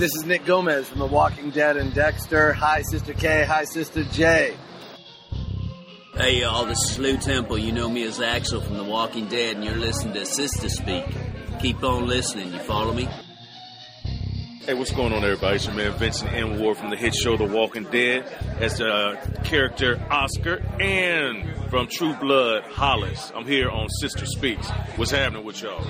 this is Nick Gomez from The Walking Dead and Dexter. Hi, Sistah K. Hi, Sistah J. Hey y'all, this is Lew Temple. You know me as Axel from The Walking Dead, and you're listening to Sistah Speak. Keep on listening, you follow me? Hey, what's going on, everybody? It's your man Vincent M. Ward from the hit show The Walking Dead as the uh, character Oscar, and from True Blood Hollis. I'm here on Sistah Speaks. What's happening with y'all?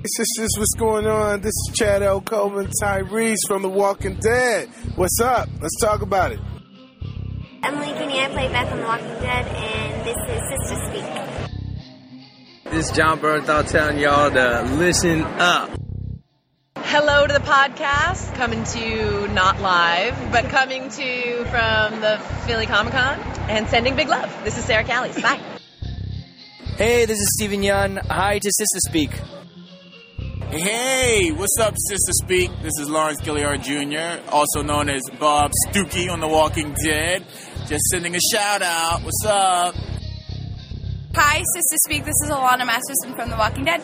Hey, sisters, what's going on? This is Chad L. Coleman Tyreese from The Walking Dead. What's up? Let's talk about it. Emily Kinney, I play Beth on The Walking Dead, and this is Sistah Speak. This is Jon Bernthal telling y'all to listen up. Hello to the podcast, coming to you not live, but coming to you from the Philly Comic Con and sending big love. This is Sarah Callies. Bye. Hey, this is Steven Yeun. Hi to Sistah Speak. Hey, what's up, Sistah Speak? This is Lawrence Gilliard Jr., also known as Bob Stookey on The Walking Dead. Just sending a shout out. What's up? Hi, Sistah Speak. This is Alanna Masterson from The Walking Dead.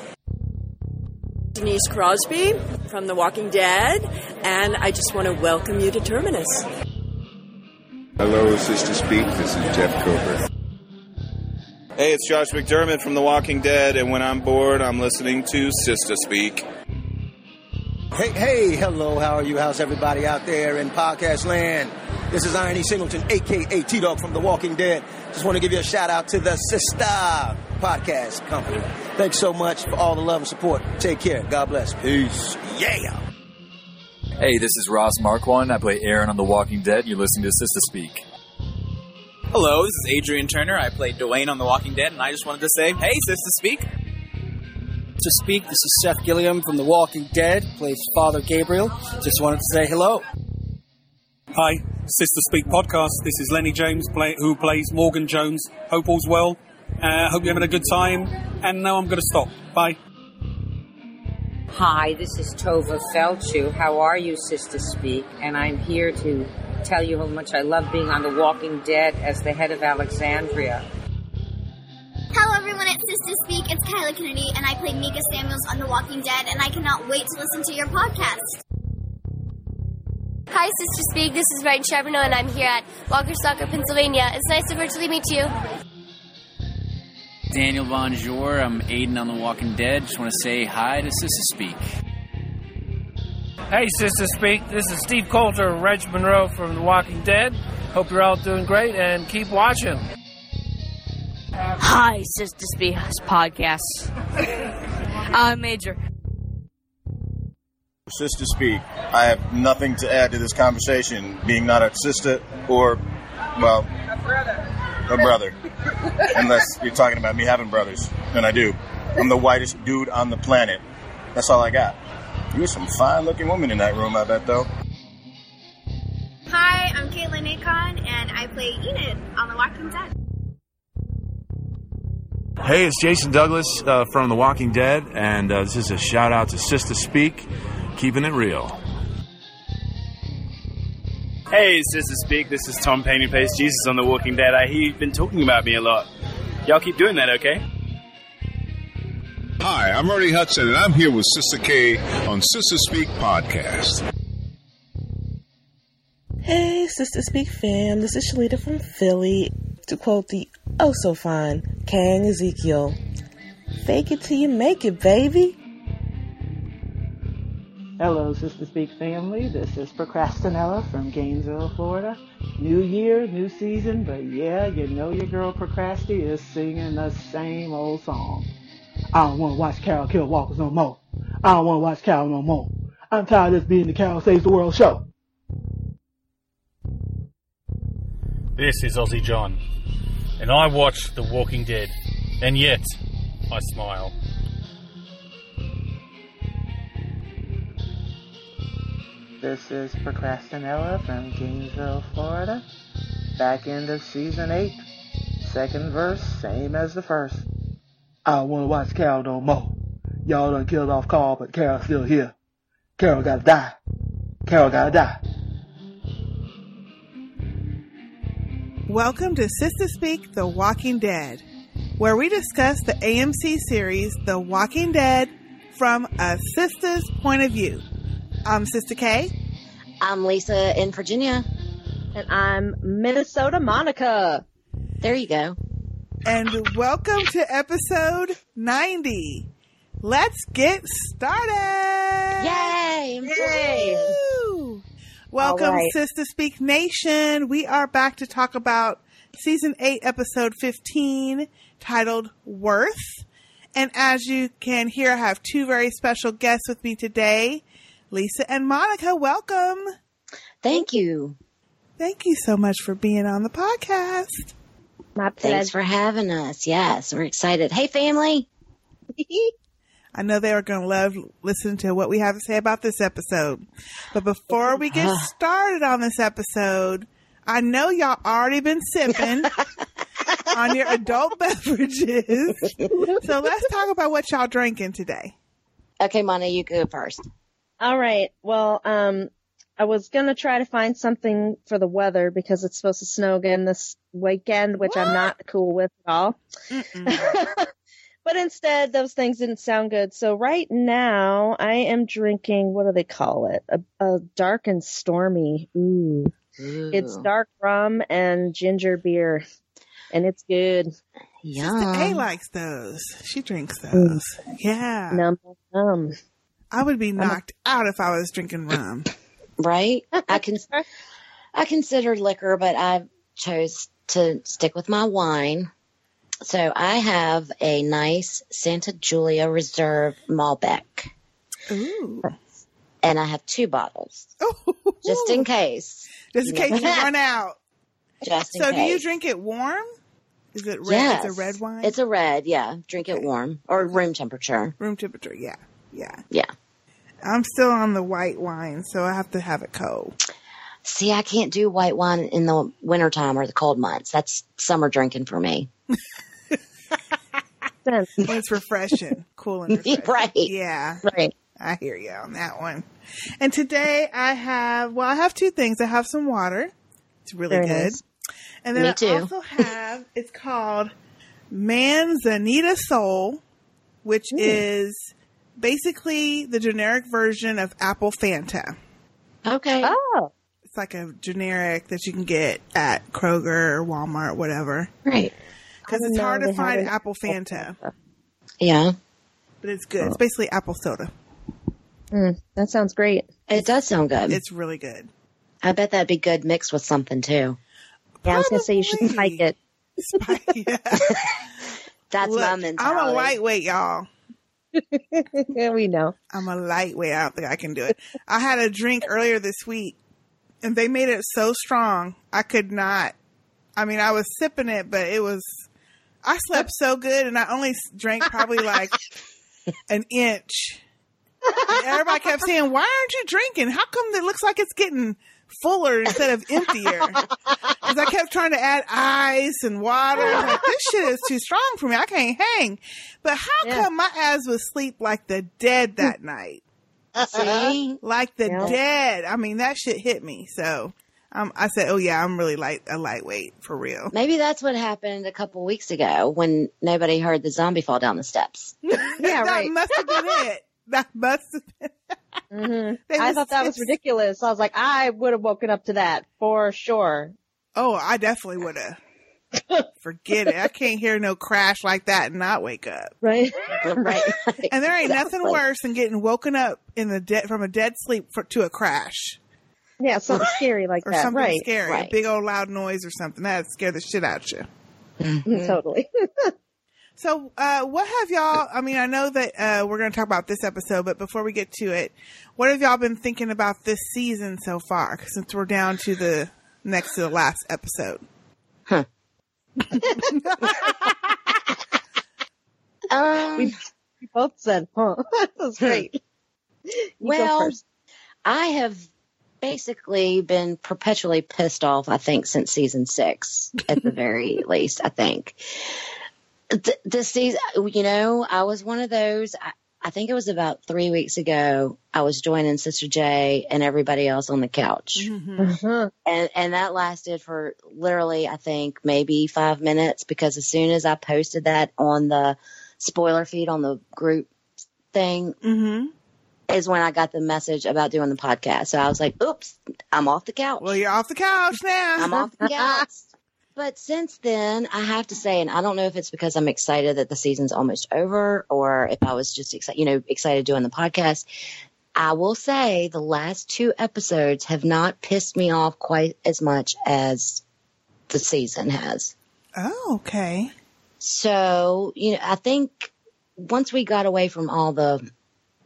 Denise Crosby from The Walking Dead, and I just want to welcome you to Terminus. Hello, Sistah Speak. This is Jeff Kober. Hey, it's Josh McDermitt from The Walking Dead, and when I'm bored, I'm listening to Sistah Speak. Hey, hey, hello, how are you? How's everybody out there in podcast land? This is Iron E. Singleton, aka T Dog from The Walking Dead. Just want to give you a shout out to the Sister Podcast Company. Thanks so much for all the love and support. Take care. God bless. Peace. Yeah. Hey, this is Ross Marquand. I play Aaron on The Walking Dead. You're listening to Sistah Speak. Hello, this is Adrian Turner. I play Duane on The Walking Dead, and I just wanted to say, hey, Sistah Speak. To speak, this is Seth Gilliam from The Walking Dead, plays Father Gabriel. Just wanted to say hello. Hi, Sistah Speak podcast. This is Lennie James, play, who plays Morgan Jones. Hope all's well. Uh, hope you're having a good time. And now I'm going to stop. Bye. Hi, this is Tovah Feldshuh. How are you, Sistah Speak? And I'm here to tell you how much I love being on The Walking Dead as the head of Alexandria. Hello, everyone at Sistah Speak. It's Kyla Kennedy, and I play Mika Samuels on The Walking Dead, and I cannot wait to listen to your podcast. Hi, Sistah Speak. This is Ryan Charbonneau, and I'm here at Walker Stalker, Pennsylvania. It's nice to virtually meet you. Daniel Bonjour. I'm Aiden on The Walking Dead. Just want to say hi to Sistah Speak. Hey, Sistah Speak. This is Steve Coulter, Reg Monroe from The Walking Dead. Hope you're all doing great and keep watching. Hi, Sistah Speak podcast. I'm Major. Sistah Speak. I have nothing to add to this conversation, being not a sister or, well, a brother. Unless you're talking about me having brothers, and I do. I'm the whitest dude on the planet. That's all I got. You're some fine looking woman in that room, I bet, though. Hi, I'm Katelyn Nacon, and I play Enid on The Walking Dead. Hey, it's Jason Douglas uh, from The Walking Dead, and uh, this is a shout out to Sistah Speak, keeping it real. Hey, Sistah Speak. This is Tom Payne, who plays Jesus on The Walking Dead. I hear you've been talking about me a lot. Y'all keep doing that, okay? Hi, I'm Ernie Hudson, and I'm here with Sistah K on Sistah Speak podcast. Hey, Sistah Speak fam, this is Shalita from Philly. To quote the oh so fine Kang Ezekiel, fake it till you make it, baby. Hello, Sistah Speak family. This is Procrastinella from Gainesville, Florida. New year, new season, but yeah, you know your girl Procrasti is singing the same old song. I don't want to watch Carol kill walkers no more. I don't want to watch Carol no more. I'm tired of this being the Carol Saves the World show. This is Aussie John, and I watch The Walking Dead, and yet I smile. This is Procrastinella from Gainesville, Florida. Back end of season 8. Second verse, same as the first. I don't want to watch Carol no more. Y'all done killed off Carl, but Carol's still here. Carol gotta die. Carol gotta die. Welcome to Sistah Speak The Walking Dead, where we discuss the AMC series The Walking Dead from a sister's point of view. I'm Sistah K. I'm Lisa in Virginia. And I'm Minnesota Monica. There you go. And welcome to episode 90. Let's get started. Yay! Yay! Woo! Welcome, right. Sistah Speak Nation. We are back to talk about season 8, episode 15, titled Worth. And as you can hear, I have two very special guests with me today Lisa and Monica. Welcome. Thank you. Thank you so much for being on the podcast. My Thanks for having us. Yes, we're excited. Hey, family. I know they are going to love listening to what we have to say about this episode. But before we get started on this episode, I know y'all already been sipping on your adult beverages. So let's talk about what y'all drinking today. Okay, Mona, you go first. All right. Well, um, I was gonna try to find something for the weather because it's supposed to snow again this weekend, which I'm not cool with at all. but instead, those things didn't sound good. So right now, I am drinking. What do they call it? A, a dark and stormy. Ooh. It's dark rum and ginger beer, and it's good. Sister A likes those. She drinks mm. those. Yeah. Num num. I would be knocked out if I was drinking rum. Right? I can. I considered liquor, but I chose to stick with my wine. So I have a nice Santa Julia Reserve Malbec, Ooh. and I have two bottles, oh. just in case. Just in case you run out. Just So do you drink it warm? Is it red? Yes. It's a red wine? It's a red, yeah. Drink it warm or room temperature. room temperature. Yeah. Yeah. Yeah. I'm still on the white wine, so I have to have it cold. See, I can't do white wine in the wintertime or the cold months. That's summer drinking for me. When it's refreshing, cool and refreshing. Right. Yeah. Right. I hear you on that one. And today I have, well, I have two things. I have some water. It's really Very good. nice. And then Me I too. also have, it's called Manzanita Sol, which is basically the generic version of Apple Fanta. Okay. Oh. It's like a generic that you can get at Kroger or Walmart, whatever. Right. Because it's hard to find had apple Fanta, Yeah. but it's good. It's basically apple soda. Mm, that sounds great. It does sound good. It's really good. I bet that'd be good mixed with something too. Yeah, I was gonna say you should spike it. That's Look, my I'm a lightweight, y'all. Yeah, we know. I'm a lightweight. I don't think I can do it. I had a drink earlier this week, and they made it so strong I could not. I mean, I was sipping it, but it was. I slept so good, and I only drank probably like an inch. And everybody kept saying, "Why aren't you drinking? How come it looks like it's getting fuller instead of emptier?" Because I kept trying to add ice and water. Like, this shit is too strong for me. I can't hang. But how come my ass was sleep like the dead that night? See? like the Yeah. dead. I mean, that shit hit me. So um, I said, "Oh yeah, I'm really light a lightweight for real." Maybe that's what happened a couple weeks ago when nobody heard the zombie fall down the steps. Yeah, that right. must have been it. That must have been. hmm I thought that was ridiculous. I was like, I would have woken up to that for sure. Oh, I definitely would have. Forget it. I can't hear no crash like that and not wake up. Right. right. And there ain't nothing worse than getting woken up in the dead from a dead sleep for, to a crash Yeah, something scary like or that. something right. scary, a big old loud noise or something that scare the shit out of you. Mm, Totally. So, uh, what have y'all? I mean, I know that uh, we're going to talk about this episode, but before we get to it, what have y'all been thinking about this season so far? Since we're down to the next to the last episode. Um, we, we both said, huh. that was great. You well. I have basically been perpetually pissed off, I think, since season six, at the very least, I think. Th- this season, you know, I was one of those, I, I think it was about three weeks ago, I was joining Sistah J and everybody else on the couch. Uh-huh. And, and that lasted for literally, I think, maybe five minutes because as soon as I posted that on the spoiler feed on the group thing, Mm-hmm. is when I got the message about doing the podcast. So I was like, oops, I'm off the couch. Well, you're off the couch now. I'm off the couch. But since then, I have to say, and I don't know if it's because I'm excited that the season's almost over or if I was just excited, you know, excited doing the podcast. I will say the last two episodes have not pissed me off quite as much as the season has. Oh, okay. So, you know, I think once we got away from all the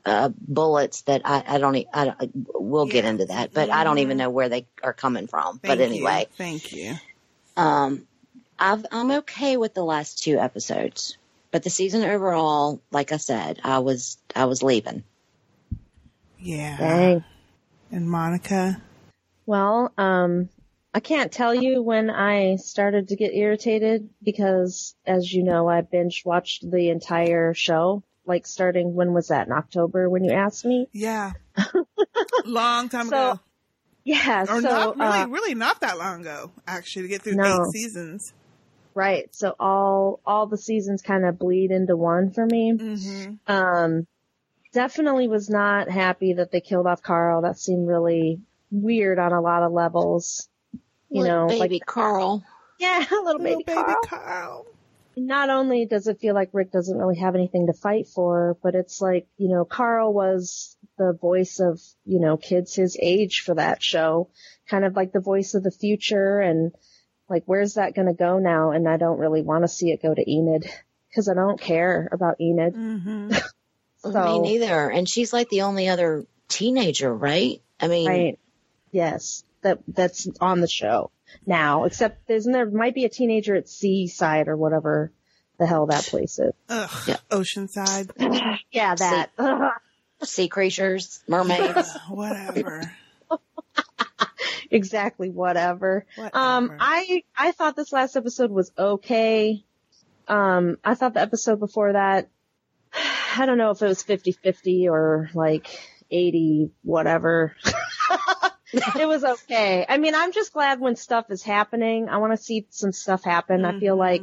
uh, bullets that I, I don't, I don't, we'll get into that, but I don't even know where they are coming from. Thank but anyway, you. Thank you. Um, I've, I'm okay with the last two episodes, but the season overall, like I said, I was, I was leaving. Yeah. Dang. And Monica. Well, um, I can't tell you when I started to get irritated because, as you know, I binge watched the entire show. Like starting, when was that? In October when you asked me? Yeah. Long time So, ago. Yeah, Or so, not really, uh, really not that long ago, actually, to get through No. eight seasons. Right. So all all the seasons kind of bleed into one for me. Mm-hmm. Um, definitely was not happy that they killed off Carl. That seemed really weird on a lot of levels. You Little know, baby like Carl. yeah, little baby, Carl. Carl. Not only does it feel like Rick doesn't really have anything to fight for, but it's like you know Carl was the voice of you know kids his age for that show, kind of like the voice of the future and like where's that going to go now and i don't really want to see it go to enid because i don't care about enid Mm-hmm. so Me neither. And she's like the only other teenager, right? I mean, right yes that that's on the show now except there's there might be a teenager at seaside or whatever the hell that place is Ugh. Oceanside. yeah that sea creatures, mermaids. Whatever. exactly whatever. Um, I I thought this last episode was okay. Um, I thought the episode before that, I don't know if it was 50-50 or like 80 whatever. It was okay. I mean, I'm just glad when stuff is happening. I want to see some stuff happen. I feel like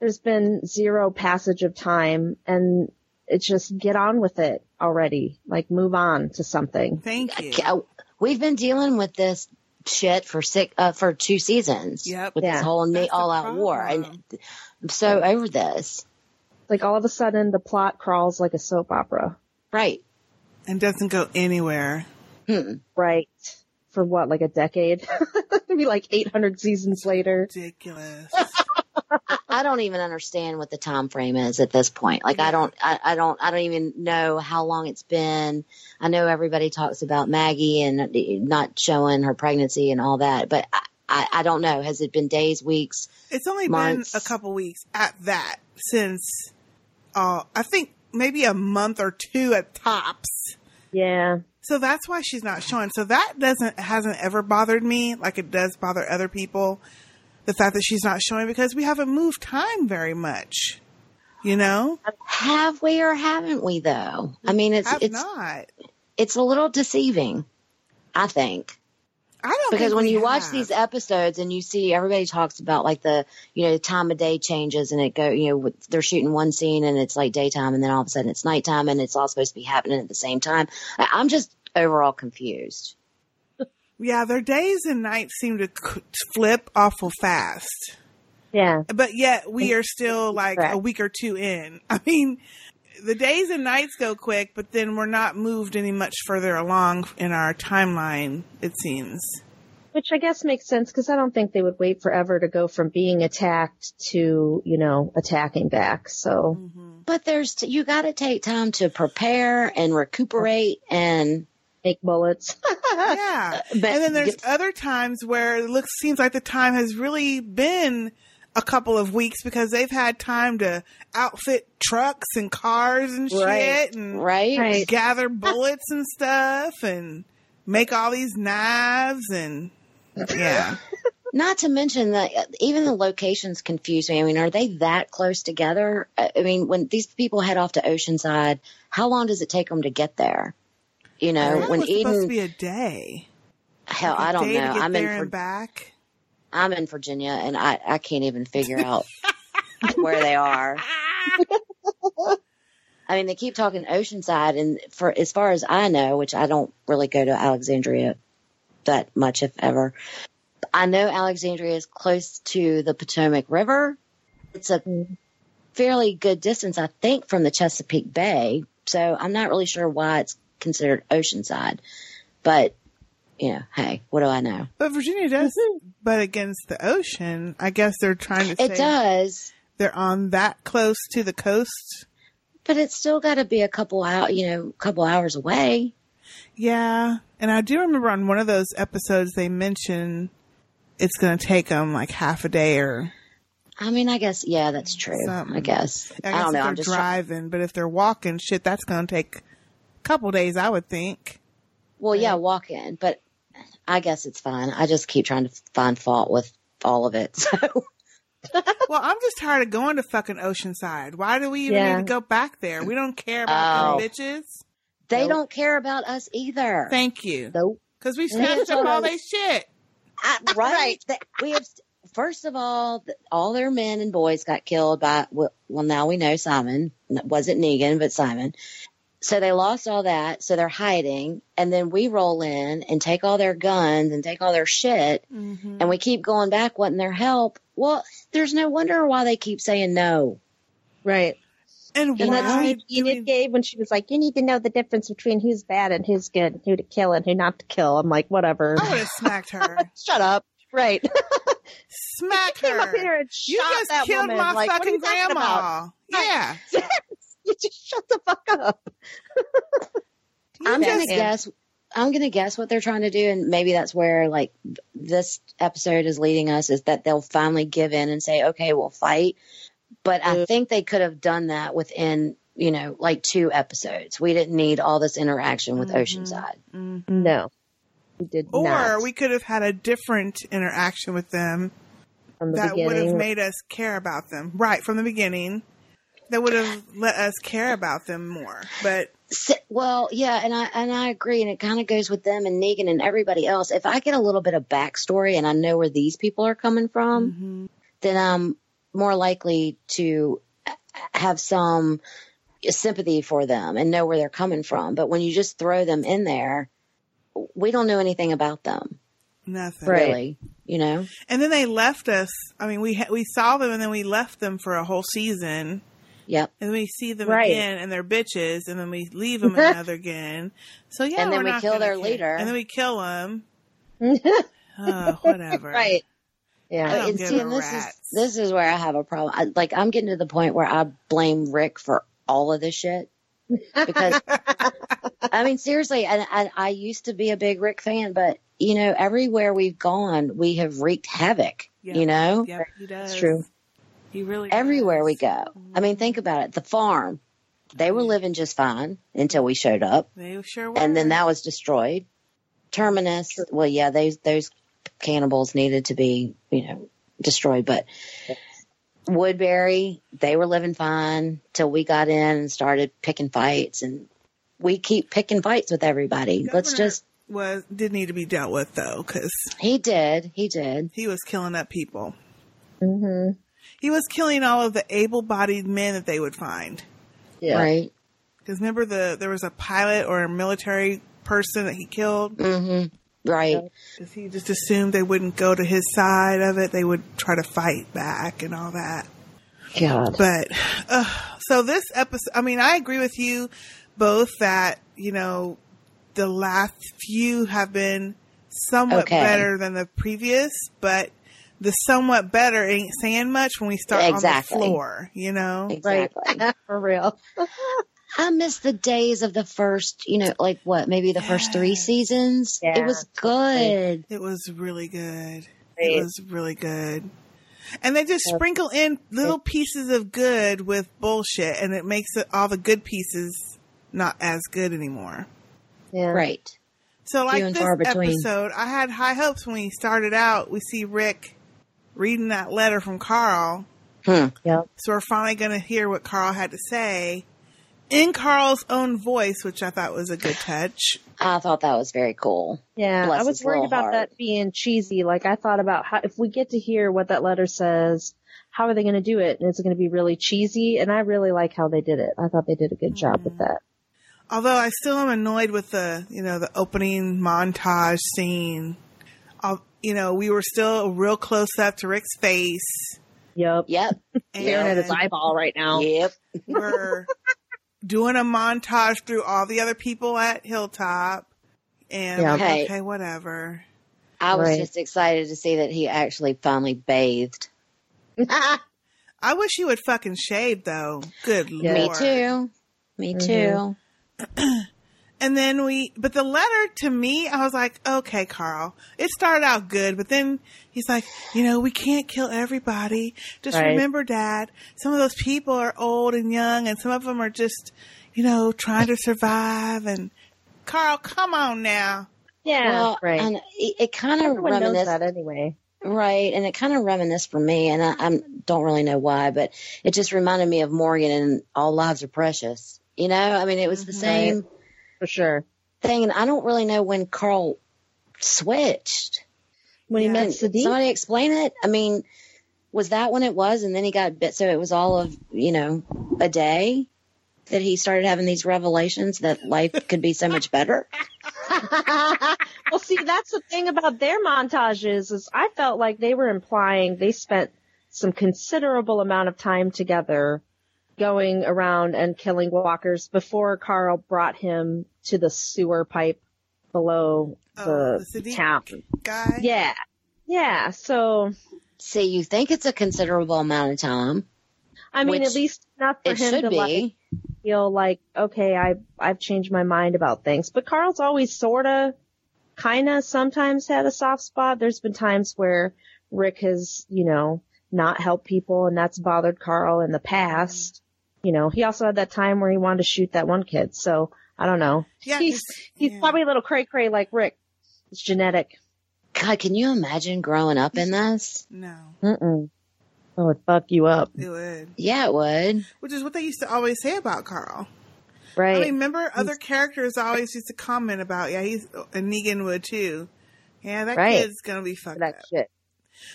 there's been zero passage of time and it's just get on with it already. Like move on to something. Thank you. We've been dealing with this shit for six, uh, for two seasons. Yep. With Yeah. this whole na- all out war. And I'm so over this. Like all of a sudden the plot crawls like a soap opera. Right. And doesn't go anywhere. Hmm. Right. For what, like a decade? Maybe like 800 seasons later. Ridiculous. I don't even understand what the time frame is at this point. Like I don't, I, I don't, I don't even know how long it's been. I know everybody talks about Maggie and not showing her pregnancy and all that, but I, I, I don't know. Has it been days, weeks? It's only months? been a couple weeks at that since, uh, I think maybe a month or two at tops. Yeah. So that's why she's not showing. So that doesn't hasn't ever bothered me like it does bother other people. The fact that she's not showing because we haven't moved time very much. You know? Have we or haven't we though? I mean, it's, Have it's, not. it's a little deceiving. I think. I don't because think when we you watch these episodes and you see everybody talks about like the you know the time of day changes and it go you know they're shooting one scene and it's like daytime and then all of a sudden it's nighttime and it's all supposed to be happening at the same time. I- I'm just overall confused. Yeah, their days and nights seem to flip awful fast. Yeah. But yet we are still like a week or two in. I mean, the days and nights go quick, but then we're not moved any much further along in our timeline, it seems. Which I guess makes sense because I don't think they would wait forever to go from being attacked to, you know, attacking back. So, mm-hmm. But there's you got to take time to prepare and recuperate and make bullets. yeah. But and then there's other times where it looks seems like the time has really been a couple of weeks because they've had time to outfit trucks and cars and Right. shit and Right. Right. gather bullets and stuff and make all these knives and yeah. Not to mention that uh, even the locations confuse me. I mean, are they that close together? I I mean, when these people head off to Oceanside, how long does it take them to get there? You know, that when was supposed Eden, to be a day. hell, Like a I don't day to know. get I'm there in and for, back. I'm in Virginia, and I I can't even figure out where they are. I mean, they keep talking Oceanside, and for as far as I know, which I don't really go to Alexandria that much, if ever. I know Alexandria is close to the Potomac River. It's a fairly good distance, I think, from the Chesapeake Bay. So I'm not really sure why it's considered Oceanside, but know, hey, what do I know? But Virginia does, mm-hmm. but against the ocean, I guess they're trying to. It does. They're on that close to the coast. But it's still got to be a couple out, you know, couple hours away. Yeah, and I do remember on one of those episodes they mentioned it's going to take them like half a day or. I mean, I guess yeah, that's true. Something. I guess. I, I, guess don't know. I'm just driving, but if they're walking, shit, that's going to take a couple days, I would think. well, yeah, walk in, but I guess it's fine. I just keep trying to find fault with all of it. So well, I'm just tired of going to fucking Oceanside. Why do we even Yeah. need to go back there? We don't care about Oh. them bitches. they don't care about us either. Thank you. Nope. Because we They snatched up all their shit. I- right? That- We have first of all, all their men and boys got killed by well, well, now we know Simon wasn't Negan, but Simon. So they lost all that, so they're hiding, and then we roll in and take all their guns and take all their shit, mm-hmm. and we keep going back wanting their help. Well, there's no wonder why they keep saying no. Right. And And why that's what Enid gave when she was like, "You need to know the difference between who's bad and who's good, who to kill and who not to kill." I'm like, whatever. I would have smacked her. Shut up. Right. Smack came her. up here and you just that killed woman. my Like, fucking grandma. Yeah. you just shut the fuck up. I'm gonna guess. I'm gonna guess what they're trying to do, and maybe that's where like this episode is leading us is that they'll finally give in and say, "Okay, we'll fight." But I think they could have done that within, you know, like two episodes. We didn't need all this interaction with mm-hmm. Oceanside. Mm-hmm. No, we did Or not. we could have had a different interaction with them From the that would have made us care about them. Right, from the beginning. That would have let us care about them more. But S- Well, yeah, and I and I agree, and it kind of goes with them and Negan and everybody else. If I get a little bit of backstory and I know where these people are coming from, mm-hmm. then I'm more likely to have some sympathy for them and know where they're coming from. But when you just throw them in there, we don't know anything about them, nothing. really. You know, And then they left us. I mean, we ha- we saw them and then we left them for a whole season. Yep. And we see them Right. again and they're bitches and then we leave them another again. So yeah, And then we kill their leader. And then we kill them. oh, ah, whatever. Right. Yeah. And see, and this is this is where I have a problem. I, like I'm getting to the point where I blame Rick for all of this shit because I mean seriously, and I, I used to be a big Rick fan, but you know everywhere we've gone, we have wreaked havoc. Yeah. You know, Yep, he does. it's true. He really Everywhere we go, I mean, think about it. The farm, they were living just fine until we showed up, They sure were. and then that was destroyed. Terminus, well, yeah, those those cannibals needed to be, you know, destroyed, but Woodbury, they were living fine till we got in and started picking fights, and we keep picking fights with everybody. Let's just. was did need to be dealt with though, because He did. He did. he was killing up people. Mm-hmm. He was killing all of the able-bodied men that they would find. Yeah. Right. Because remember the there was a pilot or a military person that he killed. Mm-hmm. Right. Because he just assumed they wouldn't go to his side of it. They would try to fight back and all that. God. But uh, so this episode, I mean, I agree with you both that you know the last few have been somewhat Okay. better than the previous, but the somewhat better ain't saying much when we start Exactly. on the floor. You know, Exactly. For real. I miss the days of the first, you know, like what, maybe the first three seasons. It was good. It was really good. Right. It was really good. And they just sprinkle in little pieces of good with bullshit, and it makes it, all the good pieces not as good anymore. Yeah. Right. So, like this episode, I had high hopes when we started out. We see Rick reading that letter from Carl. Hmm. Yep. So we're finally going to hear what Carl had to say. in Carl's own voice, which I thought was a good touch. I thought that was very cool. Yeah, Bless I was worried about heart. that being cheesy. Like I thought about how if we get to hear what that letter says, how are they going to do it? And is it going to be really cheesy? And I really like how they did it. I thought they did a good job with that. Although I still am annoyed with the, you know, the opening montage scene. Of, you know, we were still real close up to Rick's face. Yep. Yep. Staring at his eyeball right now. Yep. We're doing a montage through all the other people at Hilltop. And Yeah. like, Hey. okay, whatever. I was Right. just excited to see that he actually finally bathed. I wish he would fucking shave though. Good Me lord. Me too. Me mm-hmm. too. And then we, but the letter to me, I was like, okay, Carl, it started out good, but then he's like, you know, we can't kill everybody. Just Right. remember, Dad, some of those people are old and young, and some of them are just, you know, trying to survive. And Carl, come on now. Yeah, well, right. And it, it kind of Everyone knows reminisced that anyway. Right, and it kind of reminisced for me, and I, I don't really know why, but it just reminded me of Morgan and All Lives Are Precious. You know, I mean, it was the same for sure thing, and I don't really know when Carl switched. When he met Siddiq? Somebody explain it. I mean, was that when it was, and then he got bit? So it was all of you know a day that he started having these revelations that life could be so much better. well, see, that's the thing about their montages is I felt like they were implying they spent some considerable amount of time together going around and killing walkers before Carl brought him to the sewer pipe below Oh, the, the town. Guy. Yeah. Yeah. So, see, you think it's a considerable amount of time. I mean, at least enough for it him should to be. like feel like, okay, I I've changed my mind about things. But Carl's always sorta, kinda, sometimes had a soft spot. There's been times where Rick has, you know, not helped people, and that's bothered Carl in the past. You know, he also had that time where he wanted to shoot that one kid. So I don't know. Yeah, he's he's probably a little cray cray like Rick. It's genetic. God, can you imagine growing up in this? No. Mm-mm. It fuck you up. It would. Yeah, it would. Which is what they used to always say about Carl. Right. I mean, remember other characters always used to comment about, yeah, he's, and Negan would too. Yeah, that Right. kid's gonna be fucked that up. shit.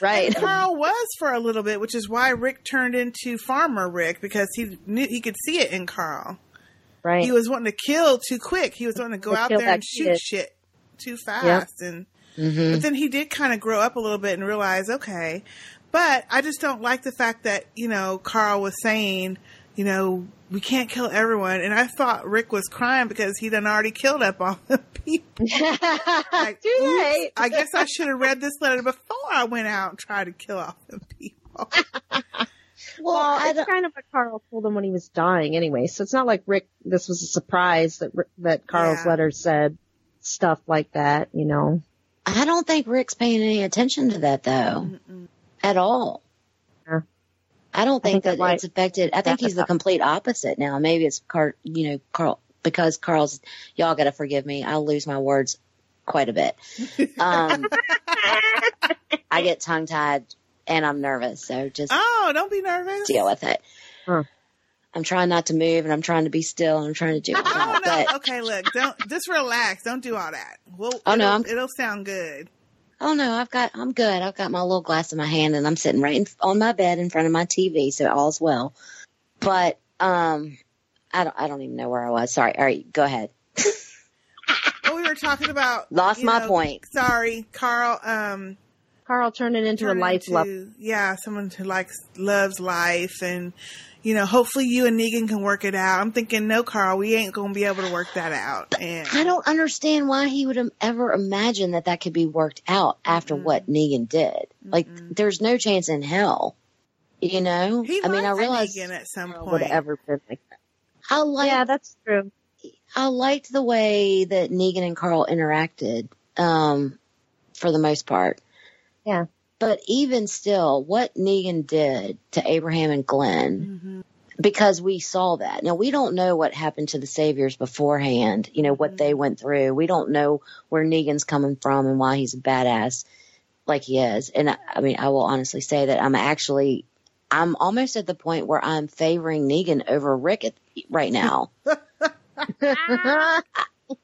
Right. And Carl was for a little bit, which is why Rick turned into Farmer Rick because he knew he could see it in Carl. Right. He was wanting to kill too quick. He was wanting to go To out there and shoot kid. shit too fast. And Mhm. but then he did kind of grow up a little bit and realize, okay. But I just don't like the fact that you know Carl was saying, you know, we can't kill everyone, and I thought Rick was crying because he done already killed up all the people. like, Too oops, late. I guess I should have read this letter before I went out and tried to kill off the people. Well, it's kind of what Carl told him when he was dying anyway. So it's not like Rick, this was a surprise that, Rick- that Carl's Yeah. letter said stuff like that, you know. I don't think Rick's paying any attention to that though, at all. I don't I think, think that it's affected. I think he's the complete opposite now. Maybe it's Carl, you know, Carl, because Carl's, y'all gotta forgive me. I lose my words quite a bit. Um, I get tongue tied and I'm nervous. So just Oh, don't be nervous. deal with it. I'm trying not to move and I'm trying to be still and I'm trying to do all that. Oh no! But Okay, look, don't just relax. Don't do all that. Well, Oh, no, I'm- it'll sound good. Oh no, I've got, I'm good. I've got my little glass in my hand and I'm sitting right in, on my bed in front of my TV, so all's well. But, um, I don't, I don't even know where I was. Sorry. All right, go ahead. Well, we were talking about Lost my know, point. Sorry, Carl. Um, Carl turned it into a life into- love. Yeah, someone who likes loves life, and you know, hopefully you and Negan can work it out. I'm thinking, no, Carl, we ain't gonna be able to work that out. And I don't understand why he would have ever imagined that that could be worked out after what Negan did. Like, there's no chance in hell. You know? he I mean, I realize Negan at some point. have ever been like that. I like Yeah, that's true. I liked the way that Negan and Carl interacted, um, for the most part. Yeah. But even still, what Negan did to Abraham and Glenn, Mm-hmm. because we saw that. Now, we don't know what happened to the Saviors beforehand, you know, what they went through. We don't know where Negan's coming from and why he's a badass like he is. And I, I mean, I will honestly say that I'm actually I'm almost at the point where I'm favoring Negan over Rick at, right now. and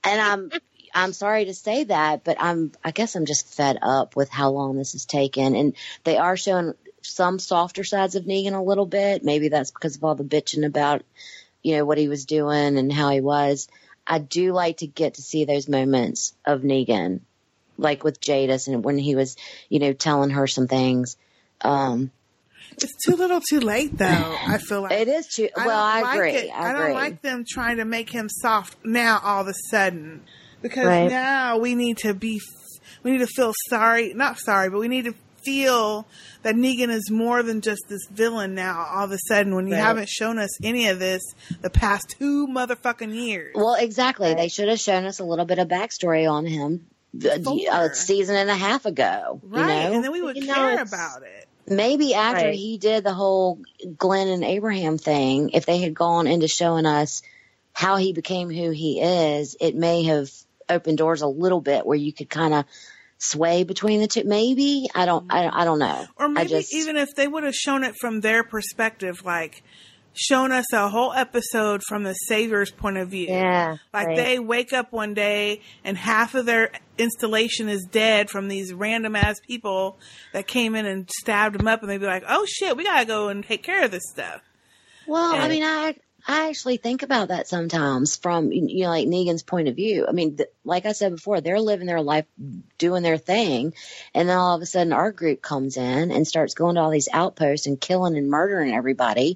I'm I'm sorry to say that, but I'm I guess I'm just fed up with how long this has taken. And they are showing some softer sides of Negan a little bit. Maybe that's because of all the bitching about, you know, what he was doing and how he was. I do like to get to see those moments of Negan, like with Jadis and when he was, you know, telling her some things. Um, It's too little, too late, though. I feel like it is too. Well, don't I like agree. I, I don't agree. like them trying to make him soft now all of a sudden because Right. now we need to be, we need to feel sorry, not sorry, but we need to feel that Negan is more than just this villain now. All of a sudden, when you Right. haven't shown us any of this the past two motherfucking years. Well, exactly. They should have shown us a little bit of backstory on him a, a season and a half ago. Right, You know? and then we would You care it's- about it. Maybe after Right. he did the whole Glenn and Abraham thing, if they had gone into showing us how he became who he is, it may have opened doors a little bit where you could kind of sway between the two. Maybe I don't. I, I don't know. Or maybe just, even if they would have shown it from their perspective, like shown us a whole episode from the Savior's point of view. Yeah, Like right. they wake up one day and half of their installation is dead from these random ass people that came in and stabbed them up and they'd be like, oh shit, we gotta go and take care of this stuff. Well, I mean, I I actually think about that sometimes from you know like Negan's point of view. I mean, th- like I said before, they're living their life, doing their thing, and then all of a sudden our group comes in and starts going to all these outposts and killing and murdering everybody.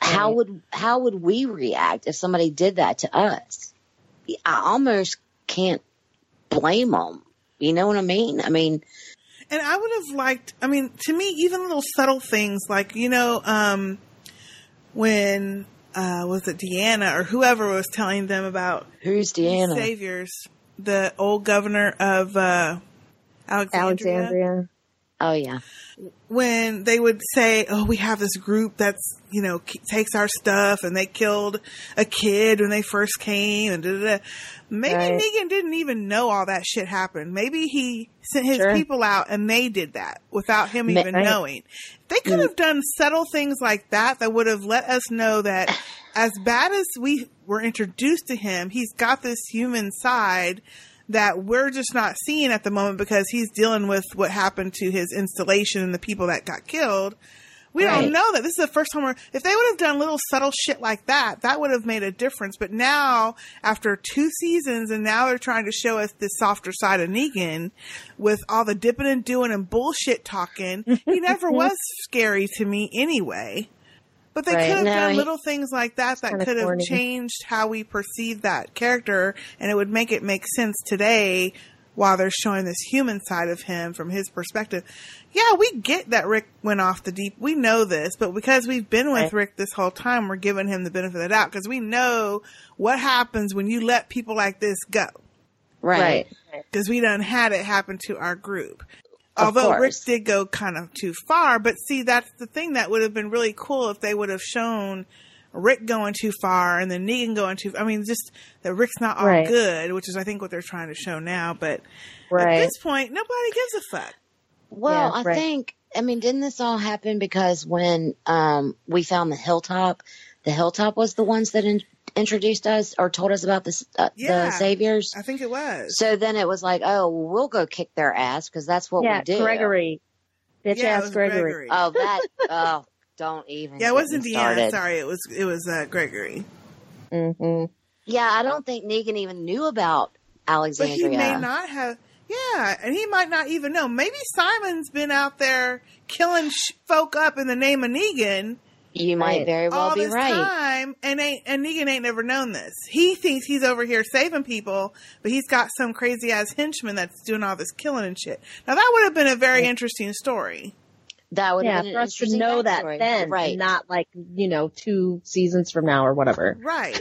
How would how would we react if somebody did that to us? I almost can't blame them. You know what I mean? I mean, And I would have liked, I mean, to me, even little subtle things like, you know, um, when, uh, was it Deanna or whoever was telling them about who's Deanna? saviors, the old governor of, uh, Alexandria. Alexandria. Oh yeah. When they would say, "Oh, we have this group that's you know k- takes our stuff and they killed a kid when they first came," and da da da. Maybe Right. Negan didn't even know all that shit happened. Maybe he sent his Sure. people out and they did that without him even right. knowing. They could mm. have done subtle things like that that would have let us know that as bad as we were introduced to him, he's got this human side that we're just not seeing at the moment because he's dealing with what happened to his installation and the people that got killed. We Right. don't know that. This is the first time we're, if they would have done little subtle shit like that, that would have made a difference. But now, after two seasons, and now they're trying to show us the softer side of Negan with all the dipping and doing and bullshit talking, he never was scary to me anyway. But they Right. could have No, done he- little things like that that could have changed how we perceive that character, and it would make it make sense today while they're showing this human side of him from his perspective. Yeah, we get that Rick went off the deep. We know this, but because we've been with Right. Rick this whole time, we're giving him the benefit of the doubt because we know what happens when you let people like this go. Right. Because we done had it happen to our group. Of Although Rick did go kind of too far, but see, that's the thing that would have been really cool if they would have shown Rick going too far and then Negan going too. I mean, just that Rick's not all Right. good, which is I think what they're trying to show now. But Right. at this point, nobody gives a fuck. Well, Yeah, I right. think I mean, didn't this all happen because when um we found the hilltop, the hilltop was the ones that in- introduced us or told us about this uh, Yeah. the saviors. I think it was. So then it was like, oh, well, we'll go kick their ass because that's what yeah, we do. Gregory. Bitch Yeah, ass Gregory. Gregory. Oh, that. oh, don't even. yeah, it wasn't me Deanna. Sorry, it was it was uh, Gregory. hmm Yeah, I don't think Negan even knew about Alexandria. But he may not have. Yeah, and he might not even know. Maybe Simon's been out there killing sh- folk up in the name of Negan You might Right. very well all be this right. time, and ain't and Negan ain't never known this. He thinks he's over here saving people, but he's got some crazy ass henchman that's doing all this killing and shit. Now that would have been a very interesting story. That would Yeah, have been for an us to know that backstory. then, right? not like you know two seasons from now or whatever. Right.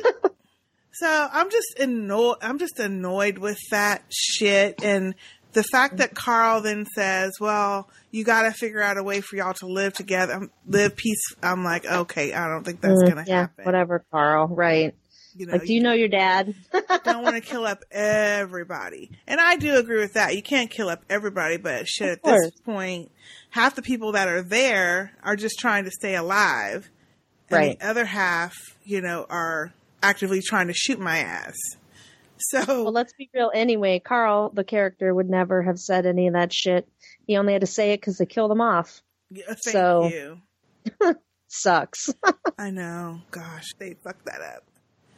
so I'm just annoyed. I'm just annoyed with that shit and the fact that Carl then says, "Well, you got to figure out a way for y'all to live together, live peace." I'm like, okay, I don't think that's Mm, gonna yeah, happen. whatever, Carl. Right. You know, Like, do you know your dad? don't want to kill up everybody. And I do agree with that. You can't kill up everybody, but shit, at this point, half the people that are there are just trying to stay alive. And Right. the other half, you know, are actively trying to shoot my ass. So, well, let's be real. Anyway, Carl, the character, would never have said any of that shit. He only had to say it because they killed him off. yeah, thank so you. sucks. I know. Gosh, they fucked that up.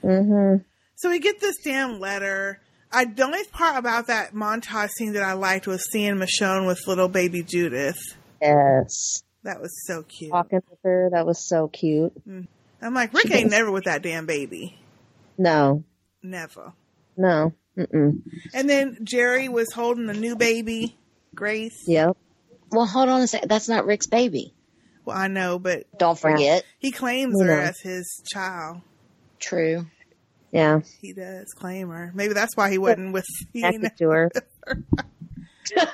hmm So we get this damn letter. I the only part about that montage scene that I liked was seeing Michonne with little baby Judith. Yes. That was so cute. Walking with her, that was so cute. I'm like, Rick She ain't never with that damn baby. No, Never. No. Mm-mm. And then Jerry was holding the new baby, Grace. Yep. Well, hold on a second. That's not Rick's baby. Well, I know, but Don't forget. he claims You her know. as his child. True. Yeah. He does claim her. Maybe that's why he wasn't with. He ain't to her.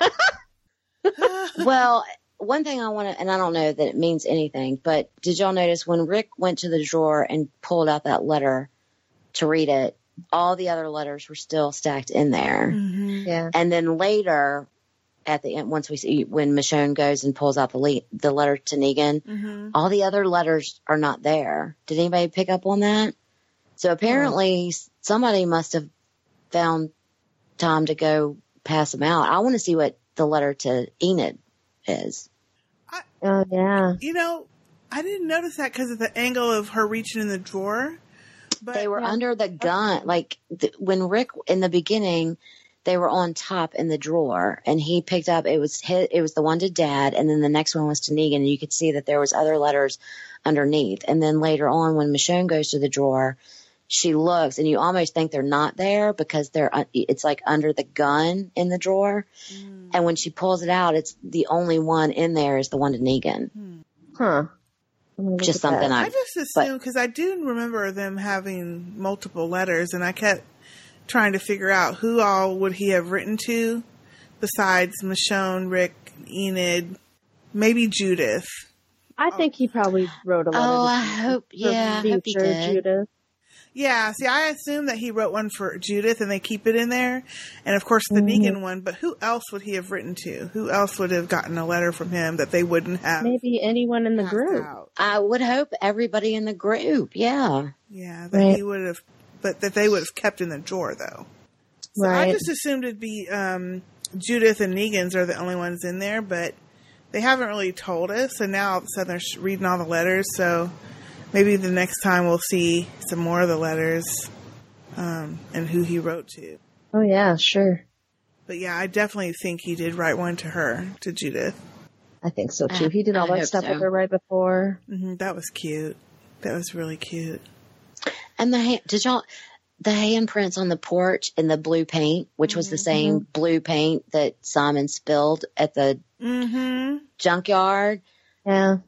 well, one thing I want to, and I don't know that it means anything, but did y'all notice when Rick went to the drawer and pulled out that letter to read it, all the other letters were still stacked in there. Yeah. And then later, at the end, once we see when Michonne goes and pulls out the le- the letter to Negan, Mhm. all the other letters are not there. Did anybody pick up on that? So apparently, somebody must have found time to go pass them out. I want to see what the letter to Enid is. Oh yeah. You know, I didn't notice that because of the angle of her reaching in the drawer. But they were under the gun. Like th- when Rick in the beginning, they were on top in the drawer, and he picked up. It was his, it was the one to Dad, and then the next one was to Negan. And you could see that there was other letters underneath. And then later on, when Michonne goes to the drawer, she looks, and you almost think they're not there because they're. Uh, it's like under the gun in the drawer, hmm. and when she pulls it out, it's the only one in there is the one to Negan. Hmm. Huh. Just something I. I just assumed because I do remember them having multiple letters, and I kept trying to figure out who all would he have written to, besides Michonne, Rick, Enid, maybe Judith. I think he probably wrote a letter. Oh, to I hope- yeah, I hope he did. Judith. Yeah, see, I assume that he wrote one for Judith, and they keep it in there, and of course the Mm-hmm. Negan one. But who else would he have written to? Who else would have gotten a letter from him that they wouldn't have? Maybe anyone in the group. I would hope everybody in the group. Yeah. Yeah, that Right. he would have, but that they would have kept in the drawer though. So I just assumed it'd be um, Judith and Negan's are the only ones in there, but they haven't really told us. And now all of a sudden they're reading all the letters, so maybe the next time we'll see some more of the letters um, and who he wrote to. Oh yeah, sure. But yeah, I definitely think he did write one to her, to Judith. I think so too. He did all I that stuff so. with her right before. hmm that was cute. That was really cute. And the ha- did y'all the handprints on the porch in the blue paint, which was the same blue paint that Simon spilled at the Mm-hmm. junkyard. Yeah.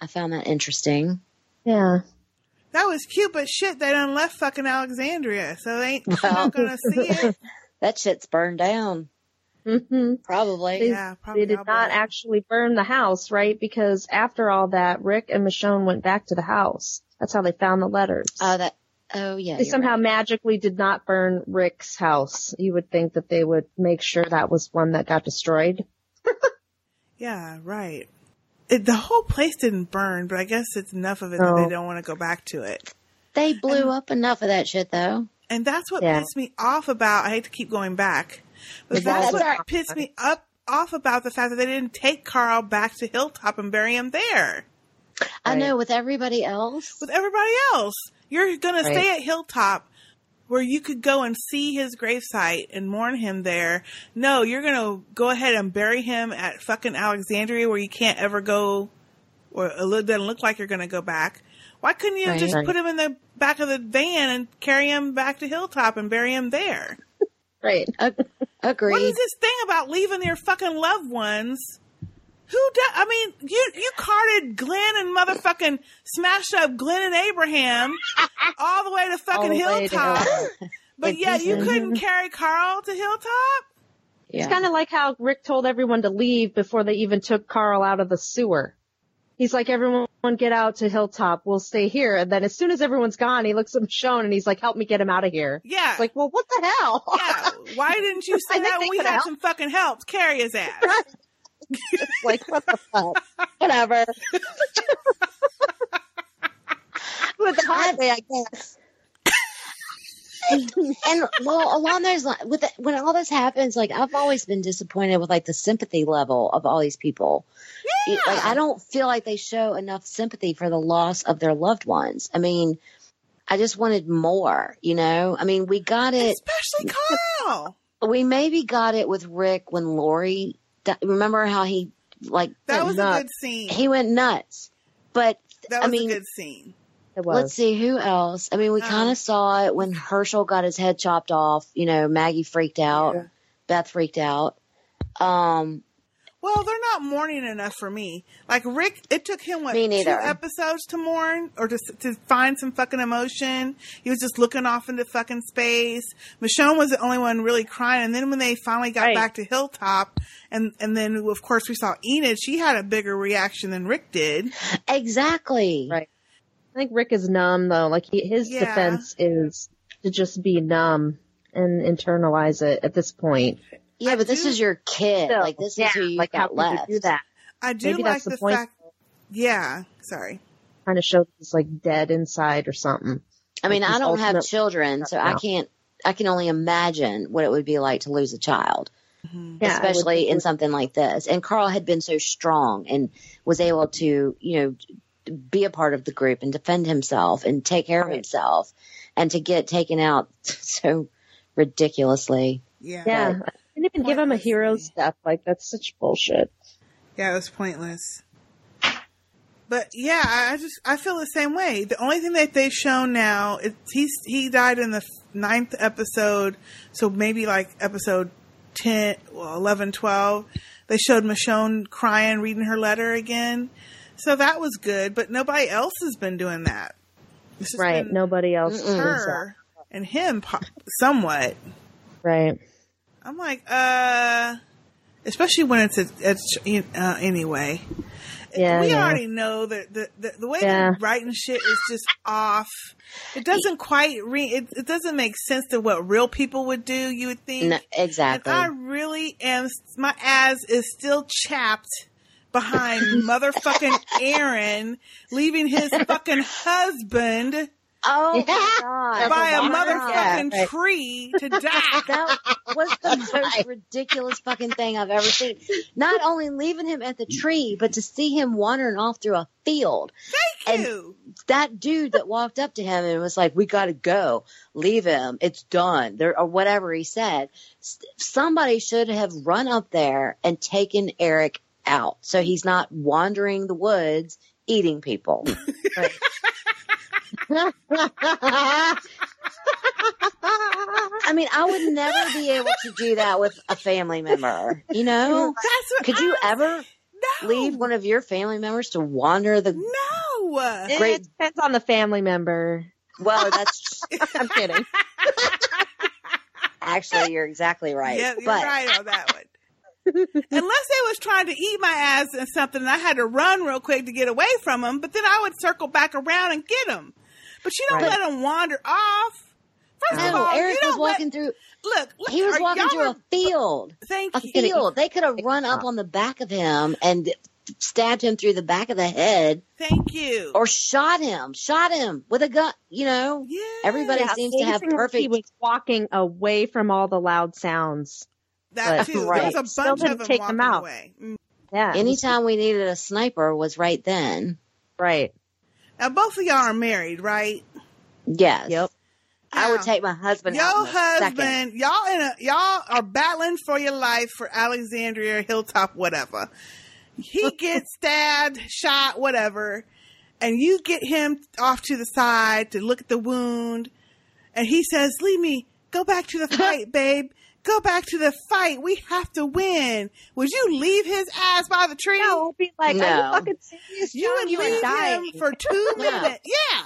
I found that interesting. Yeah. That was cute, but shit, they done left fucking Alexandria, so they ain't Well. not gonna see it. That shit's burned down. Mm-hmm. Probably. They, Yeah, probably they did all not actually burn the house, right? Because after all that, Rick and Michonne went back to the house. That's how they found the letters. Oh, that. Oh, yeah. they somehow right. magically did not burn Rick's house. You would think that they would make sure that was one that got destroyed. Yeah, right. It, the whole place didn't burn, but I guess it's enough of it that they don't want to go back to it. They blew up enough of that shit, though. And that's what Yeah. pissed me off about. I hate to keep going back, but That's that's what all right. pissed me up off about the fact that they didn't take Carl back to Hilltop and bury him there I know with everybody else. with everybody else. You're gonna Right. stay at Hilltop where you could go and see his gravesite and mourn him there. No, you're gonna go ahead and bury him at fucking Alexandria where you can't ever go, or it doesn't look like you're gonna go back. Why couldn't you Right. just Right. put him in the back of the van and carry him back to Hilltop and bury him there? Right. Agreed. What is this thing about leaving your fucking loved ones? Who do, I mean, you you carted Glenn and motherfucking smashed up Glenn and Abraham all the way to fucking All the way to Hilltop. Hilltop. but yet you couldn't carry Carl to Hilltop? It's kind of like how Rick told everyone to leave before they even took Carl out of the sewer. He's like, everyone get out to Hilltop. We'll stay here. And then as soon as everyone's gone, he looks at Michonne and he's like, help me get him out of here. Yeah. It's like, well, what the hell? Yeah. Why didn't you I say that when we could've had helped. some fucking help? Carry his ass. It's like, what the fuck? Whatever. With the hard way, I guess. and well, along those lines, with the, when all this happens, like I've always been disappointed with like the sympathy level of all these people. Yeah. Like I don't feel like they show enough sympathy for the loss of their loved ones. I mean, I just wanted more. You know, I mean, we got it. Especially Carl. We maybe got it with Rick when Lori. Di- Remember how he like That went was a nuts? good scene. He went nuts, but That I was mean, a good scene. It Let's see who else. I mean, we kind of saw it when Hershel got his head chopped off. You know, Maggie freaked out, Beth freaked out. Um, Well, they're not mourning enough for me. Like Rick, it took him what Me two episodes to mourn or to to find some fucking emotion. He was just looking off into fucking space. Michonne was the only one really crying, and then when they finally got Right. back to Hilltop, and and then of course we saw Enid. She had a bigger reaction than Rick did. exactly. Right. I think Rick is numb though. Like he, his Yeah. defense is to just be numb and internalize it at this point. Yeah, but this is your kid. Still, like this yeah, is who you like got could you left. do that? I do Maybe like that's the the, point. fact. Yeah, sorry. Trying to show he's like dead inside or something. I mean, Like I don't have children, so I can't. I can only imagine what it would be like to lose a child, Mm-hmm. Yeah, I would- especially in something like this. And Carl had been so strong and was able to, you know, be a part of the group and defend himself and take care of himself, and to get taken out so ridiculously. Yeah. Yeah. I didn't even give him a hero's death. Like that's such bullshit. Yeah, it was pointless. But yeah, I I just I feel the same way. The only thing that they've shown now is he's he died in the ninth episode, so maybe like episode 10, well, 11, 12. They showed Michonne crying, reading her letter again. So that was good, but nobody else has been doing that. Right. Nobody else. her and him po- somewhat. Right. I'm like, uh, especially when it's a, it's uh, anyway. Yeah, we yeah. already know that the, the the way Yeah. they're writing shit is just off. It doesn't quite re. It, it doesn't make sense to what real people would do. You would think No, exactly. And I really am. My ass is still chapped behind motherfucking Aaron leaving his fucking husband Oh my god! by a my motherfucking God. tree to die. That was the most ridiculous fucking thing I've ever seen. Not only leaving him at the tree, but to see him wandering off through a field. Thank and you. That dude that walked up to him and was like, "We got to go. Leave him. It's done." There or whatever he said. Somebody should have run up there and taken Eric out so he's not wandering the woods eating people. I mean, I would never be able to do that with a family member. You know, That's what could you I- ever No. leave one of your family members to wander the? No. It depends on the family member. Well, that's I'm kidding. actually you're exactly right. Yeah, you're but right on that one. Unless they was trying to eat my ass and something, and I had to run real quick to get away from them. But then I would circle back around and get them. But you don't Right. let them wander off. First of all, Eric you was don't let- walking through. Look, look, He was walking through a field. Thank A you. field. They could have run up on the back of him and stabbed him through the back of the head, Thank you. or shot him, shot him with a gun. You know, yeah. everybody Yeah, seems to have amazing that He was walking away from all the loud sounds. That but- too. right. There was a Still bunch didn't of them take walking them out. away. Mm. Yeah. Anytime we needed a sniper was right then. Right. Now both of y'all are married, right? Yes. Yep. I would take my husband. out Your in a second. husband, y'all in a y'all are battling for your life for Alexandria Hilltop, whatever. He gets stabbed, shot, whatever, and you get him off to the side to look at the wound, and he says, "Leave me, go back to the fight, babe. Go back to the fight. We have to win." Would you leave his ass by the tree? No, be like, are you fucking serious? you John? would you leave dying. him for two No. minutes. Yeah.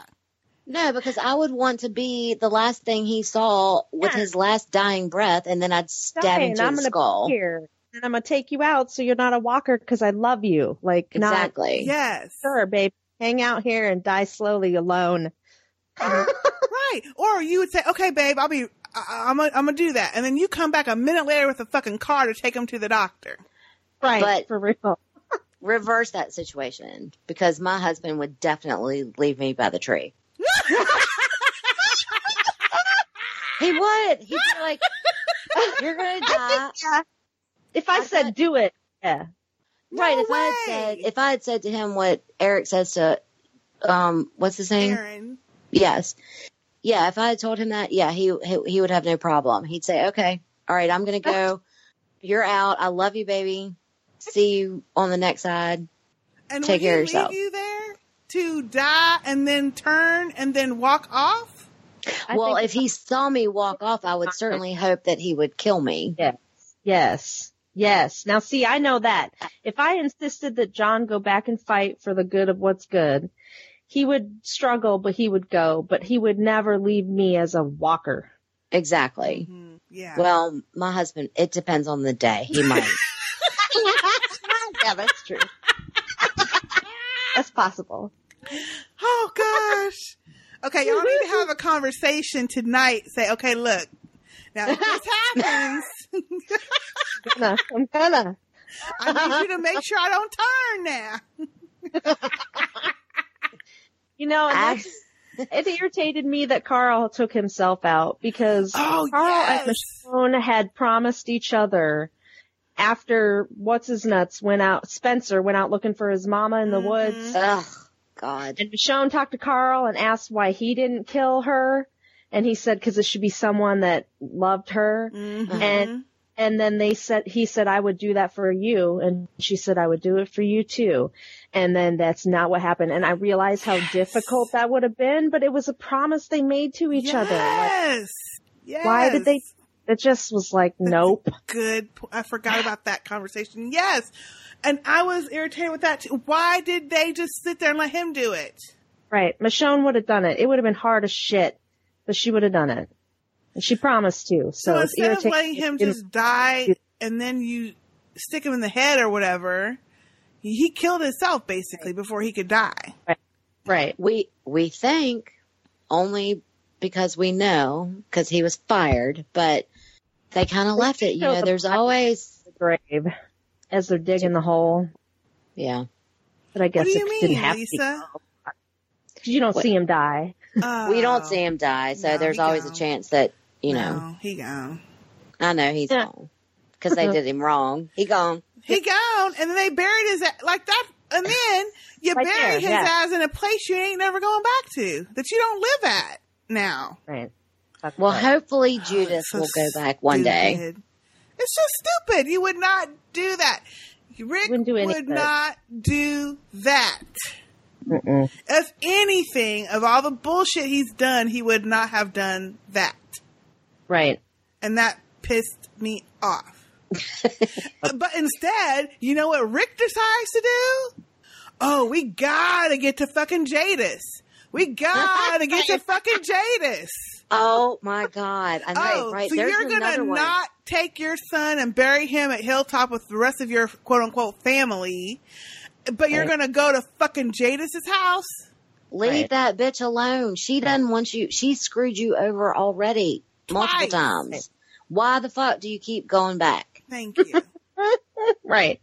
No, because I would want to be the last thing he saw with Yeah. his last dying breath, and then I'd stab him Dying. to I'm the skull. here. And I'm gonna take you out so you're not a walker because I love you. Like, Exactly. Yes. sure, babe. hang out here and die slowly alone. right. Or you would say, okay, babe, I'll be, I, I'm gonna, I'm gonna do that. And then you come back a minute later with a fucking car to take him to the doctor. Right. But for real. reverse that situation because my husband would definitely leave me by the tree. he would. He'd be like, "You're gonna die." Yeah. If I, said do it, yeah. Right. if I had said, if I had said to him what Eric says to, um, what's his name? Aaron. Yes. Yeah. If I had told him that, yeah, he, he, he would have no problem. He'd say, okay, all right, I'm going to go. You're out. I love you, baby. See you on the next side. And Take care of yourself. leave you there to die and then turn and then walk off? well, if he saw me walk off, I would certainly hope that he would kill me. Yes. Yes. Yes. Now see, I know that. If I insisted that John go back and fight for the good of what's good, he would struggle, but he would go, but he would never leave me as a walker. Exactly. Mm-hmm. Yeah. Well, my husband, it depends on the day. He might. yeah, that's true. that's possible. Oh gosh. Okay, y'all need to have a conversation tonight. Say, okay, look. Now if this happens, I'm gonna, I'm gonna. I need you to make sure I don't turn now. You know, and that's, it irritated me that Carl took himself out because Oh, Carl and Michonne had promised each other after what's his nuts went out, Spencer went out looking for his mama in the mm-hmm. woods. Ugh, God. And Michonne talked to Carl and asked why he didn't kill her. And he said, cause it should be someone that loved her. Mm-hmm. And, and then they said, he said, I would do that for you. And she said, I would do it for you too. And then that's not what happened. And I realized how difficult that would have been, but it was a promise they made to each other. Like, Yes. Yes. why did they, it just was like, nope. Good. I forgot about that conversation. Yes. And I was irritated with that too. Why did they just sit there and let him do it? Right. Michonne would have done it. It would have been hard as shit, but she would have done it. And she promised to. So, So it's instead of letting him just die and then you stick him in the head or whatever, he, he killed himself basically before he could die. Right. We we think only because we know because he was fired, but they kind of left it. You know, the there's always the grave as they're digging the hole. yeah. But I guess do it mean, didn't have Lisa? to. be. You don't What? see him die. Oh. we don't see him die, so No, there's he always gone. a chance that you know. No, he gone. I know he's gone because they did him wrong. He gone. He gone, and then they buried his like that, and then you Right bury there, his yeah. ass in a place you ain't never going back to that you don't live at now. Right. Well, hopefully Oh, so will go back one day. It's just stupid. You would not do that. Rick Wouldn't do would of not do that. Mm-mm. If anything, of all the bullshit he's done, he would not have done that. Right. And that pissed me off. but instead, you know what Rick decides to do? Oh, we gotta get to fucking Jadis. We gotta get to fucking Jadis. Oh my God! I know, Oh, right? so There's you're gonna one. not take your son and bury him at Hilltop with the rest of your quote unquote family, but you're Right. gonna go to fucking Jadis's house? Leave Right. that bitch alone. She doesn't want you. She screwed you over already multiple Twice. times. Why the fuck do you keep going back? Thank you. Right.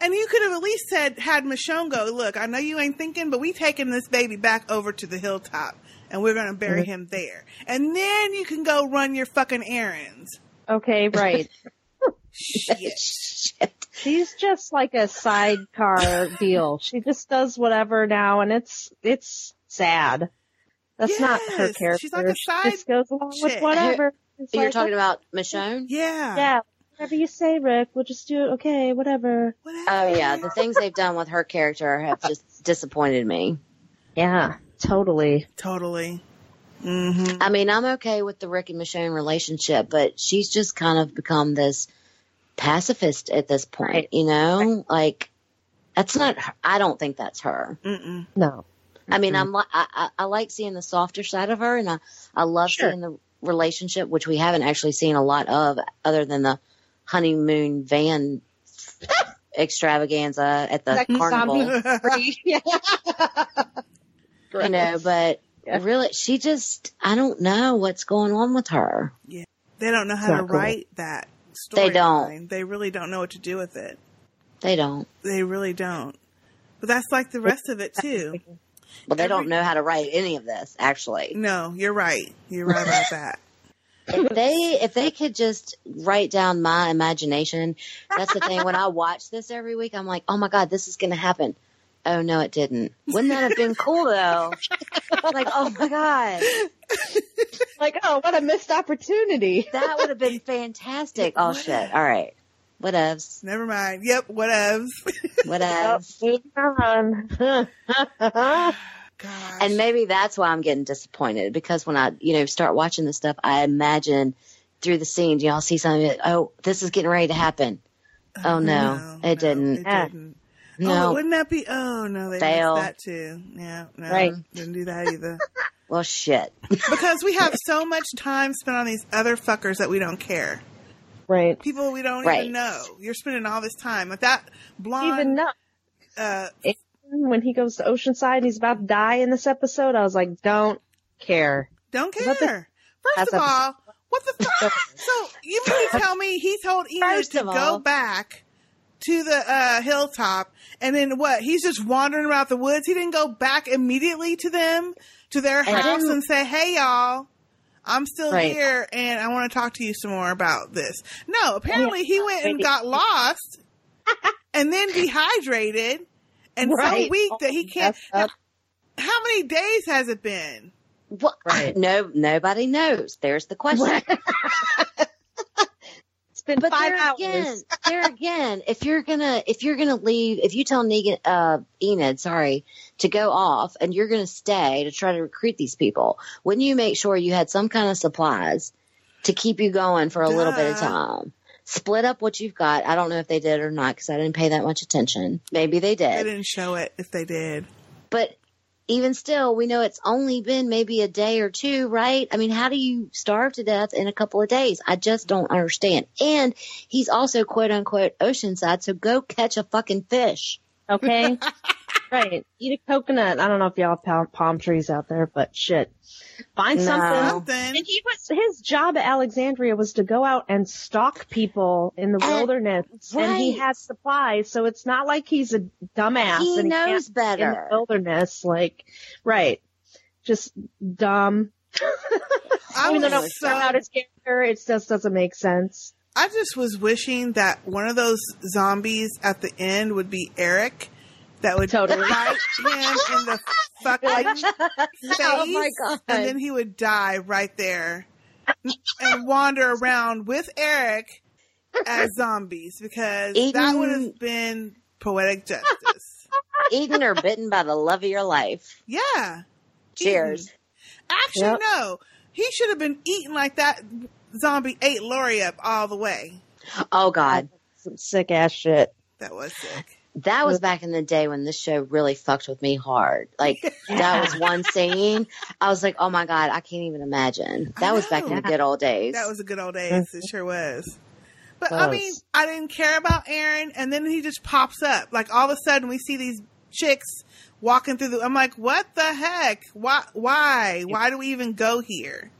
And you could have at least said, had Michonne go, look, I know you ain't thinking, but we taking this baby back over to the hilltop and we're going to bury Mhm. him there. And then you can go run your fucking errands. Okay, right. Shit. She's just like a sidecar deal. She just does whatever now and it's it's sad. That's not her character. she's like a She side just goes along with chick. whatever. It's You're like, talking about Michonne? Yeah. Yeah. Whatever you say, Rick, we'll just do it. Okay, whatever. Oh yeah, the things they've done with her character have just disappointed me. Yeah, totally. Totally. Mm-hmm. I mean, I'm okay with the Rick and Michonne relationship, but she's just kind of become this pacifist at this point, Right. you know? Like, that's not, her. I don't think that's her. Mm-mm. No. I mean, mm-hmm. I'm li- I, I, like seeing the softer side of her and I, I love Sure. seeing the relationship, which we haven't actually seen a lot of other than the honeymoon van extravaganza at the Like carnival. Yeah. you know, but really, she just, I don't know what's going on with her. Yeah. They don't know how to cool. write that story. They don't. They really don't know what to do with it. They don't. They really don't. But that's like the rest of it too. Well, they don't know how to write any of this, actually. No, you're right. You're right about that. if they if they could just write down my imagination, that's the thing. When I watch this every week, I'm like, oh my god, this is going to happen. Oh no, it didn't. Wouldn't that have been cool though? like, oh my god, like, oh, what a missed opportunity. that would have been fantastic. Oh shit. All right, whatevs. Never mind. Yep, whatevs. Whatevs. And maybe that's why I'm getting disappointed because when I, you know, start watching this stuff, I imagine through the scenes, y'all I'll see something. that, Oh, this is getting ready to happen. Uh, oh no, it didn't. It didn't. Oh, no. Oh, wouldn't that be? Oh no, they Fail. missed that too. Yeah, no, Right. didn't do that either. Well, shit. because we have so much time spent on these other fuckers that we don't care. Right. People we don't Right. even know. You're spending all this time with that blonde. Even know. Uh, when he goes to Oceanside, and he's about to die in this episode. I was like, don't care. Don't care. First of all, what the fuck? so you mean to tell me he told Enid to go all- back to the uh, hilltop, and then what? He's just wandering around the woods. He didn't go back immediately to them, to their house, and say, "Hey, y'all." I'm still Right. here and I want to talk to you some more about this. No, oh, apparently he went and got lost and then dehydrated and so weak oh, that he can't. That's How many days has it been? What? No, nobody knows. There's the question. Been but five there hours. again, there again, if you're gonna if you're gonna leave, if you tell Negan, uh, Enid, sorry, to go off, and you're gonna stay to try to recruit these people, wouldn't you make sure you had some kind of supplies to keep you going for a little bit of time? Split up what you've got. I don't know if they did or not because I didn't pay that much attention. Maybe they did. They did, didn't show it if they did. but even still, we know it's only been maybe a day or two, right? I mean, how do you starve to death in a couple of days? I just don't understand. And he's also quote unquote oceanside, so go catch a fucking fish. Okay. right. Eat a coconut. I don't know if y'all have palm, palm trees out there, but shit. Find No. something. Something. And he was his job at Alexandria was to go out and stalk people in the And- wilderness, and he has supplies. So it's not like he's a dumbass. He and knows can't be in better. the wilderness, like right, just dumb. I Even though was no so- about his character, it just doesn't make sense. I just was wishing that one of those zombies at the end would be Eric. That would Totally. bite him in the fucking face, Oh my God. and then he would die right there, and wander around with Eric as zombies because that would have been poetic justice. Eaten or bitten by the love of your life. Yeah. Cheers. Actually, Yep. no. He should have been eaten like that zombie ate Lori up all the way. Oh God. Some sick ass shit. That was sick. That was back in the day when this show really fucked with me hard. Like that was one scene. I was like, oh my god, I can't even imagine. That was back in the good old days. That was the good old days. It sure was. But I mean, I didn't care about Aaron, and then he just pops up. Like all of a sudden, we see these chicks walking through the. I'm like, what the heck? Why? Why? Why do we even go here?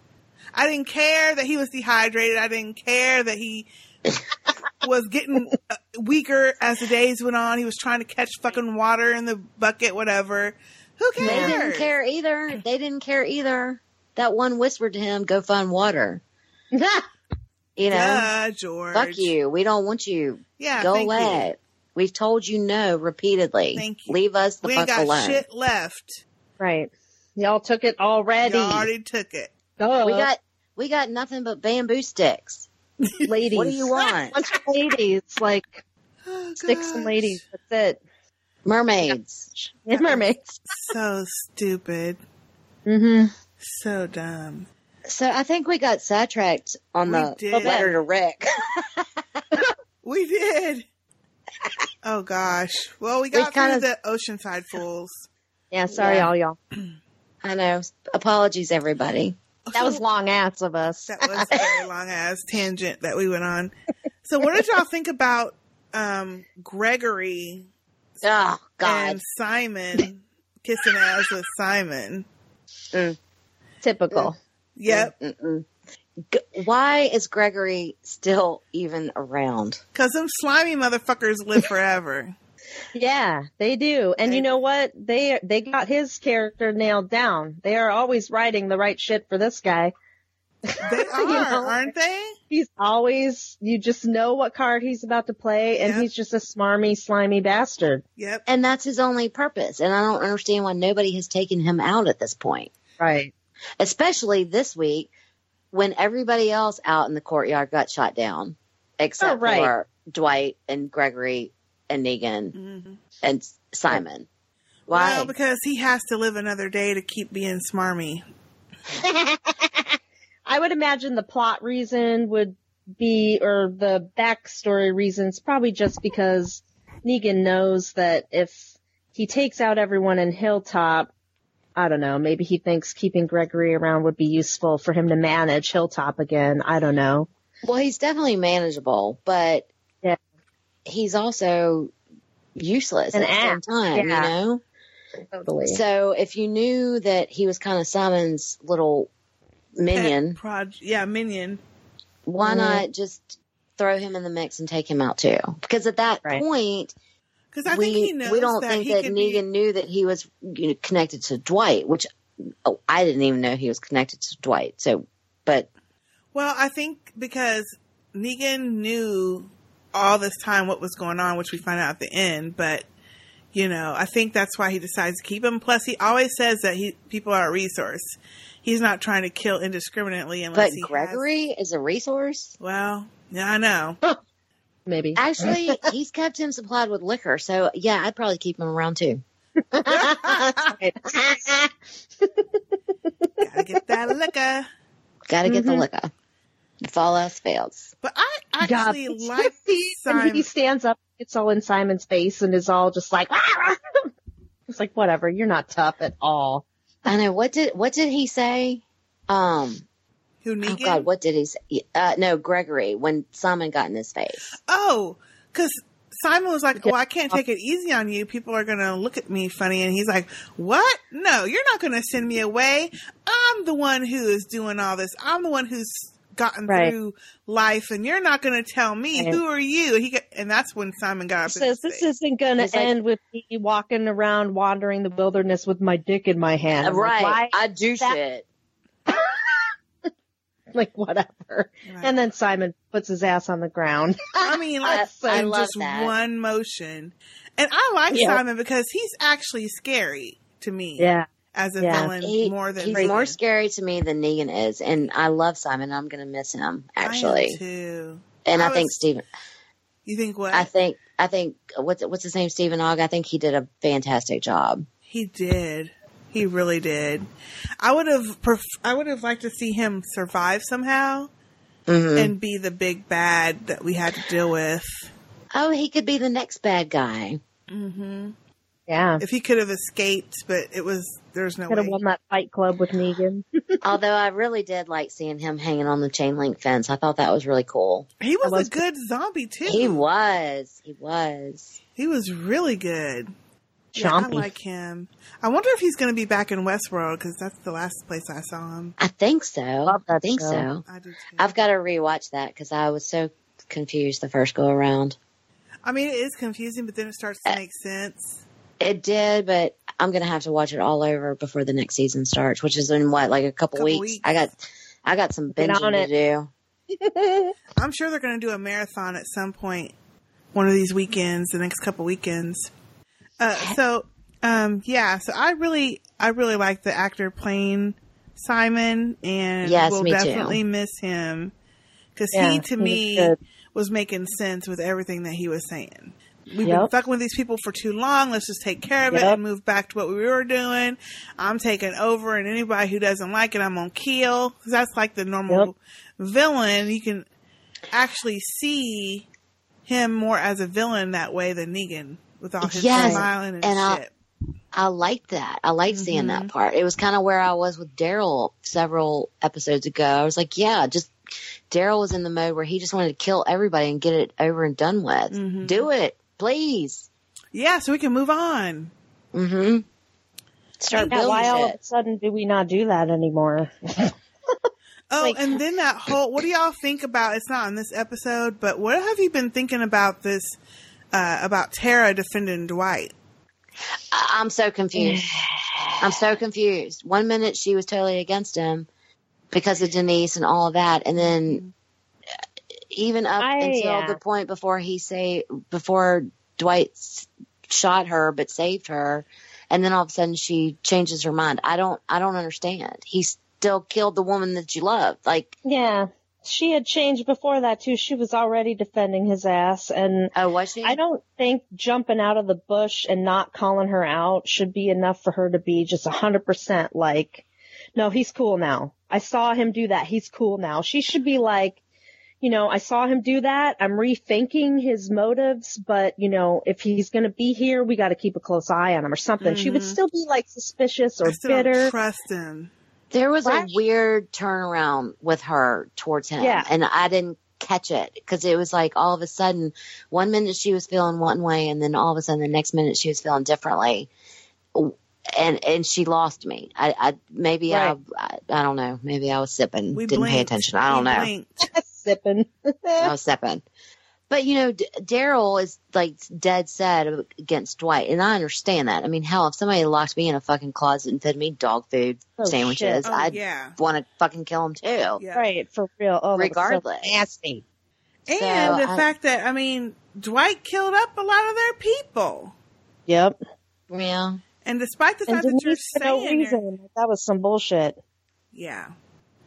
I didn't care that he was dehydrated. I didn't care that he was getting uh, weaker as the days went on. He was trying to catch fucking water in the bucket, whatever. Who cares? they didn't care either. They didn't care either. That one whispered to him, "Go find water." you know, Duh, George. fuck you. We don't want you. Yeah, go thank you. away. We've told you no repeatedly. Thank you. Leave us the We ain't fuck got alone. shit left. Right. Y'all took it already. Y'all already took it. Duh. We got we got nothing but bamboo sticks. Ladies. What do you want? bunch of ladies, like Oh, sticks and gosh. ladies. That's it. Mermaids. And mermaids. So stupid. Mm-hmm. So dumb. So I think we got sidetracked on We the did. letter to Rick. We did. Oh gosh. Well, we We got kinda- through the Oceanside Fools. Yeah, sorry, Yeah. all y'all. I know. Apologies, everybody. That was long ass of us. That was a very long ass tangent that we went on. So, what did y'all think about um, Gregory Oh God. and Simon kissing ass with Simon. Mm. Typical. Yep. Mm-mm. G- Why is Gregory still even around? Cause them slimy motherfuckers live forever. Yeah, they do. And you know what? They they got his character nailed down. They are always writing the right shit for this guy. They are, aren't they? He's always you just know what card he's about to play and he's just a smarmy, slimy bastard. Yep. And that's his only purpose. And I don't understand why nobody has taken him out at this point. Right. Especially this week when everybody else out in the courtyard got shot down, except Oh, right. for Dwight and Gregory and Negan mm-hmm. and Simon. Why? Well, because he has to live another day to keep being smarmy. I would imagine the plot reason would be, or the backstory reasons, probably just because Negan knows that if he takes out everyone in Hilltop, I don't know, maybe he thinks keeping Gregory around would be useful for him to manage Hilltop again. I don't know. Well, he's definitely manageable, but yeah. He's also useless An at the same time, yeah. you know? Totally. So if you knew that he was kind of Simon's little minion, Pet proj- yeah, minion. why Mhm. not just throw him in the mix and take him out too? Because at that point, Because I we, think he knows we don't that think he that could Negan knew that he was you know, connected to Dwight, which oh, I didn't even know he was connected to Dwight. So, but Well, I think because Negan knew all this time what was going on, which we find out at the end, but you know, I think that's why he decides to keep him. Plus, he always says that he people are a resource. He's not trying to kill indiscriminately unless but he Gregory is a resource. Well, yeah, I know. Maybe Actually, he's kept him supplied with liquor, so yeah, I'd probably keep him around too. Gotta get that liquor. Got to get the Mhm. liquor. If all else fails. But I actually God, like when Simon. he stands up, it's all in Simon's face and is all just like, it's like whatever. You're not tough at all. I know. What did what did he say? Um. Who Oh God, what did he say? Uh, no, Gregory. When Simon got in his face. Oh, because Simon was like, "Well, I can't take it easy on you. People are gonna look at me funny." And he's like, "What? No, you're not gonna send me away. I'm the one who is doing all this. I'm the one who's gotten Right. through life, and you're not gonna tell me Right. who are you." He got, and that's when Simon got up. in Says this face. isn't gonna He's like- end with me walking around wandering the wilderness with my dick in my hand. I'm like, right. why- I do that- shit. like whatever. And then Simon puts his ass on the ground. I mean, I- let's I love just that. one motion. And I like Yeah. Simon because he's actually scary to me. Yeah. As a Yeah. villain, He- more than he's Negan. more scary to me than Negan is, and I love Simon. I'm going to miss him I am actually, too. and I, I think was- Steven. You think what? I think I think what's what's his name? Steven Ogg. I think he did a fantastic job. He did. He really did. I would have. Pref- I would have liked to see him survive somehow Mhm. and be the big bad that we had to deal with. Oh, he could be the next bad guy. hmm Yeah. If he could have escaped, but it was there's no Could have won that fight club with Negan. Although I really did like seeing him hanging on the chain link fence. I thought that was really cool. He was, was- a good zombie too. He was. He was. He was really good. Yeah, I like him. I wonder if he's going to be back in Westworld because that's the last place I saw him. I think so. Love I think show. so. I do too. I've got to rewatch that because I was so confused the first go around. I mean, it is confusing, but then it starts to uh, make sense. It did, but I'm gonna have to watch it all over before the next season starts, which is in what, like a couple, Couple weeks? weeks. I got, I got some binging on to it. do. I'm sure they're going to do a marathon at some point, one of these weekends, the next couple weekends. Uh, so, um, yeah, so I really, I really like the actor playing Simon, and Yes, will me too. definitely miss him because Yeah, he, to he me, was making sense with everything that he was saying. We've been fucking with these people for too long. Let's just take care of it and move back to what we were doing. I'm taking over, and anybody who doesn't like it, I'm gonna kill. 'Cause that's like the normal villain. You can actually see him more as a villain that way than Negan with all his Yes, smiling and, and I- shit. I liked that. I liked seeing Mm-hmm. that part. It was kind of where I was with Daryl several episodes ago. I was like, yeah, just Daryl was in the mode where he just wanted to kill everybody and get it over and done with. Mhm. Do it, please. yeah, so we can move on. Mm-hmm. Start Yeah, building why all of a sudden do we not do that anymore? Oh, and then that whole what do y'all think about it's not on this episode, but what have you been thinking about this uh about Tara defending Dwight? I- I'm so confused. I'm so confused. One minute she was totally against him because of Denise and all of that, and then even up I, until uh, the point before he say before Dwight shot her but saved her, and then all of a sudden she changes her mind. I don't. I don't understand. He still killed the woman that you loved. Like, Yeah. She had changed before that too. She was already defending his ass and oh, was she? I don't think jumping out of the bush and not calling her out should be enough for her to be just a hundred percent like, no, he's cool now. I saw him do that. He's cool now. She should be like, you know, I saw him do that. I'm rethinking his motives, but you know, if he's going to be here, we got to keep a close eye on him or something. She would Mhm. still be like suspicious or I still bitter. don't trust him. There was Right. a weird turnaround with her towards him, Yeah. and I didn't catch it because it was like all of a sudden, one minute she was feeling one way, and then all of a sudden the next minute she was feeling differently, and and she lost me. I, I maybe Right. I, I I don't know. Maybe I was sipping, We didn't pay attention. I don't We know. blinked. Sipping. I oh, was sipping. But you know, D- Daryl is like dead set against Dwight, and I understand that. I mean, hell, if somebody locked me in a fucking closet and fed me dog food Oh, sandwiches. Oh, I'd yeah. want to fucking kill him too. Yeah. Right, for real. Oh, that was so Regardless. nasty. And So, the I- fact that I mean, Dwight killed up a lot of their people. Yep. Yeah. And despite the And fact that you're Denise for no saying you're- reason. That was some bullshit. Yeah.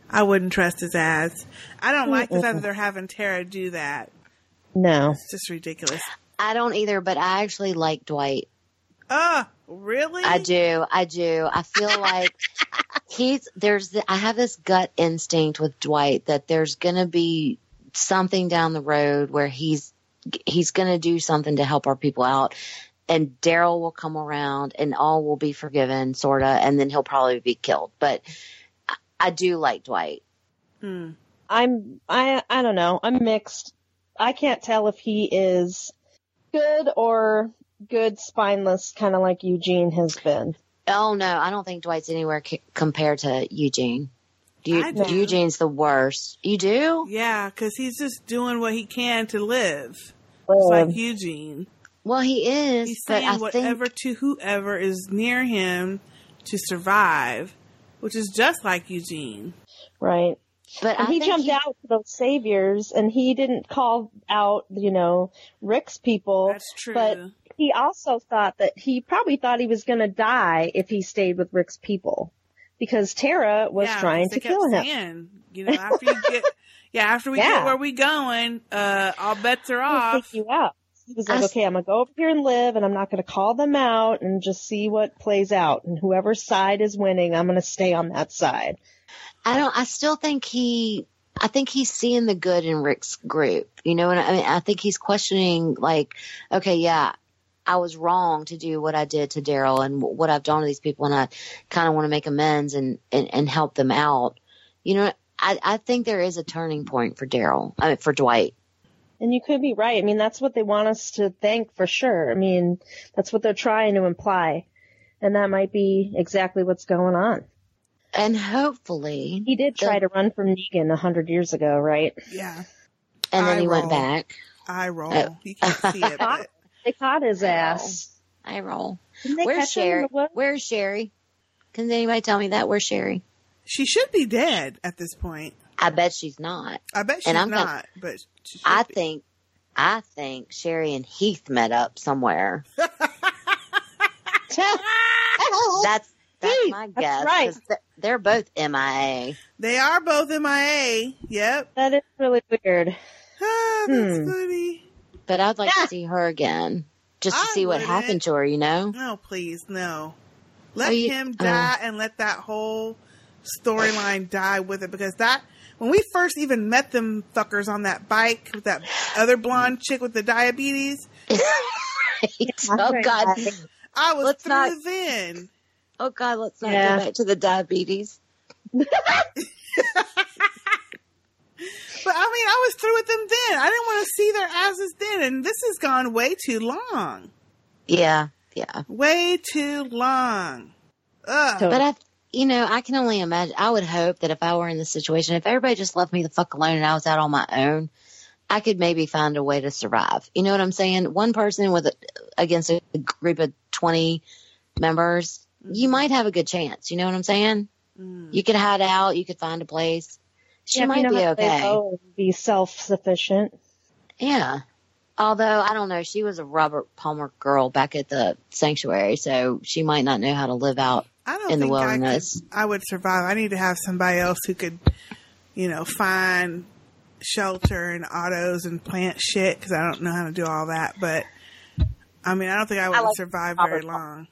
I wouldn't trust his ass. I don't like the fact that they're having Tara do that. No. It's just ridiculous. I don't either, but I actually like Dwight. Oh, really? I do. I do. I feel like he's there's the, I have this gut instinct with Dwight that there's going to be something down the road where he's he's going to do something to help our people out and Daryl will come around and all will be forgiven sorta and then he'll probably be killed. But I, I do like Dwight. Hmm. I'm I I don't know. I'm mixed. I can't tell if he is good or good spineless, kind of like Eugene has been. Oh no, I don't think Dwight's anywhere c- compared to Eugene. Eu- I do. Eugene's the worst. You do? Yeah, because he's just doing what he can to live. It's Um, like Eugene. Well, he is, He's but saying I think whatever to whoever is near him to survive, which is just like Eugene. Right. But and he jumped he- out to those saviors and he didn't call out, you know, Rick's people. That's true. But he also thought that he probably thought he was going to die if he stayed with Rick's people because Tara was Yeah, trying 'cause to they kept kill him. saying, you know, after you get, yeah, after we Yeah. get where we going, uh, all bets are He was off. take you out. He was like, I okay, I'm gonna go over here and live, and I'm not gonna call them out, and just see what plays out. And whoever's side is winning, I'm gonna stay on that side. I don't. I still think he. I think he's seeing the good in Rick's group. You know, and I mean, I think he's questioning, like, okay, yeah, I was wrong to do what I did to Daryl and what I've done to these people, and I kind of want to make amends and, and and help them out. You know, I I think there is a turning point for Daryl. I mean, for Dwight. And you could be right. I mean, that's what they want us to think for sure. I mean, that's what they're trying to imply, and that might be exactly what's going on. And hopefully, He did try to run from Negan a hundred years ago, right? Yeah, and then I he went back. I roll. Uh, you can't see it, but They caught his ass. I roll. They Where's catch him in Sherry? Where's Sherry? Can anybody tell me that? Where's Sherry? she should be dead at this point. I bet she's not. I bet she's And I'm not, gonna- but she should I be. think, I think Sherry and Heath met up somewhere. That's that's my guess. right. 'cause th- They're both MIA. They are both MIA. Yep. That is really weird. Ah, that's Hmm. funny. But I'd like to see her again, just to I see what wouldn't. happened to her. You know? No, please, no. Let you- him oh. die and let that whole storyline die with it because that when we first even met them fuckers on that bike with that other blonde chick with the diabetes, oh God! I was Let's through not- then. Oh God! Let's not Yeah. go back to the diabetes. But I mean, I was through with them then. I didn't want to see their asses then, and this has gone way too long. Yeah, yeah. Way too long. Ugh. But I, you know, I can only imagine. I would hope that if I were in this situation, if everybody just left me the fuck alone and I was out on my own, I could maybe find a way to survive. You know what I'm saying? One person with a, against a group of 20 members, you might have a good chance. You know what I'm saying? Mm. You could hide out. You could find a place. She Yeah, if you might know be how to lay okay. and Be self-sufficient. Yeah. Although I don't know, she was a Robert Palmer girl back at the sanctuary, so she might not know how to live out I don't in the think I, could. I would survive. I need to have somebody else who could, you know, find shelter and autos and plant shit because I don't know how to do all that. But I mean, I don't think I would like survive very long.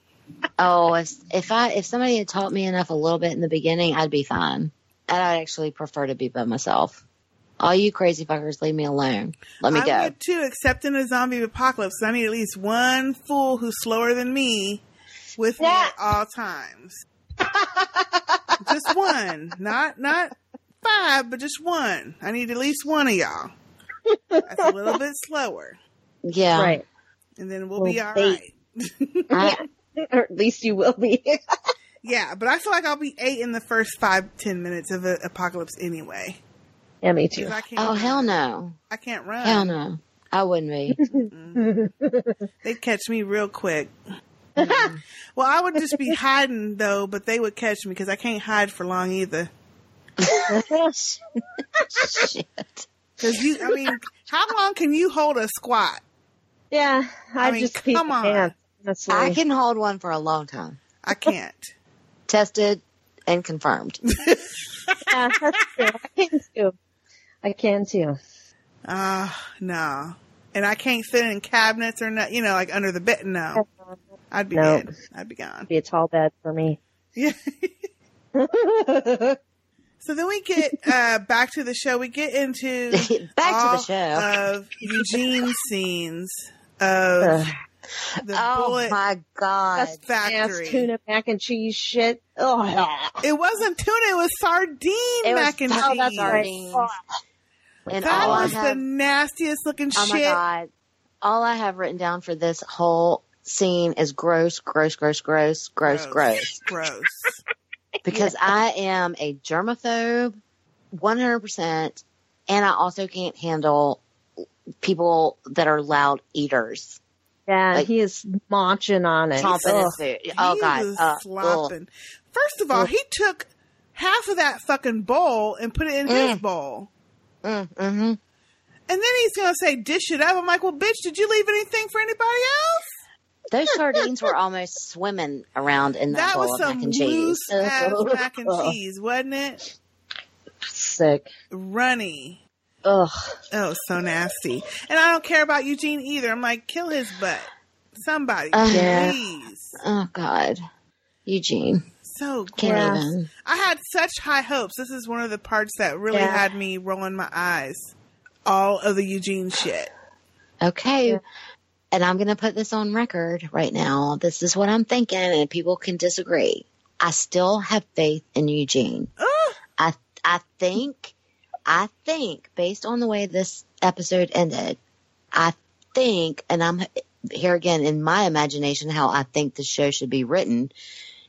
Oh, if if I if somebody had taught me enough a little bit in the beginning, I'd be fine. And I'd actually prefer to be by myself. All you crazy fuckers, leave me alone. Let me I go. would too, except in a zombie apocalypse. I need at least one fool who's slower than me with me at all times. just one, not not five, but just one. I need at least one of y'all. That's a little bit slower, Yeah. Right. and then we'll be Well, all bait. right. or at least you will be. Yeah, but I feel like I'll be ate in the first five ten minutes of an apocalypse anyway. yeah, me too. I can't. Oh hell no. I can't run. Hell no. I wouldn't be. They'd catch me real quick. Well, I would just be hiding though, but they would catch me because I can't hide for long either. Shit. Because you, I mean, how long can you hold a squat? Yeah, I, I mean, just pee come on. pants. I can hold one for a long time. I can't. Tested and confirmed. Yeah, that's true. I can too. I can too. Ah, no. And I can't fit in cabinets or not, you know, like under the bed. No, I'd be No. dead. I'd be gone. Be a tall bed for me. Yeah. So then we get uh, back to the show. We get into Back to the show. of Eugene's scenes of the oh bullet my god. Ass factory. tuna mac and cheese shit. Oh, It wasn't tuna; it was sardine It was mac and fucking cheese. that's right. sardines. And That all I was the nastiest looking oh my shit. god. All I have written down for this whole scene is gross, gross, gross, gross, gross, gross. Gross. Because I am a germaphobe, 100%, and I also can't handle people that are loud eaters. Yeah, Like- he is munching on it. Chomping Ugh. his food. Oh he god. was Uh, ugh. slopping. First of all, he took half of that fucking bowl and put it in his bowl. Mm, hmm And then he's gonna say dish it up. I'm like, well, bitch, did you leave anything for anybody else? Those sardines were almost swimming around in that, That bowl was of some mac and cheese. loose mac and cheese, wasn't it? Sick. Runny. Ugh. Oh, so nasty. And I don't care about Eugene either. I'm like, kill his butt. Somebody, Uh, Yeah. please. Oh God, Eugene. So gross. I had such high hopes. This is one of the parts that really Yeah. had me rolling my eyes. All of the Eugene shit. Okay. And I'm going to put this on record right now. This is what I'm thinking, and people can disagree. I still have faith in Eugene. I I think I think based on the way this episode ended, I think, and I'm here again in my imagination how I think the show should be written.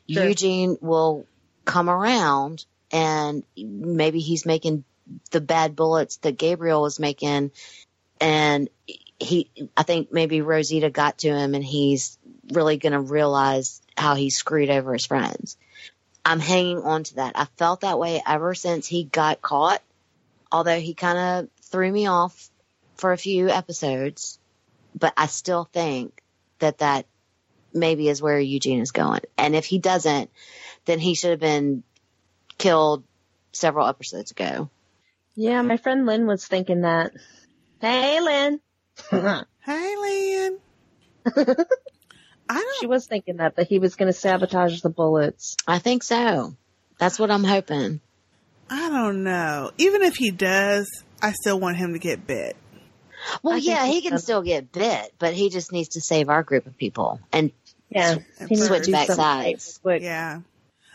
Sure. Eugene will come around, and maybe he's making the bad bullets that Gabriel was making, and he I think maybe Rosita got to him and he's really going to realize how he screwed over his friends. I'm hanging on to that. I felt that way ever since he got caught, although he kind of threw me off for a few episodes, but I still think that that maybe is where Eugene is going. And if he doesn't, then he should have been killed several episodes ago. Yeah, my friend Lynn was thinking that. Hey, Lynn. Hey, Lynn. She was thinking that, that he was going to sabotage the bullets. I think so. That's what I'm hoping. I don't know. Even if he does, I still want him to get bit. Well, I yeah, he he can does. still get bit, but he just needs to save our group of people and Yeah, And he switch back sides. Yeah.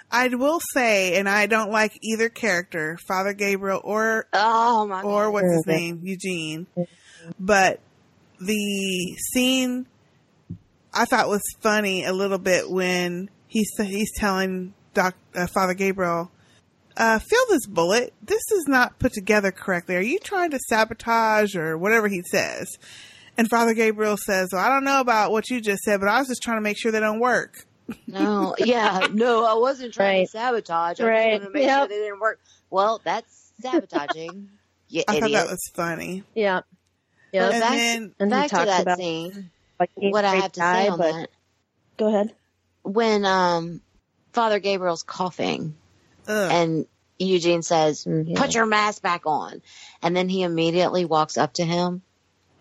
I will say, and I don't like either character, Father Gabriel or oh my or what's his name, Eugene. But the scene I thought was funny a little bit when he's he's telling Doc uh, Father Gabriel, uh, "Feel this bullet. This is not put together correctly. Are you trying to sabotage or whatever he says?" And Father Gabriel says, "Well, I don't know about what you just said, but I was just trying to make sure they don't work." No, yeah, no, I wasn't trying Right. to sabotage. I Right. just wanted to make Yep. sure they didn't work. Well, that's sabotaging. you I idiot. thought that was funny. Yeah. Yeah. And back, then- And back to that about scene. like What I have to guy, say on but that. go ahead. when um Father Gabriel's coughing Ugh. and Eugene says, Mhm. "Put your mask back on," and then he immediately walks up to him,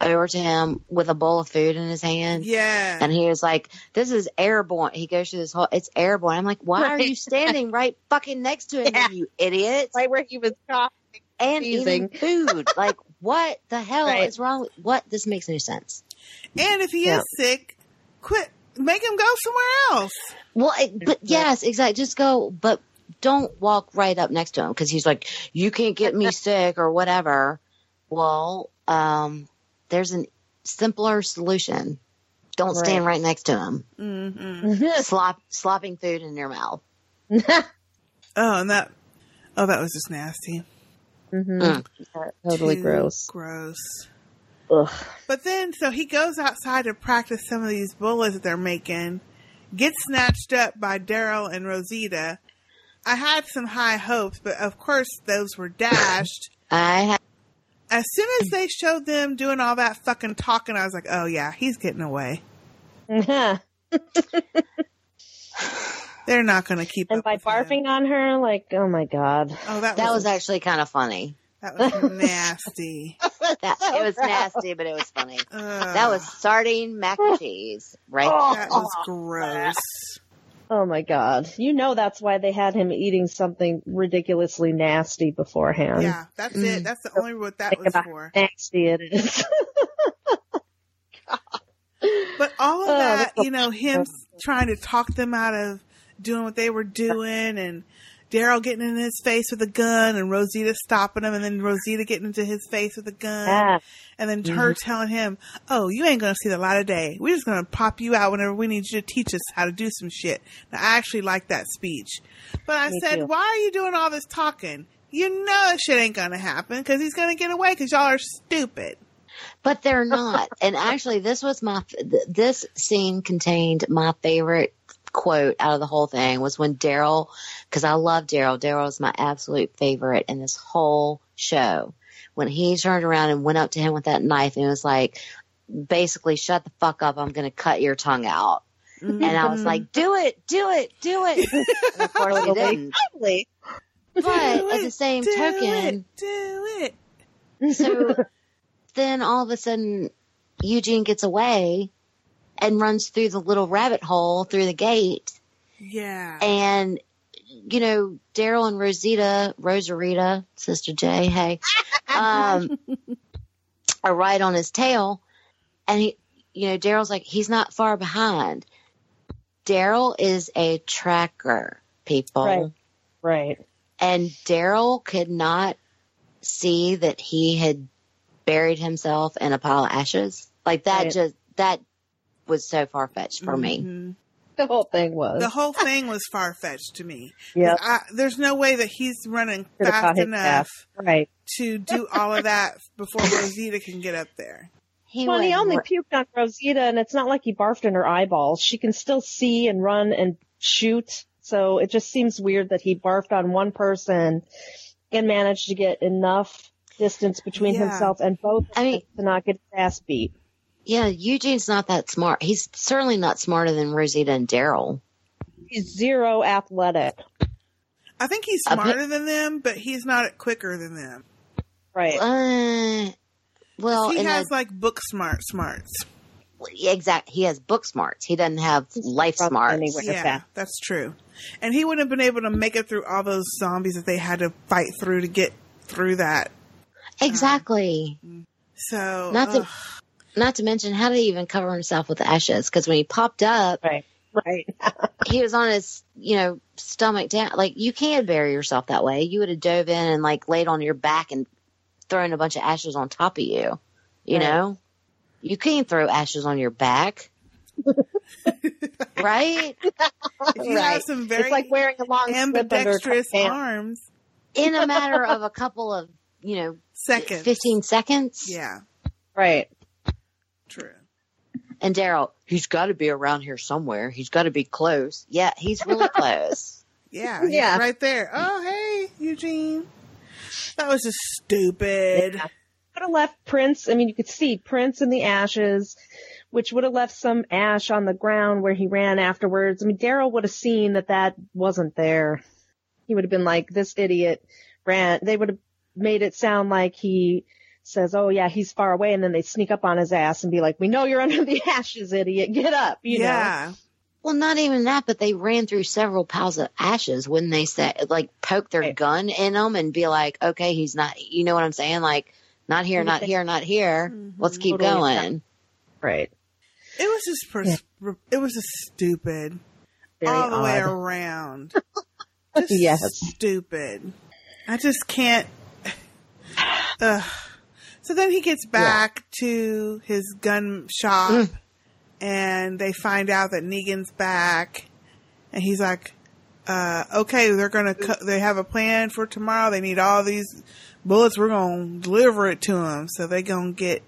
over to him with a bowl of food in his hand. Yeah. And he was like, "This is airborne." He goes through this whole, "It's airborne." I'm like, "Why are you standing right fucking next to him, Yeah. you idiot?" Right where he was coughing. and eating food. like, what the hell Right. is wrong? With, what? This makes no sense. And if he Yeah. is sick, quit. Make him go somewhere else. Well, it, but yes, exactly. Just go, but don't walk right up next to him because he's like, you can't get me sick or whatever. Well, um, there's a simpler solution. Don't stand right next to him. Mm-hmm. Slop, slopping food in your mouth. Oh, and that. Oh, that was just nasty. Hmm Mm. Totally Too gross. Gross. Ugh. But then, so he goes outside to practice some of these bullets that they're making, gets snatched up by Daryl and Rosita. I had some high hopes, but of course those were dashed. I ha- As soon as they showed them doing all that fucking talking, I was like, oh yeah, he's getting away. They're not going to keep and up by with him. barfing on her, like, oh my god. Oh, that, that was, was actually kind of funny. that was nasty. That it was nasty, but it was funny. Ugh, That was sardine mac and cheese, right? Oh. that was gross. Oh my god. You know that's why they had him eating something ridiculously nasty beforehand. Yeah, that's it. Mm. That's the only what that Think was about for. how nasty it is. But all of Oh, that, that's so you know, him trying to talk them out of doing what they were doing, and Daryl getting in his face with a gun, and Rosita stopping him, and then Rosita getting into his face with a gun, Yeah. and then her mm-hmm. telling him, "Oh, you ain't gonna see the light of day. We're just gonna pop you out whenever we need you to teach us how to do some shit." Now, I actually like that speech, but I Me said, too. "Why are you doing all this talking? You know that shit ain't gonna happen because he's gonna get away because y'all are stupid." but they're not. and actually, this was my th- this scene contained my favorite quote out of the whole thing was when Daryl, because I love Daryl. Daryl is my absolute favorite in this whole show. When he turned around and went up to him with that knife and was like, basically, shut the fuck up. I'm going to cut your tongue out. Mm-hmm. And I was like, do it, do it, do it. And of course, he didn't. Totally. But at the same do token, it, do it. so then all of a sudden, Eugene gets away and runs through the little rabbit hole through the gate. Yeah. And, you know, Daryl and Rosita, Rosarita, Sistah J, hey, um, are right on his tail. And he, you know, Daryl's like, he's not far behind. Daryl is a tracker, people. Right. Right. And Daryl could not see that he had buried himself in a pile of ashes. Like that Right. just, that was so far fetched for me. Mhm. The whole thing was. The whole thing was far fetched to me. Yep. I, there's no way that he's running Could've fast enough ass. Right. to do all of that before Rosita can get up there. He well, he only more- puked on Rosita, and it's not like he barfed in her eyeballs. She can still see and run and shoot, so it just seems weird that he barfed on one person and managed to get enough distance between Yeah. himself and both I mean- to not get his ass beat. Yeah, Eugene's not that smart. He's certainly not smarter than Rosita and Daryl. He's zero athletic. I think he's A bit- smarter than them, but he's not quicker than them. Right. Uh, well, he has a, like book smart smarts. exact, he has book smarts. He doesn't have life smarts. Yeah, that. that's true. And he wouldn't have been able to make it through all those zombies that they had to fight through to get through that. Exactly. So Not to, ugh. Not to mention, how did he even cover himself with ashes? Because when he popped up, Right. Right. he was on his, you know, stomach down. Like you can't bury yourself that way. You would have dove in and like laid on your back and thrown a bunch of ashes on top of you. You Right. know, you can't throw ashes on your back. right? If you have some very it's like wearing a long slip ambidextrous arms. In a matter of a couple of, you know, Seconds. 15 seconds. Yeah. Right. True. And Daryl, he's got to be around here somewhere. He's got to be close. Yeah, he's really close. Yeah, he's Yeah. right there. Oh, hey, Eugene. That was just stupid. Would have left Prince. I mean, you could see Prince in the ashes, which would have left some ash on the ground where he ran afterwards. I mean, Daryl would have seen that that wasn't there. He would have been like, "This idiot ran." They would have made it sound like he says, "Oh yeah, he's far away," and then they sneak up on his ass and be like, "We know you're under the ashes, idiot. Get up!" You know. yeah. Well, not even that, but they ran through several piles of ashes when they said, like, poke their gun in them and be like, okay, he's not, you know what I'm saying? Like, not here, not here, not here. Mm-hmm. Let's keep Totally. going. Right. It was just pers- it was just stupid Very all the way around. Just Yes. stupid. I just can't. Ugh. So then he gets back to his gun shop, Mm. and they find out that Negan's back, and he's like, uh, "Okay, they're gonna. Co- they have a plan for tomorrow. They need all these bullets. We're gonna deliver it to them. So they gonna get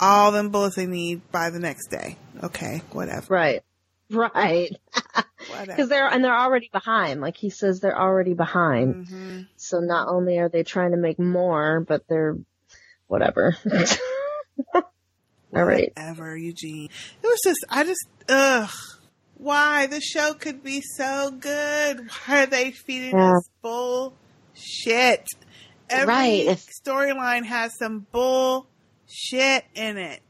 all them bullets they need by the next day. Okay, whatever. Right. Right. Because they're and they're already behind. Like he says, they're already behind. Mm-hmm. So not only are they trying to make more, but they're whatever. All right. Whatever, Eugene. It was just, I just, ugh. Why? The show could be so good. Why are they feeding Yeah. us bullshit? Every Right, storyline has some bullshit in it.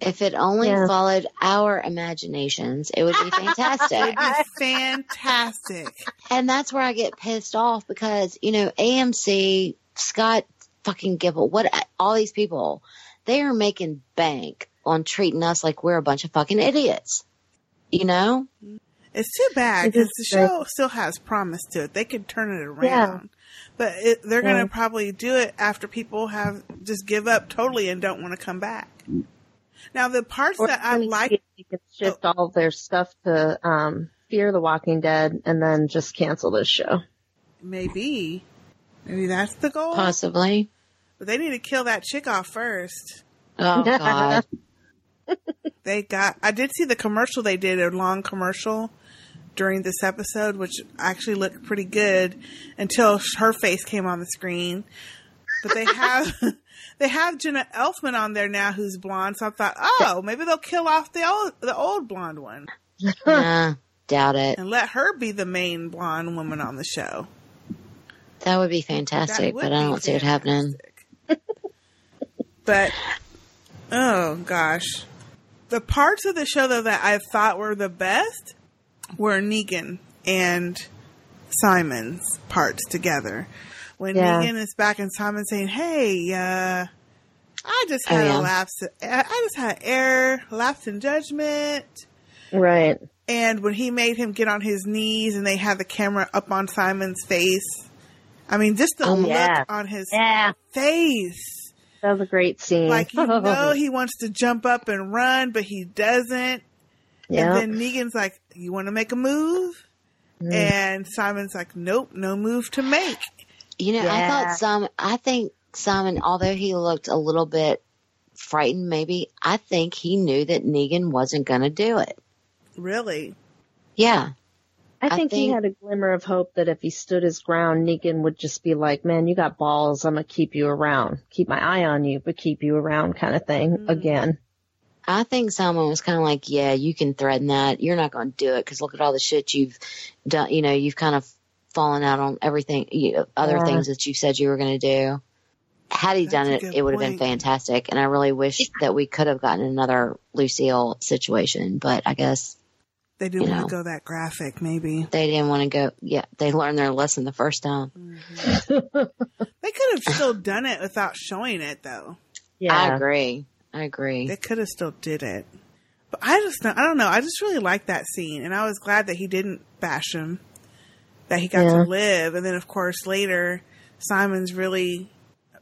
If it only Yeah. followed our imaginations, it would be fantastic. It'd be fantastic. and that's where I get pissed off because, you know, AMC, Scott fucking Gimple, what, all these people, they are making bank on treating us like we're a bunch of fucking idiots. You know? It's too bad because the show still has promise to it. They could turn it around. Yeah. But it, they're Yeah. going to probably do it after people have just give up totally and don't want to come back. Now, the parts Or that I let like see if they could shift all of their stuff to um, Fear the Walking Dead and then just cancel this show. Maybe. Maybe that's the goal. Possibly. But they need to kill that chick off first. Oh, God. They got. I did see the commercial they did, a long commercial during this episode, which actually looked pretty good until her face came on the screen. But they have. They have Jenna Elfman on there now, who's blonde. So I thought, oh, maybe they'll kill off the old, the old blonde one, nah, doubt it. and let her be the main blonde woman on the show. That would be fantastic, would but I don't see it happening. But oh gosh, the parts of the show though that I thought were the best were Negan and Simon's parts together. When Yeah. Negan is back and Simon saying, "Hey, uh, I just Oh, had yeah. a lapse. I just had error, lapse in judgment." Right. And when he made him get on his knees and they had the camera up on Simon's face, I mean, just the Oh, look yeah. on his Yeah. face. That was a great scene. Like you know he wants to jump up and run, but he doesn't. Yeah. And then Negan's like, "You want to make a move?" Mm. And Simon's like, "Nope, no move to make." You know, I thought Simon, I think Simon, although he looked a little bit frightened, maybe, I think he knew that Negan wasn't going to do it. Really? Yeah. I I think, he had a glimmer of hope that if he stood his ground, Negan would just be like, "Man, you got balls. I'm gonna keep you around, keep my eye on you, but keep you around," kind of thing. Mm-hmm. Again, I think Simon was kind of like, yeah, you can threaten that. You're not going to do it because look at all the shit you've done. You know, you've kind of fallen out on everything, you know, other Yeah. things that you said you were going to do. Had he done it, it would have been fantastic. And I really wish that we could have gotten another Lucille situation, but I guess They didn't You want know. to go that graphic. Maybe they didn't want to go. Yeah, they learned their lesson the first time. Mm-hmm. they could have still done it without showing it, though. yeah, I agree. I agree. They could have still did it. But I just, don't, I don't know. I just really liked that scene, and I was glad that he didn't bash him. That he got Yeah. to live, and then of course later, Simon's really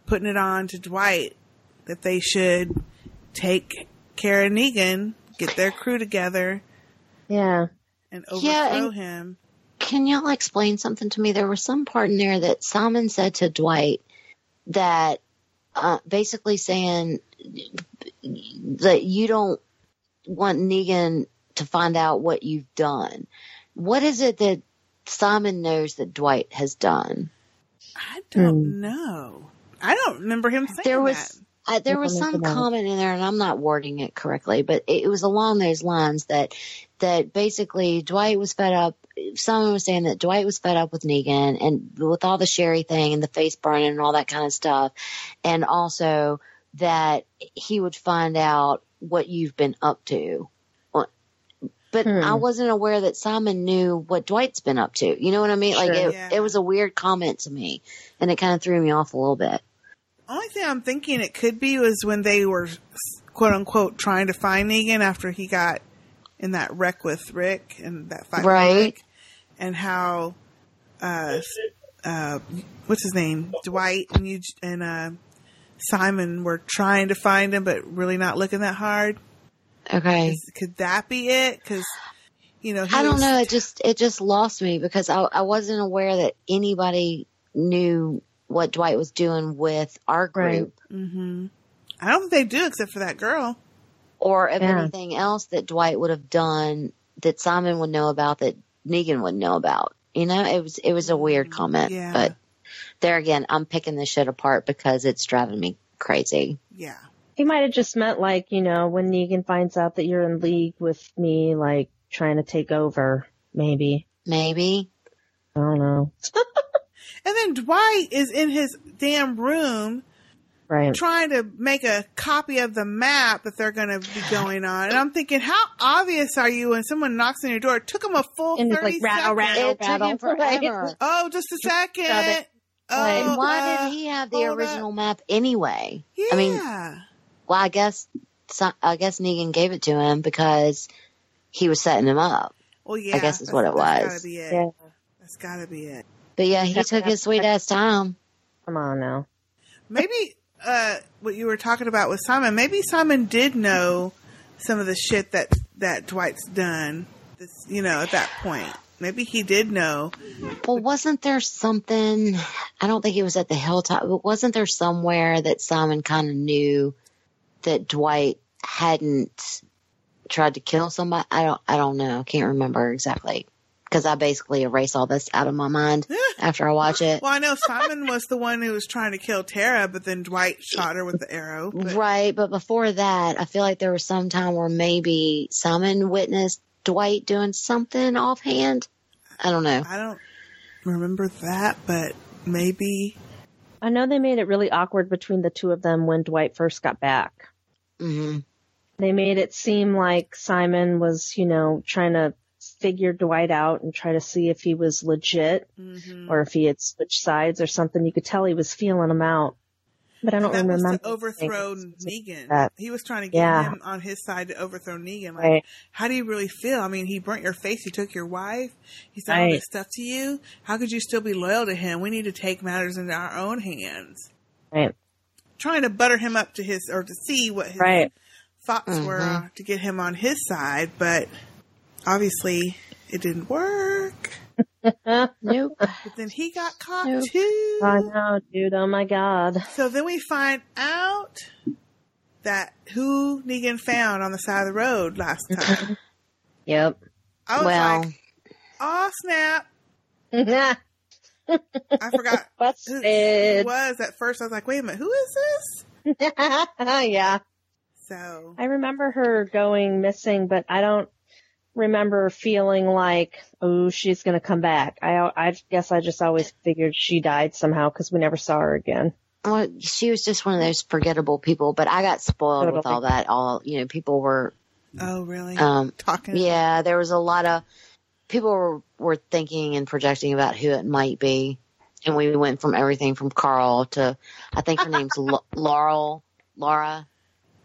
putting it on to Dwight that they should take care of Negan, get their crew together, Yeah. and overthrow Yeah, and- him. Can y'all explain something to me? There was some part in there that Simon said to Dwight that uh, basically saying that you don't want Negan to find out what you've done. What is it that Simon knows that Dwight has done? I don't know. I don't remember him saying There was that. uh, there was some comment in there, and I'm not wording it correctly, but it, it was along those lines that that basically Dwight was fed up. Someone was saying that Dwight was fed up with Negan and with all the Sherry thing and the face burning and all that kind of stuff, and also that he would find out what you've been up to. But hmm. I wasn't aware that Simon knew what Dwight's been up to. You know what I mean? Like it, Yeah. it was a weird comment to me, and it kind of threw me off a little bit. Only thing I'm thinking it could be was when they were quote unquote trying to find Negan after he got in that wreck with Rick and that fight with Right. Rick, and how uh uh what's his name Dwight and you and uh Simon were trying to find him but really not looking that hard. Okay. Is- could that be it? Because you know I don't know. It just it just lost me because I I wasn't aware that anybody knew what Dwight was doing with our group, hmm I don't think they do except for that girl. Or if Yeah. anything else that Dwight would have done that Simon would know about that Negan would know about. You know, it was it was a weird mm-hmm. comment, Yeah. but there again, I'm picking this shit apart because it's driving me crazy. Yeah. He might have just meant like, you know, when Negan finds out that you're in league with me, like trying to take over, maybe. Maybe. I don't know. And then Dwight is in his damn room Right. trying to make a copy of the map that they're going to be going on. And I'm thinking, how obvious are you when someone knocks on your door? It took them a full And 30 like rattle, seconds. rattle, It took rattle. him forever. Oh, just a second. Oh, and why uh, did he have the hold up. original map anyway? I mean, Yeah. well, I guess so- I guess Negan gave it to him because he was setting him up. Well, yeah. I guess is that's- what it was. gotta be it. Yeah. That's gotta be it. But yeah, he took his sweet ass time. Come on now. Maybe, uh, what you were talking about with Simon, maybe Simon did know some of the shit that, that Dwight's done, this, you know, at that point. Maybe he did know. Well, wasn't there something? I don't think it was at the hilltop, but wasn't there somewhere that Simon kind of knew that Dwight hadn't tried to kill somebody? I don't. I don't know. Can't remember exactly because I basically erase all this out of my mind after I watch it. Well, I know Simon was the one who was trying to kill Tara, but then Dwight shot her with the arrow. But Right, but before that, I feel like there was some time where maybe Simon witnessed Dwight doing something offhand. I don't know. I don't remember that, but maybe. I know they made it really awkward between the two of them when Dwight first got back. hmm They made it seem like Simon was, you know, trying to figure Dwight out and try to see if he was legit Mhm. or if he had switched sides or something. You could tell he was feeling him out. But I don't that was remember. to overthrow Negan. He was trying to get Yeah. him on his side to overthrow Negan. Like, Right. how do you really feel? I mean, he burnt your face. He took your wife. He's done all this stuff to you. How could you still be loyal to him? We need to take matters into our own hands. Right. Trying to butter him up to his, or to see what his Right. thoughts were Mhm. uh, to get him on his side, but obviously it didn't work. nope. But then he got caught too. I know, dude. Oh my god. So then we find out that who Negan found on the side of the road last mm-hmm. time. Yep. I was Well. like, "Oh snap!" I forgot who who it was at first. I was like, "Wait a minute, who is this?" yeah. So I remember her going missing, but I don't remember feeling like, oh, she's going to come back. I, I guess I just always figured she died somehow because we never saw her again. Well, she was just one of those forgettable people, but I got spoiled with all that. All you know, people were Oh, really? um Talking. Yeah, there was a lot of people were were thinking and projecting about who it might be, and we went from everything from Carl to I think her name's L- Laurel, Laura.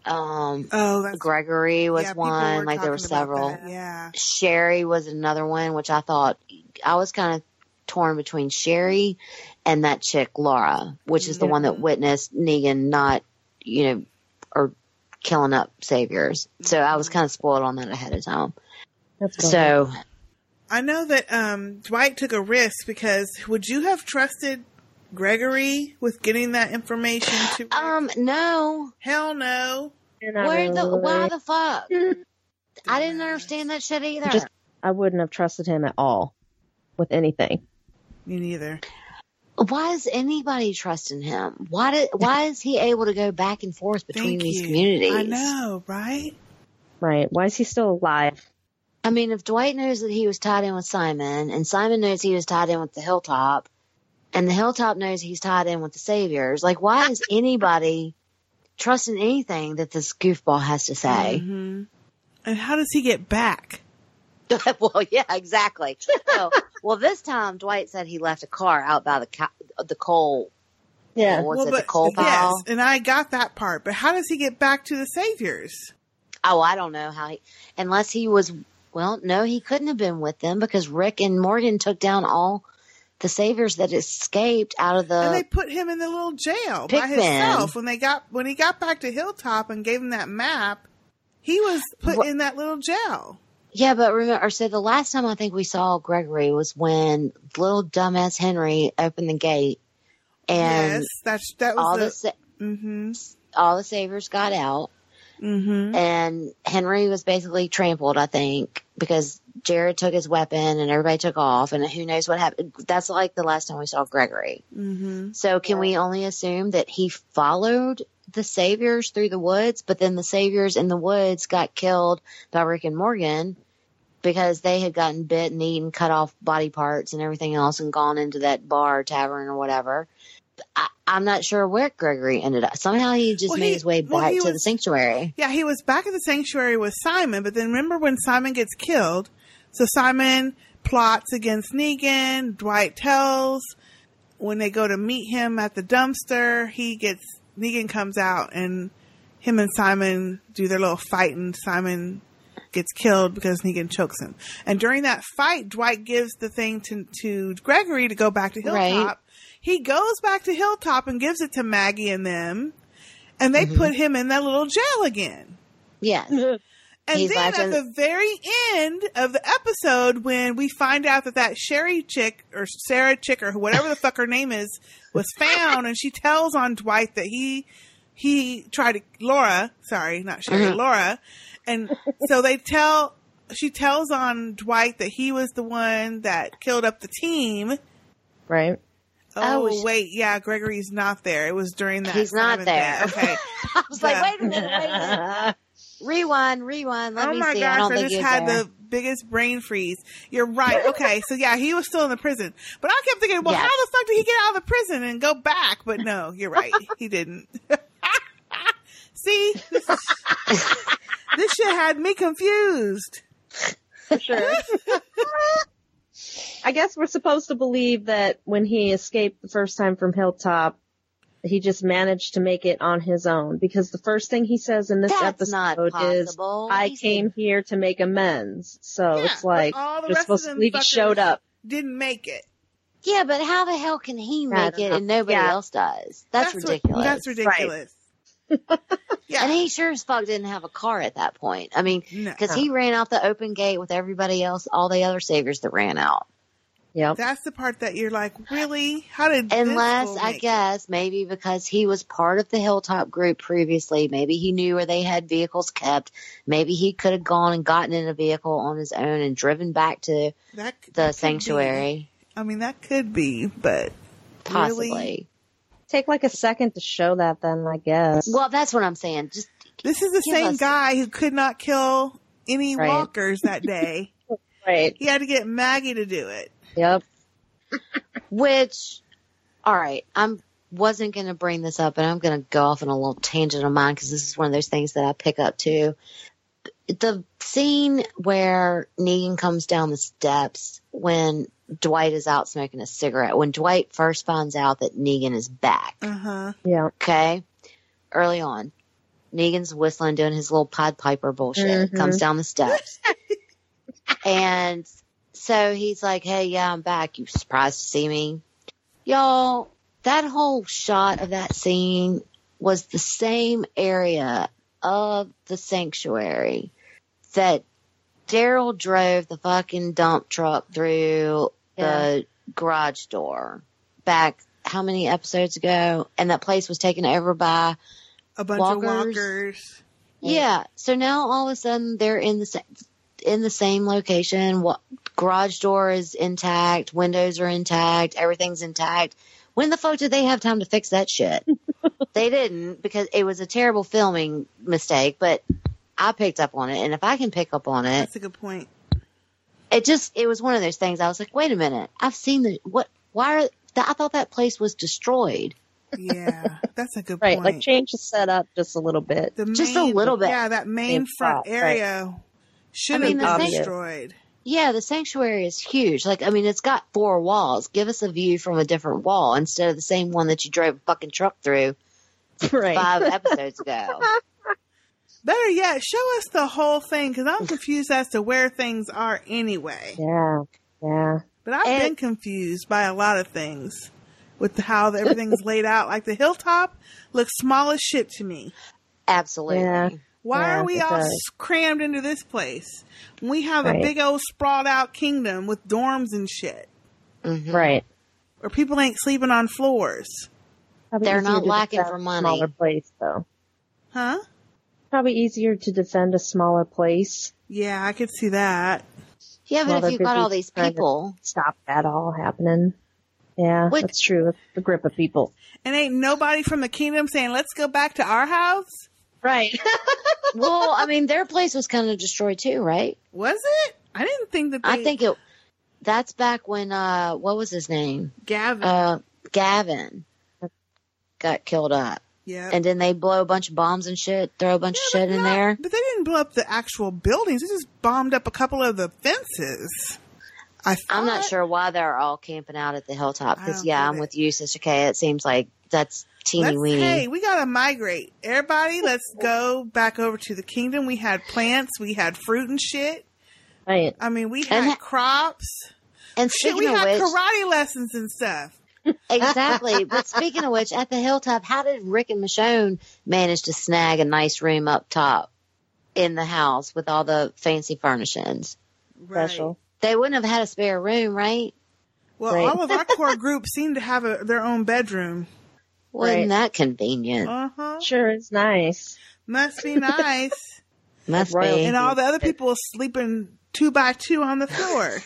Um, oh, Gregory was yeah, one. were like there were several. Yeah. Sherry was another one, which I thought I was kind of torn between Sherry and that chick Laura, which is the one that witnessed Negan not, you know, or killing up saviors. So I was kind of spoiled on that ahead of time. So I know that um, Dwight took a risk because would you have trusted Gregory with getting that information to? Um, no. Hell no. not where the why the fuck? I didn't understand that shit either. Just I wouldn't have trusted him at all with anything. Me neither. why is anybody trusting him? Why did why is he able to go back and forth between Thank these you. communities? I know, right? Right. Why is he still alive? I mean, if Dwight knows that he was tied in with Simon, and Simon knows he was tied in with the Hilltop, and the Hilltop knows he's tied in with the Saviors, like, why is anybody trusting anything that this goofball has to say? hmm And how does he get back? well, yeah, exactly. So, well, this time Dwight said he left a car out by the co- the coal. Yeah. what's well, it, the coal pile. yes, pile? and I got that part, but how does he get back to the Saviors? Oh, I don't know how he, unless he was, well, no, he couldn't have been with them because Rick and Morgan took down all the saviors that escaped out of the. and they put him in the little jail by himself when they got when he got back to Hilltop and gave him that map. He was put What- in that little jail. yeah, but remember, so the last time I think we saw Gregory was when little dumbass Henry opened the gate and yes, that's that was all the. the, mm-hmm. all the saviors got out Mm-hmm. and Henry was basically trampled, I think, because Jared took his weapon and everybody took off and who knows what happened. That's like the last time we saw Gregory. Mm-hmm. So can we only assume that he followed the saviors through the woods, but then the saviors in the woods got killed by Rick and Morgan because they had gotten bit and eaten, cut off body parts and everything else and gone into that bar tavern or whatever. I, I'm not sure where Gregory ended up. Somehow he just Well, made he- his way well, back to the sanctuary. Yeah, he was back at the sanctuary with Simon, but then remember when Simon gets killed? So Simon plots against Negan. Dwight tells when they go to meet him at the dumpster, he gets Negan comes out and him and Simon do their little fight and Simon gets killed because Negan chokes him. And during that fight, Dwight gives the thing to to Gregory to go back to Hilltop. Right. He goes back to Hilltop and gives it to Maggie and them, and they put him in that little jail again. Yes. And He's then watching- at the very end of the episode, when we find out that that Sherry chick or Sarah chick or whatever the fuck her name is was found, and she tells on Dwight that he he tried to Laura, sorry, not Sherry, Mhm. Laura, and so they tell she tells on Dwight that he was the one that killed up the team. Right. Oh, Oh, sh- wait, yeah, Gregory's not there. It was during that. He's not there. thing. Okay. I was like, Yeah. wait a minute, wait a minute. Rewind, rewind. Let oh me my see. gosh, I don't I, just had there. the biggest brain freeze. You're right. Okay, so yeah, he was still in the prison. But I kept thinking, well, Yes. how the fuck did he get out of the prison and go back? But no, you're right. He didn't. See? This, this shit had me confused. For sure. I guess we're supposed to believe that when he escaped the first time from Hilltop, he just managed to make it on his own because the first thing he says in this That's not episode is, "I He said- came here to make amends." So Yeah, it's like all the you're supposed to them believe he showed up. Didn't make it. Yeah, but how the hell can he make it know. and nobody Yeah. else does? That's, what- ridiculous. that's ridiculous. Yeah. And he sure as fuck didn't have a car at that point. I mean, No. because he ran out the open gate with everybody else, all the other saviors that ran out. Yep. That's the part that you're like, really? How did this Unless, fool I guess, maybe because he was part of the Hilltop group previously. Maybe he knew where they had vehicles kept. Maybe he could have gone and gotten in a vehicle on his own and driven back to That, the that sanctuary. be. I mean, that could be, but Possibly. really, Take like a second to show that, then I guess. Well, that's what I'm saying. Just this is the same us- guy who could not kill any Right. walkers that day. right. he had to get Maggie to do it. Yep. Which, all right, I'm wasn't going to bring this up, and I'm going to go off on a little tangent of mine because this is one of those things that I pick up too. The scene where Negan comes down the steps when Dwight is out smoking a cigarette, when Dwight first finds out that Negan is back, Uh huh. Yeah. okay, early on, Negan's whistling, doing his little Pied Piper bullshit, Mhm. comes down the steps. and so he's like, Hey, yeah, I'm back. You surprised to see me? Y'all, that whole shot of that scene was the same area of the sanctuary that Daryl drove the fucking dump truck through Yeah. the garage door back how many episodes ago? And that place was taken over by A bunch walkers. of walkers. Yeah. So now all of a sudden they're in the same in the same location. What garage door is intact, windows are intact, everything's intact. When the fuck did they have time to fix that shit? they didn't because it was a terrible filming mistake, but I picked up on it and if I can pick up on it, That's a good point. It just it was one of those things I was like, wait a minute. I've seen the what why are I thought that place was destroyed. Yeah, that's a good Right, point. like change the setup just a little bit. The Just a little bit. Yeah, that main Main front spot, right. area should I mean, have been destroyed. Yeah, the sanctuary is huge. Like, I mean, it's got four walls. Give us a view from a different wall instead of the same one that you drove a fucking truck through Right. five episodes ago. Better yet, show us the whole thing because I'm confused as to where things are anyway. Yeah, yeah. But I've been confused by a lot of things with how everything's laid out. Like the hilltop looks small as shit to me. Absolutely. Yeah. Why Yeah, are we all does. crammed into this place? We have a big old sprawled out kingdom with dorms and shit, Mhm. Right. where people ain't sleeping on floors. They're not lacking for money. Smaller place though. Huh? Probably easier to defend a smaller place. Yeah, I could see that. Yeah, but if you've got all these people, Stop that all happening. Yeah, Which- that's true. It's the grip of people. And ain't nobody from the kingdom saying, let's go back to our house? Right. well, I mean, their place was kind of destroyed too, right? Was it? I didn't think that they. I think it. That's back when uh, what was his name? Gavin. Uh, Gavin got killed up. Yeah. And then they blow a bunch of bombs and shit, throw a bunch of shit in there. But they didn't blow up the actual buildings. They just bombed up a couple of the fences. I I'm not sure why they're all camping out at the hilltop. Because yeah, I'm it. with you, Sistah K. It seems like that's teeny Let's, weeny. hey, we gotta migrate. Everybody, let's go back over to the kingdom. We had plants, we had fruit and shit. Right. I mean, we had ha- crops. And Shit, we had which, karate lessons and stuff. Exactly. But speaking of which, at the hilltop, how did Rick and Michonne manage to snag a nice room up top in the house with all the fancy furnishings? Special. They wouldn't have had a spare room, right? Well, Right. all of our core group seem to have a, their own bedroom. Wasn't Right. that convenient? Uh huh. Sure, it's nice. Must be nice. Must be. and all the other people sleeping two by two on the floor.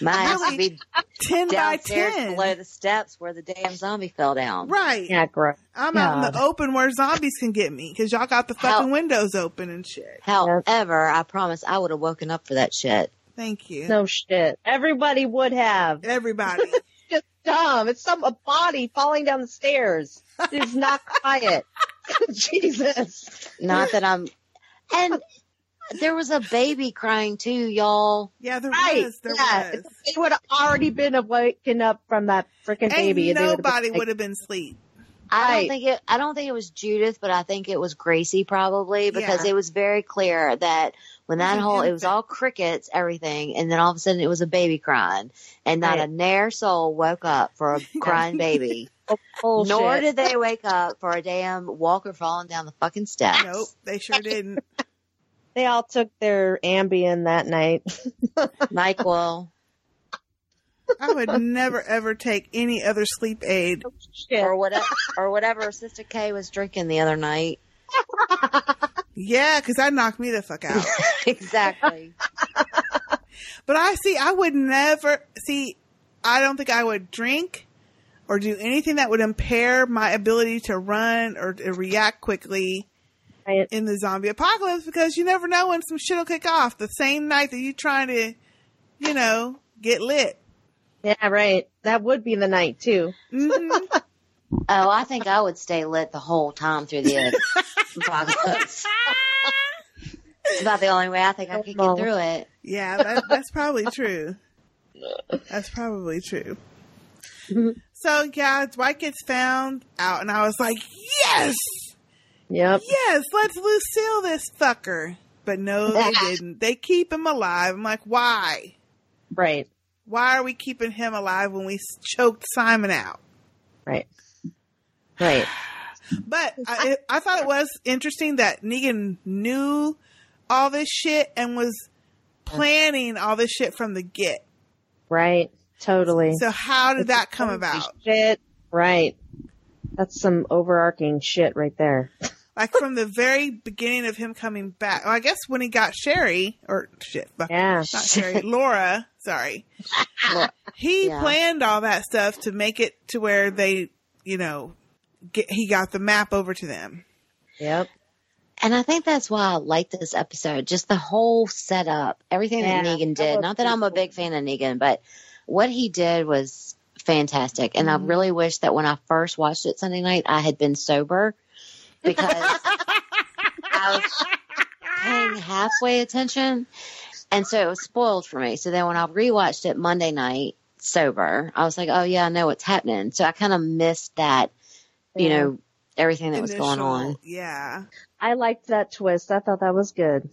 Mine really- to be Ten by ten. below the steps where the damn zombie fell down. Right. Yeah, gross. I'm out in the open where zombies can get me because y'all got the How- fucking windows open and shit. However, I promise I would have woken up for that shit. Thank you. No shit. Everybody would have. Everybody. Just dumb. It's some a body falling down the stairs. It's not quiet. Jesus. Not that I'm. And there was a baby crying too, y'all. Yeah, there Right. was. There yeah. was. They would have already been awakened up from that freaking baby. and they would've been nobody like, would have been asleep. I don't think it. I don't think it was Judith, but I think it was Gracie probably because Yeah. it was very clear that when that an whole it was all crickets, everything, and then all of a sudden it was a baby crying, and not Right. a nair soul woke up for a crying baby. Oh, bullshit. Nor did they wake up for a damn walker falling down the fucking steps. Nope, they sure didn't. They all took their Ambien that night. Nyquil. I would never ever take any other sleep aid. Oh, shit. or whatever, or whatever Sistah K was drinking the other night. Yeah, because that knocked me the fuck out. exactly. But I see, I would never see. I don't think I would drink or do anything that would impair my ability to run or to react quickly Right. in the zombie apocalypse because you never know when some shit will kick off the same night that you're trying to, you know, get lit. Yeah, right. That would be the night too. hmm Oh, I think I would stay lit the whole time through the apocalypse. it's about the only way I think I could get through it. Yeah, that, that's probably true. That's probably true. So yeah, Dwight gets found out, and I was like, yes, Yep. yes, let's Lucille this fucker. But no, they didn't. They keep him alive. I'm like, why? Right. Why are we keeping him alive when we choked Simon out? Right. Right. But I, I thought it was interesting that Negan knew all this shit and was planning all this shit from the get. Right. Totally. So how did It's that come about? Shit. Right. That's some overarching shit right there. Like from the very beginning of him coming back. Well, I guess when he got Sherry or shit, Yeah. not Sherry, Laura. Sorry, he Yeah. planned all that stuff to make it to where they, you know, get he got the map over to them. Yep. And I think that's why I like this episode. Just the whole setup, everything that Negan did. was Not that I'm a big fan of Negan, but what he did was fantastic. And Mm-hmm. I really wish that when I first watched it Sunday night, I had been sober because I was paying halfway attention. And so it was spoiled for me. So then when I rewatched it Monday night sober, I was like, oh yeah, I know what's happening. So I kind of missed that, you Yeah. know, everything that was going on. Yeah, I liked that twist. I thought that was good.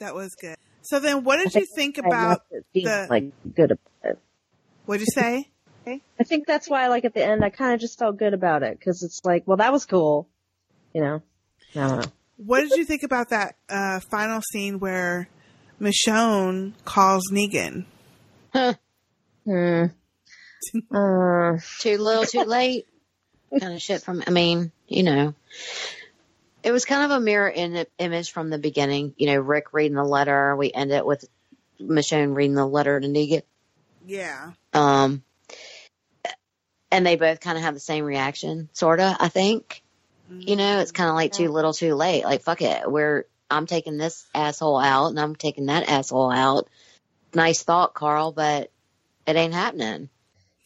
that was good. So then, what I did you think think I about being, the? like good about it. What'd you say? I think that's why, like at the end, I kind of just felt good about it because it's like, well, that was cool, you know. I don't know. What did you think about that uh, final scene where Michonne calls Negan? Hmm. Uh, too little, too late, kind of shit from. I mean, you know, it was kind of a mirror in, image from the beginning. You know, Rick reading the letter. We end it with Michonne reading the letter to Negan. Yeah. Um, and they both kind of have the same reaction, sort of. I think. You know, it's kind of like too little, too late. Like fuck it, we're I'm taking this asshole out, and I'm taking that asshole out. Nice thought, Carl, but it ain't happening.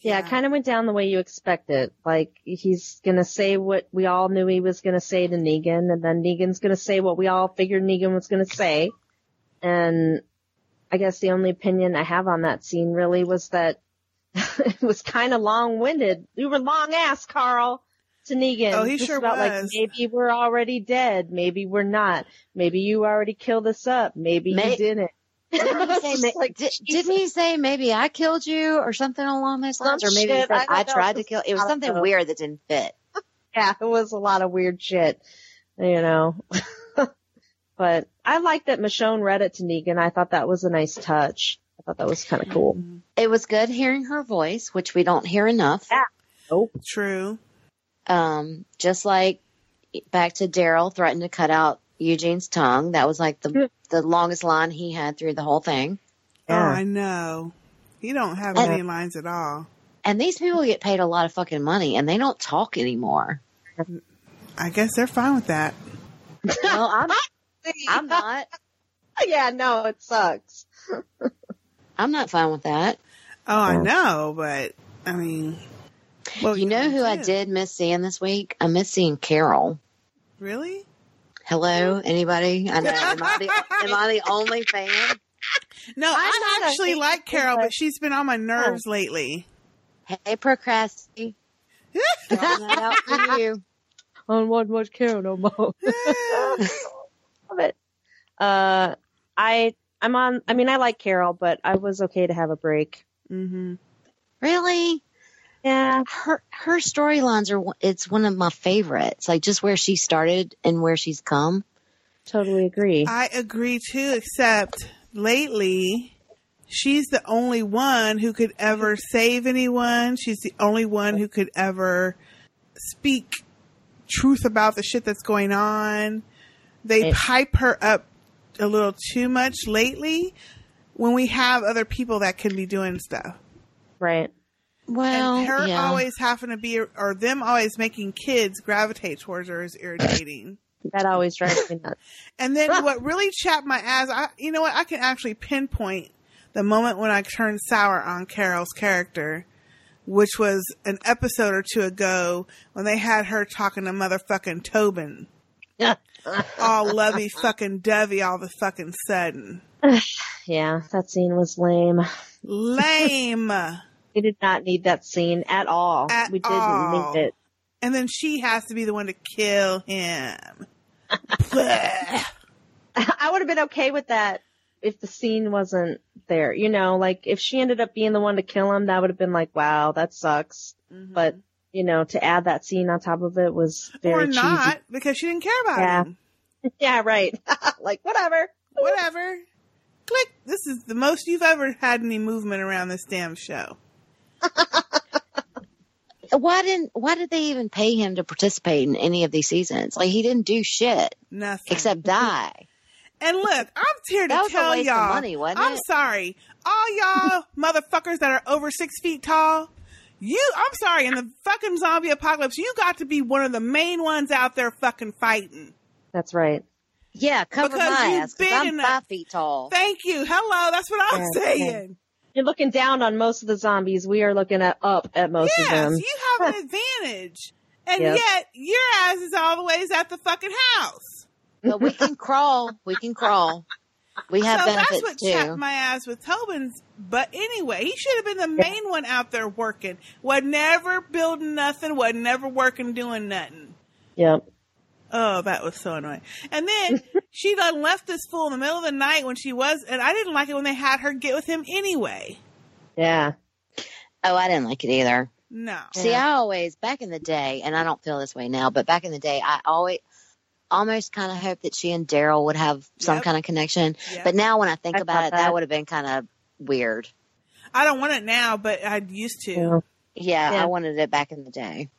yeah, it kind of went down the way you expected. Like he's gonna say what we all knew he was gonna say to Negan, and then Negan's gonna say what we all figured Negan was gonna say. And I guess the only opinion I have on that scene really was that it was kind of long-winded. You were long ass, Carl. To Negan. Oh, he Just sure about, Like, maybe we're already dead. Maybe we're not. Maybe you already killed us up. Maybe May- you didn't. Didn't he say, Like, did, didn't he say maybe I killed you or something along those lines? Or maybe he shit, said I I, tried to kill. It was something know. weird that didn't fit. yeah, it was a lot of weird shit, you know. but I like that Michonne read it to Negan. I thought that was a nice touch. I thought that was kind of cool. It was good hearing her voice, which we don't hear enough. Yeah. Oh, True. Um, just like back to Daryl threatened to cut out Eugene's tongue. That was like the the longest line he had through the whole thing. Oh, I know. He don't have And- any lines at all. And these people get paid a lot of fucking money, and they don't talk anymore. I guess they're fine with that. Well, I'm I'm not. yeah, no, it sucks. I'm not fine with that. Oh, I know, but I mean, well, you know who I did miss seeing this week? I miss seeing Carol. Really? Hello, anybody? I know. Am I the, am I the only fan? No, I'm I actually big like Carol, fan. but she's been on my nerves lately. Hey, procrastinate. Throwing out for you. I don't want much care no more. Love it. Uh, I, I'm on, I mean, I like Carol, but I was okay to have a break. Mm-hmm. Really? Yeah. Her her storylines are it's one of my favorites. Like just where she started and where she's come. Totally agree. I agree too, except lately, she's the only one who could ever save anyone. She's the only one who could ever speak truth about the shit that's going on. They It- hype her up a little too much lately when we have other people that can be doing stuff. Right. Well, and her yeah. always having to be, or them always making kids gravitate towards her is irritating. That always drives me nuts. And then what really chapped my ass, I, you know what? I can actually pinpoint the moment when I turned sour on Carol's character, which was an episode or two ago when they had her talking to motherfucking Tobin. all lovey fucking dovey all the fucking sudden. yeah, that scene was lame. Lame. We did not need that scene at all. At we didn't all. need it. And then she has to be the one to kill him. I would have been okay with that if the scene wasn't there. You know, like if she ended up being the one to kill him, that would have been like, wow, that sucks. Mm-hmm. But you know, to add that scene on top of it was very or cheesy. not, because she didn't care about Yeah. him. Yeah, right. like whatever. Whatever. click. This is the most you've ever had any movement around this damn show. Why didn't why did they even pay him to participate in any of these seasons? Like he didn't do shit Nothing. except die. And look, I'm here to That was a tell waste of y'all. money, wasn't I'm it? sorry, all y'all motherfuckers that are over six feet tall. You, I'm sorry, in the fucking zombie apocalypse, you got to be one of the main ones out there fucking fighting. That's right. Yeah, cover Because my you ass. 'cause big I'm enough. five feet tall. Thank you. Hello, that's what I'm Yeah, saying. You're looking down on most of the zombies. We are looking at up at most Yes, of them. Yes, you have an advantage, and Yep. yet your ass is all the ways at the fucking house. But we can crawl. We can crawl. We have so benefits that's what too. chapped my ass with Tobin's. But anyway, he should have been the main one out there working. Was never building nothing. Was never working doing nothing. Yep. Oh, that was so annoying. And then she done left this fool in the middle of the night when she was, and I didn't like it when they had her get with him anyway. Yeah. Oh, I didn't like it either. No. See, I always back in the day, and I don't feel this way now, but back in the day, I always almost kind of hoped that she and Daryl would have some Yep. kind of connection. Yep. But now, when I think I about it, that, that. would have been kind of weird. I don't want it now, but I used to. Yeah, Yeah. I wanted it back in the day.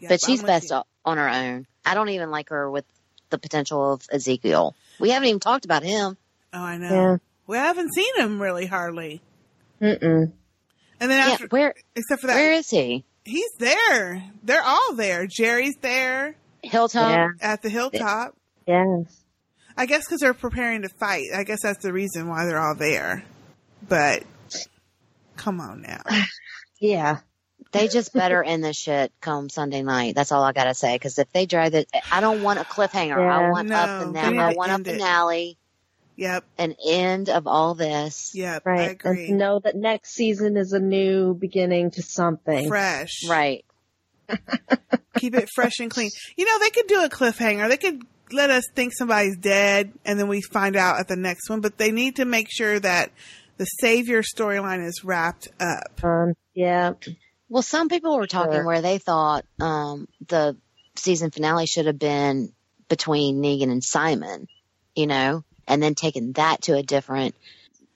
Yep, but she's best o- on her own. I don't even like her with the potential of Ezekiel. We haven't even talked about him. Oh, I know. Yeah. We haven't seen him really hardly. Mm-mm. And then Yeah, after, where except for that, where is he? He's there. They're all there. Jerry's there Hilltop. Yeah. at the hilltop. Yes. I guess because they're preparing to fight. I guess that's the reason why they're all there. But come on now. Yeah. They just better end this shit come Sunday night. That's all I gotta say. Because if they drag it, I don't want a cliffhanger. I want No, a they finale. need I want a end it. Yep. An end of all this. Yep. Right. I And agree. know that next season is a new beginning to something. Fresh. Right. Keep it fresh and clean. You know, they could do a cliffhanger. They could let us think somebody's dead and then we find out at the next one, but they need to make sure that the savior storyline is wrapped up. Um, yeah. Well, some people were talking Sure. where they thought um, the season finale should have been between Negan and Simon, you know, and then taking that to a different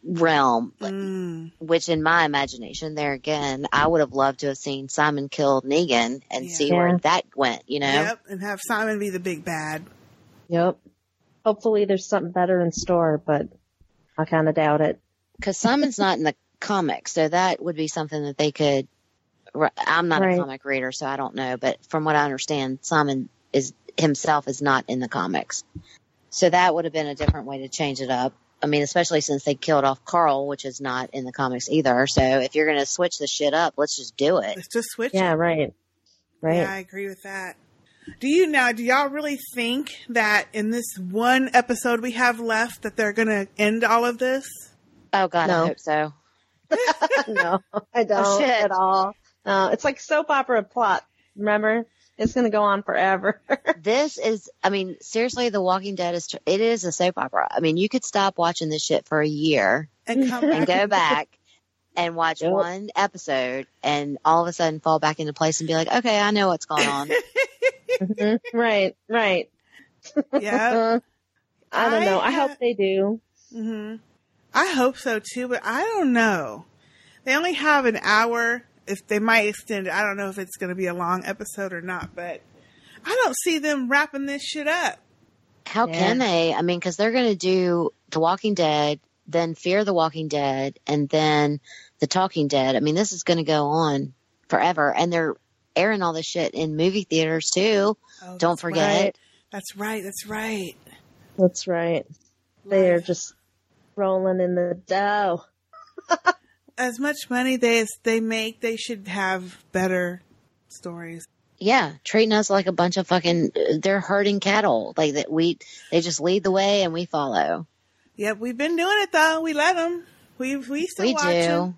realm. Mm. Which, in my imagination, there again, I would have loved to have seen Simon kill Negan and see Yeah. where that went. You know, Yep. And have Simon be the big bad. Yep. Hopefully there's something better in store, but I kind of doubt it. because Simon's not in the comics, so that would be something that they could. Ri- I'm not Right. a comic reader, so I don't know, but from what I understand, Simon is himself is not in the comics, so that would have been a different way to change it up. I mean, especially since they killed off Carl, which is not in the comics either. So if you're going to switch the shit up, let's just do it. Let's just switch Yeah, it. right. Right. Yeah, I agree with that. Do you now, do y'all really think that in this one episode we have left that they're going to end all of this? Oh God, No. I hope so. no, I don't shit. at all. No, it's like soap opera plot. Remember? It's going to go on forever. this is, I mean, seriously, The Walking Dead is, it is a soap opera. I mean, you could stop watching this shit for a year And come and back. go back and watch Yep. one episode and all of a sudden fall back into place and be like, okay, I know what's going on. Mhm. Right, right. Yeah. I don't I know. I ha- hope they do. hmm I hope so too, but I don't know. They only have an hour. If they might extend it, I don't know if it's going to be a long episode or not. But I don't see them wrapping this shit up. How Yeah. can they? I mean, because they're going to do The Walking Dead, then Fear the Walking Dead, and then The Talking Dead. I mean, this is going to go on forever. And they're airing all this shit in movie theaters too. Oh, Don't forget. right. That's right. That's right. That's right. They are just rolling in the dough. As much money they as they make, they should have better stories. Yeah, treating us like a bunch of fucking, they're herding cattle. Like that we, they just lead the way and we follow. Yep, we've been doing it though. We let them. We we still we watching. do.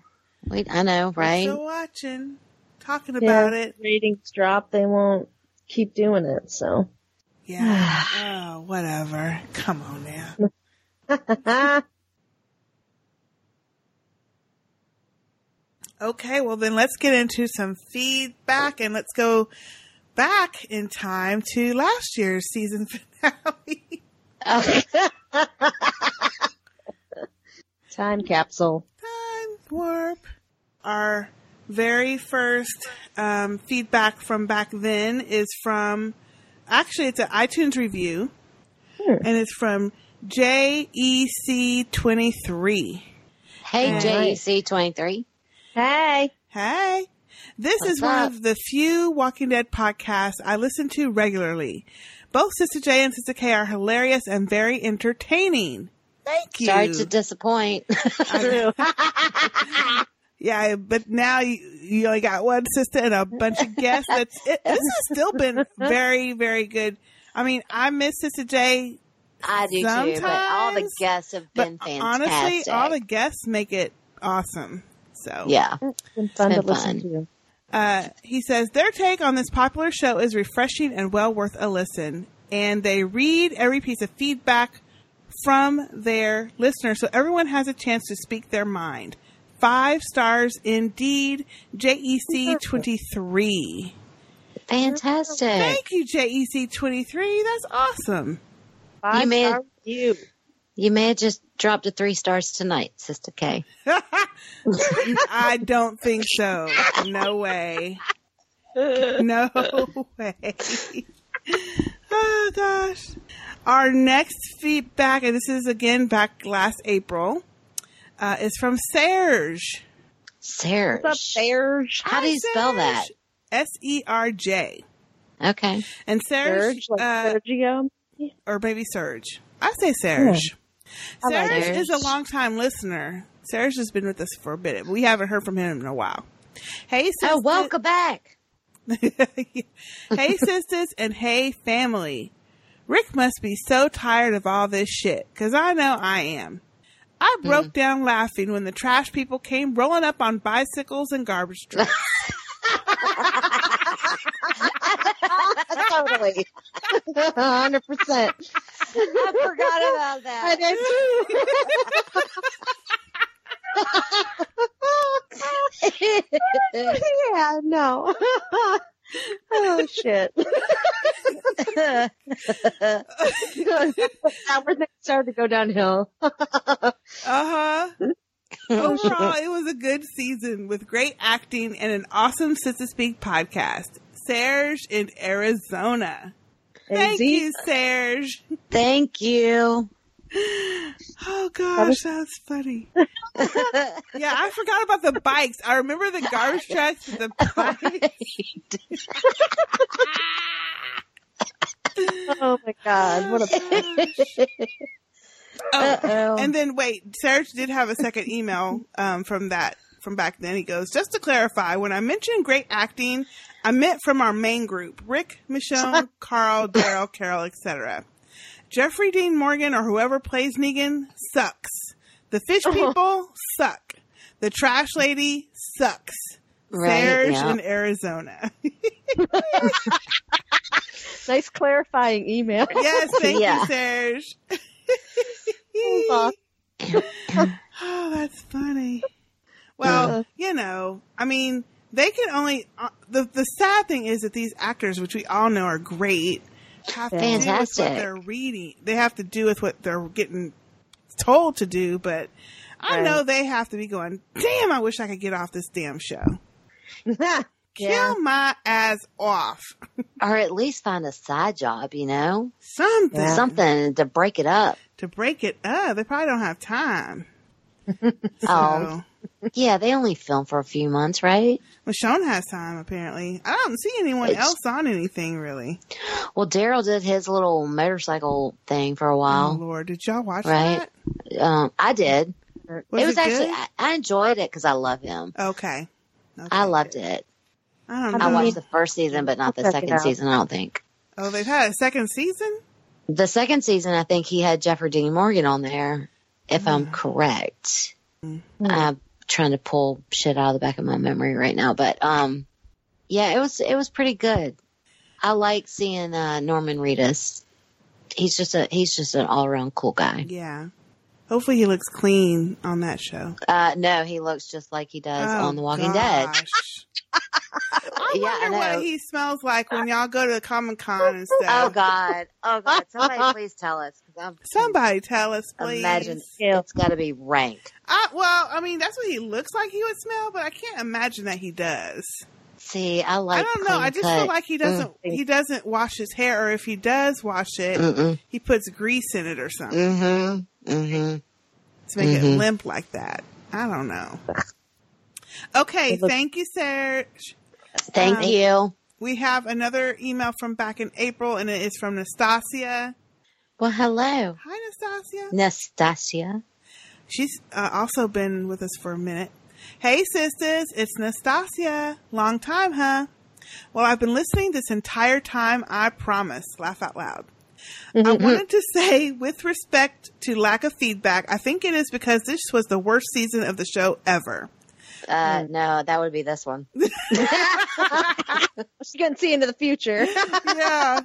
We, I know, We're right? still watching. Talking Yeah, about it. Ratings drop. They won't keep doing it. So. Yeah. oh, whatever. Come on now. Okay, well then let's get into some feedback and let's go back in time to last year's season finale. Time capsule. Time warp. Our very first um, feedback from back then is from, actually, it's an iTunes review, and it's from JEC23. Hey, And- JEC23. Hey. Hey. This What's is one up? of the few Walking Dead podcasts I listen to regularly. Both Sistah J and Sistah K are hilarious and very entertaining. Thank you. Sorry to disappoint. Yeah, but now you, you only got one sister and a bunch of guests. That's it, this has still been very, very good. I mean, I miss Sistah J. I do too, but all the guests have been fantastic. Honestly, all the guests make it awesome. So yeah, It's been fun been to listen fun. to. Uh, he says their take on this popular show is refreshing and well worth a listen. And they read every piece of feedback from their listeners so everyone has a chance to speak their mind. Five stars indeed. JEC23. Fantastic. Thank you, JEC23. That's awesome. you may have, you. may have just dropped to three stars tonight, Sistah K. I don't think so. No way. No way. Oh gosh. Our next feedback, and this is again back last April, uh, is from Serge. Serge. What's up, Serge? How do you spell that? S E R J. Okay. And Serge, Serge, like uh, Sergio? or maybe Serge. I say Serge. I like Serge Serge. is a longtime listener. Serge has been with us for a bit. We haven't heard from him in a while. Hey, sisters. Oh, welcome back. hey, sisters, and hey, family. Rick must be so tired of all this shit, because I know I am. I hmm. broke down laughing when the trash people came rolling up on bicycles and garbage trucks. totally. 100%. I forgot about that. I did too. yeah, no. oh, shit. Everything started to go downhill. Uh huh. Overall, it was a good season with great acting and an awesome Sistah Speak podcast. Serge in Arizona. Thank Zeke. you, Serge. Thank you. Oh gosh, that's funny. yeah, I forgot about the bikes. I remember the garbage trucks with the bikes. oh my god, what a Oh, and then wait, Serge did have a second email um, from that from back then. He goes, just to clarify, when I mentioned great acting, I meant from our main group: Rick, Michelle, Carl, Daryl, Carol, etc. Jeffrey Dean Morgan or whoever plays Negan sucks. The fish oh. people suck. The trash lady sucks. Right, Serge yeah. in Arizona. nice clarifying email. yes, thank Yeah. you, Serge. Oh, that's funny. Well, you know, I mean, they can only. Uh, the the sad thing is that these actors, which we all know are great, have to do with what they're reading. They have to do with what they're getting told to do. But I Right. know they have to be going. Damn! I wish I could get off this damn show. Kill my ass off. Or at least find a side job, you know? Something. Something to break it up. To break it up, they probably don't have time. Oh, yeah, they only film for a few months, right? Well, Sean has time apparently. I don't see anyone It's- else on anything really. Well, Daryl did his little motorcycle thing for a Oh while, Lord, did y'all watch right? that? Um, I did. Was it was it actually, good? I, I enjoyed it because I love him. Okay. I loved it. I don't Know. I watched the first season, but not the I'll second season, I don't think. Oh, they've had a second season? The second season, I think he had Jeffrey Dean Morgan on there, if I'm correct. I'm trying to pull shit out of the back of my memory right now, but um, yeah, it was it was pretty good. I like seeing uh, Norman Reedus. He's just a he's just an all around cool guy. Yeah. Hopefully he looks clean on that show. Uh, no, he looks just like he does Oh, on The Walking Dead. I Yeah, I wonder what he smells like when y'all go to the Comic Con and stuff. Oh God! Oh God! Somebody please tell us. I'm Somebody tell us, please. imagine it's got to be rank. I, well, I mean, that's what he looks like he would smell, but I can't imagine that he does. See, I like. I don't know. I just feel like he doesn't. He doesn't wash his hair, or if he does wash it, Mm-mm. he puts grease in it or something Mm-hmm. Mm-hmm. to make it Mhm. limp like that. I don't know. Okay, looks- thank you, Sarah. Thank Um, you. We have another email from back in April, and it is from Nastasia. Well, hello, Hi, Nastasia. Nastasia. She's uh, also been with us for a minute. Hey, sisters, it's Nastasia. Long time, huh? Well, I've been listening this entire time, I promise. Laugh out loud. I wanted to say, with respect to lack of feedback, I think it is because this was the worst season of the show ever. Uh, no, that would be this one. She couldn't see into the future. yeah.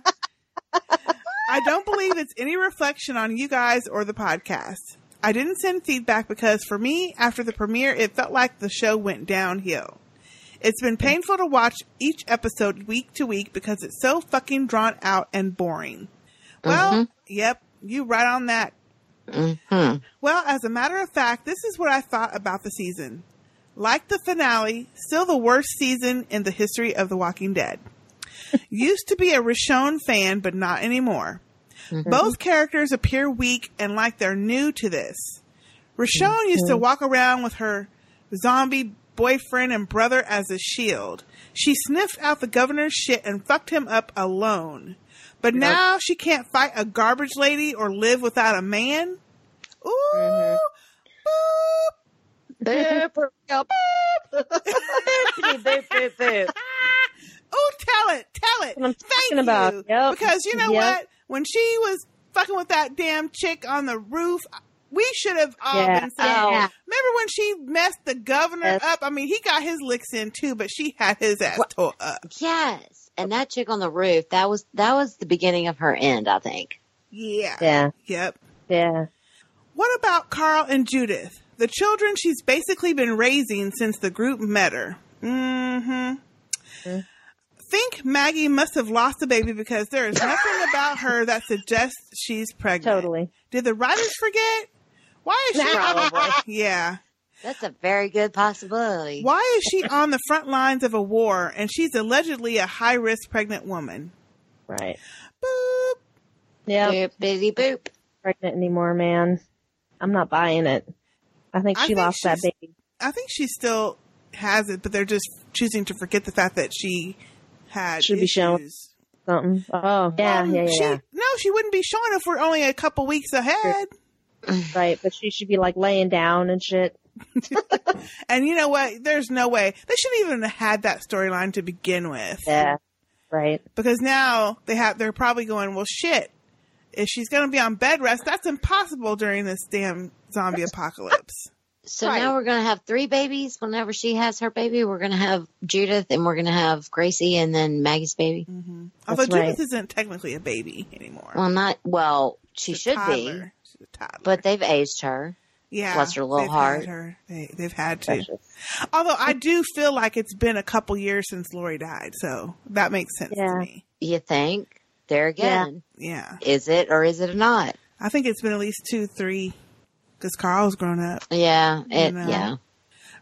I don't believe it's any reflection on you guys or the podcast. I didn't send feedback because for me, after the premiere, it felt like the show went downhill. It's been painful to watch each episode week to week because it's so fucking drawn out and boring. Well, yep, you right on that. Mm-hmm. Well, as a matter of fact, this is what I thought about the season. Like the finale, still the worst season in the history of The Walking Dead. Used to be a Richonne fan, but not anymore. Mm-hmm. Both characters appear weak and like they're new to this. Richonne used to mm-hmm. walk around with her zombie boyfriend and brother as a shield. She sniffed out the governor's shit and fucked him up alone. But now she can't fight a garbage lady or live without a man? Mm-hmm. Ooh. Boop, boop, boop. Boopity, boop, boop, boop. Oh, tell it, tell it. I'm Thank talking about. you. Yep. Because you know Yep. what? When she was fucking with that damn chick on the roof, we should have all Yeah. been saying. Oh. Remember when she messed the governor Yes. up? I mean, he got his licks in too, but she had his ass tore up. Yes, and that chick on the roof. That was that was the beginning of her end. I think. Yeah. Yeah. Yep. Yeah. What about Carl and Judith? The children she's basically been raising since the group met her. Mm-hmm. Think Maggie must have lost the baby because there is nothing about her that suggests she's pregnant. Totally. Did the writers forget? Why is she? Probably. Yeah. That's a very good possibility. Why is she on the front lines of a war and she's allegedly a high risk pregnant woman? Right. Boop. Yeah. Boop, bitty boop. Pregnant anymore, man. I'm not buying it. I think I she think lost that baby. I think she still has it, but they're just choosing to forget the fact that she had Should be shown. issues. Something. Oh, yeah, yeah, yeah, she, yeah. No, she wouldn't be showing if we're only a couple weeks ahead. Right, but she should be like laying down and shit. And you know what? There's no way they shouldn't even have had that storyline to begin with. Yeah. Right. Because now they have they're probably going, well, shit. If she's going to be on bed rest, that's impossible during this damn zombie apocalypse. So now we're gonna have three babies. Whenever she has her baby, we're gonna have Judith, and we're gonna have Gracie, and then Maggie's baby. Mm-hmm. Although That's right. Judith isn't technically a baby anymore. Well, not well. She She's a should be, toddler. She's a but they've aged her. Yeah, bless her little they've heart. Her. They, they've had to. Although I do feel like it's been a couple years since Lori died, so that makes sense to me. You think? There again, Yeah, is it or is it not? I think it's been at least two, three, because Carl's grown up. Yeah, You know. Yeah.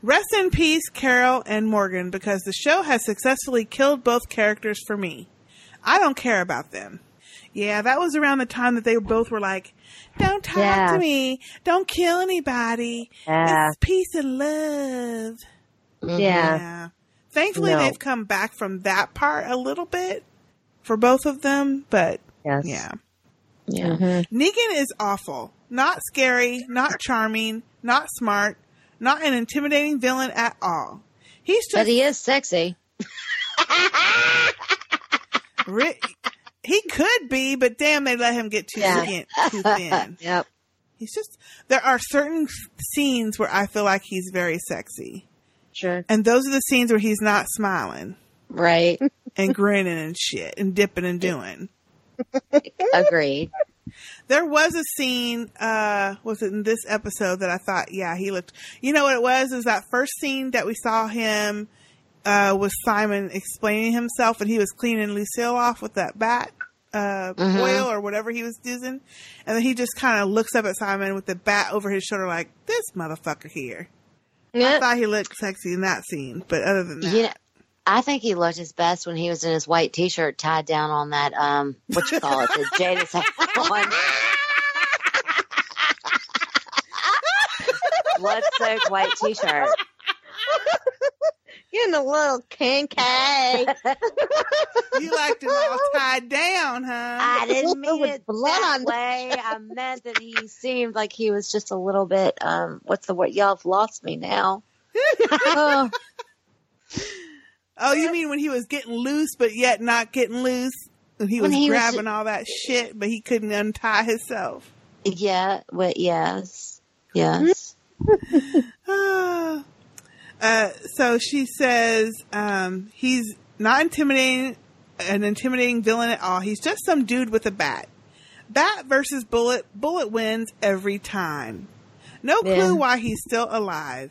Rest in peace, Carol and Morgan, because the show has successfully killed both characters for me. I don't care about them. Yeah, that was around the time that they both were like, "Don't talk Yeah. to me, don't kill anybody, Yeah. it's peace and love." Yeah. Thankfully, No. they've come back from that part a little bit for both of them, but Yes. yeah. Yeah. Mm-hmm. Negan is awful. Not scary, not charming, not smart, not an intimidating villain at all. He's just But he is sexy. he could be, but damn, they let him get too Yeah. thin. Too thin. Yep. He's just there are certain scenes where I feel like he's very sexy, Sure. and those are the scenes where he's not smiling Right. and grinning and shit and dipping and doing. Agreed. There was a scene, uh, was it in this episode that I thought, yeah, he looked, you know what it was? Is that first scene that we saw him uh, was Simon explaining himself, and he was cleaning Lucille off with that bat uh, Mhm. oil or whatever he was using, and then he just kind of looks up at Simon with the bat over his shoulder, like this motherfucker here. I thought he looked sexy in that scene, but other than that, know, I think he looked his best when he was in his white t-shirt tied down on that, um, what you call it, the Jada's on. Blood-soaked white t-shirt. Getting a little kinky. you liked it all tied down, huh? I didn't mean With it blood that on- way. I meant that he seemed like he was just a little bit, um, what's the word? Y'all have lost me now. oh, Oh, you mean when he was getting loose, but yet not getting loose? When he When was he grabbing ju- all that shit, but he couldn't untie himself. yeah, well, yes, yes. Ah. uh, so she says um, he's not intimidating, an intimidating villain at all. He's just some dude with a bat. Bat versus bullet. Bullet wins every time. No clue Yeah. why he's still alive.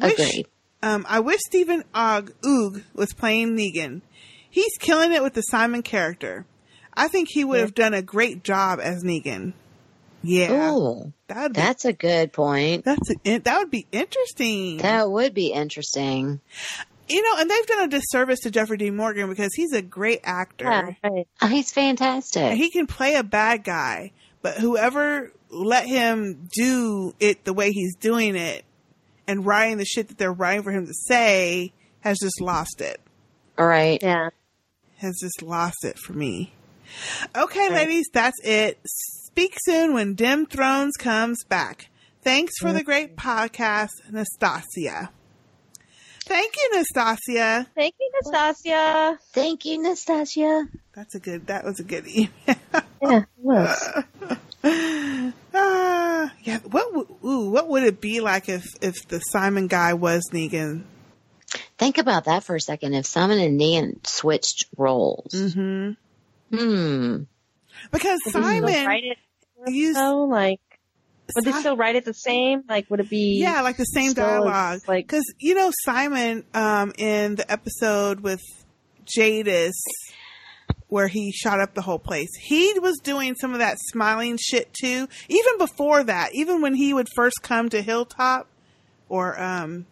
Wish, Agreed. Um, I wish Steven Ogg Oog was playing Negan. He's killing it with the Simon character. I think he would have done a great job as Negan. Yeah, Ooh, that'd be, that's a good point. that's a, that would be interesting. That would be interesting. You know, and they've done a disservice to Jeffrey Dean Morgan because he's a great actor. Oh, he's fantastic. And he can play a bad guy, but whoever let him do it the way he's doing it and writing the shit that they're writing for him to say has just lost it. All right. Yeah. Has just lost it for me. Okay, ladies, that's it. Speak soon when Dim Thrones comes back. Thanks for the great mm-hmm. podcast, Nastasia. Thank you, Nastasia. Thank you, Nastasia. Thank you, Nastasia. That's a good. That was a good email. Yeah, it was. Ah, yeah. What would ooh, what would it be like if if the Simon guy was Negan? Think about that for a second. If Simon and Negan switched roles, Mm-hmm. hmm, Because Would Simon write it used so like would they still write it the same? Like would it be yeah, like the same still as, dialogue. Like Because you know Simon, um, in the episode with Jadis, where he shot up the whole place, he was doing some of that smiling shit too. Even before that, even when he would first come to Hilltop or um,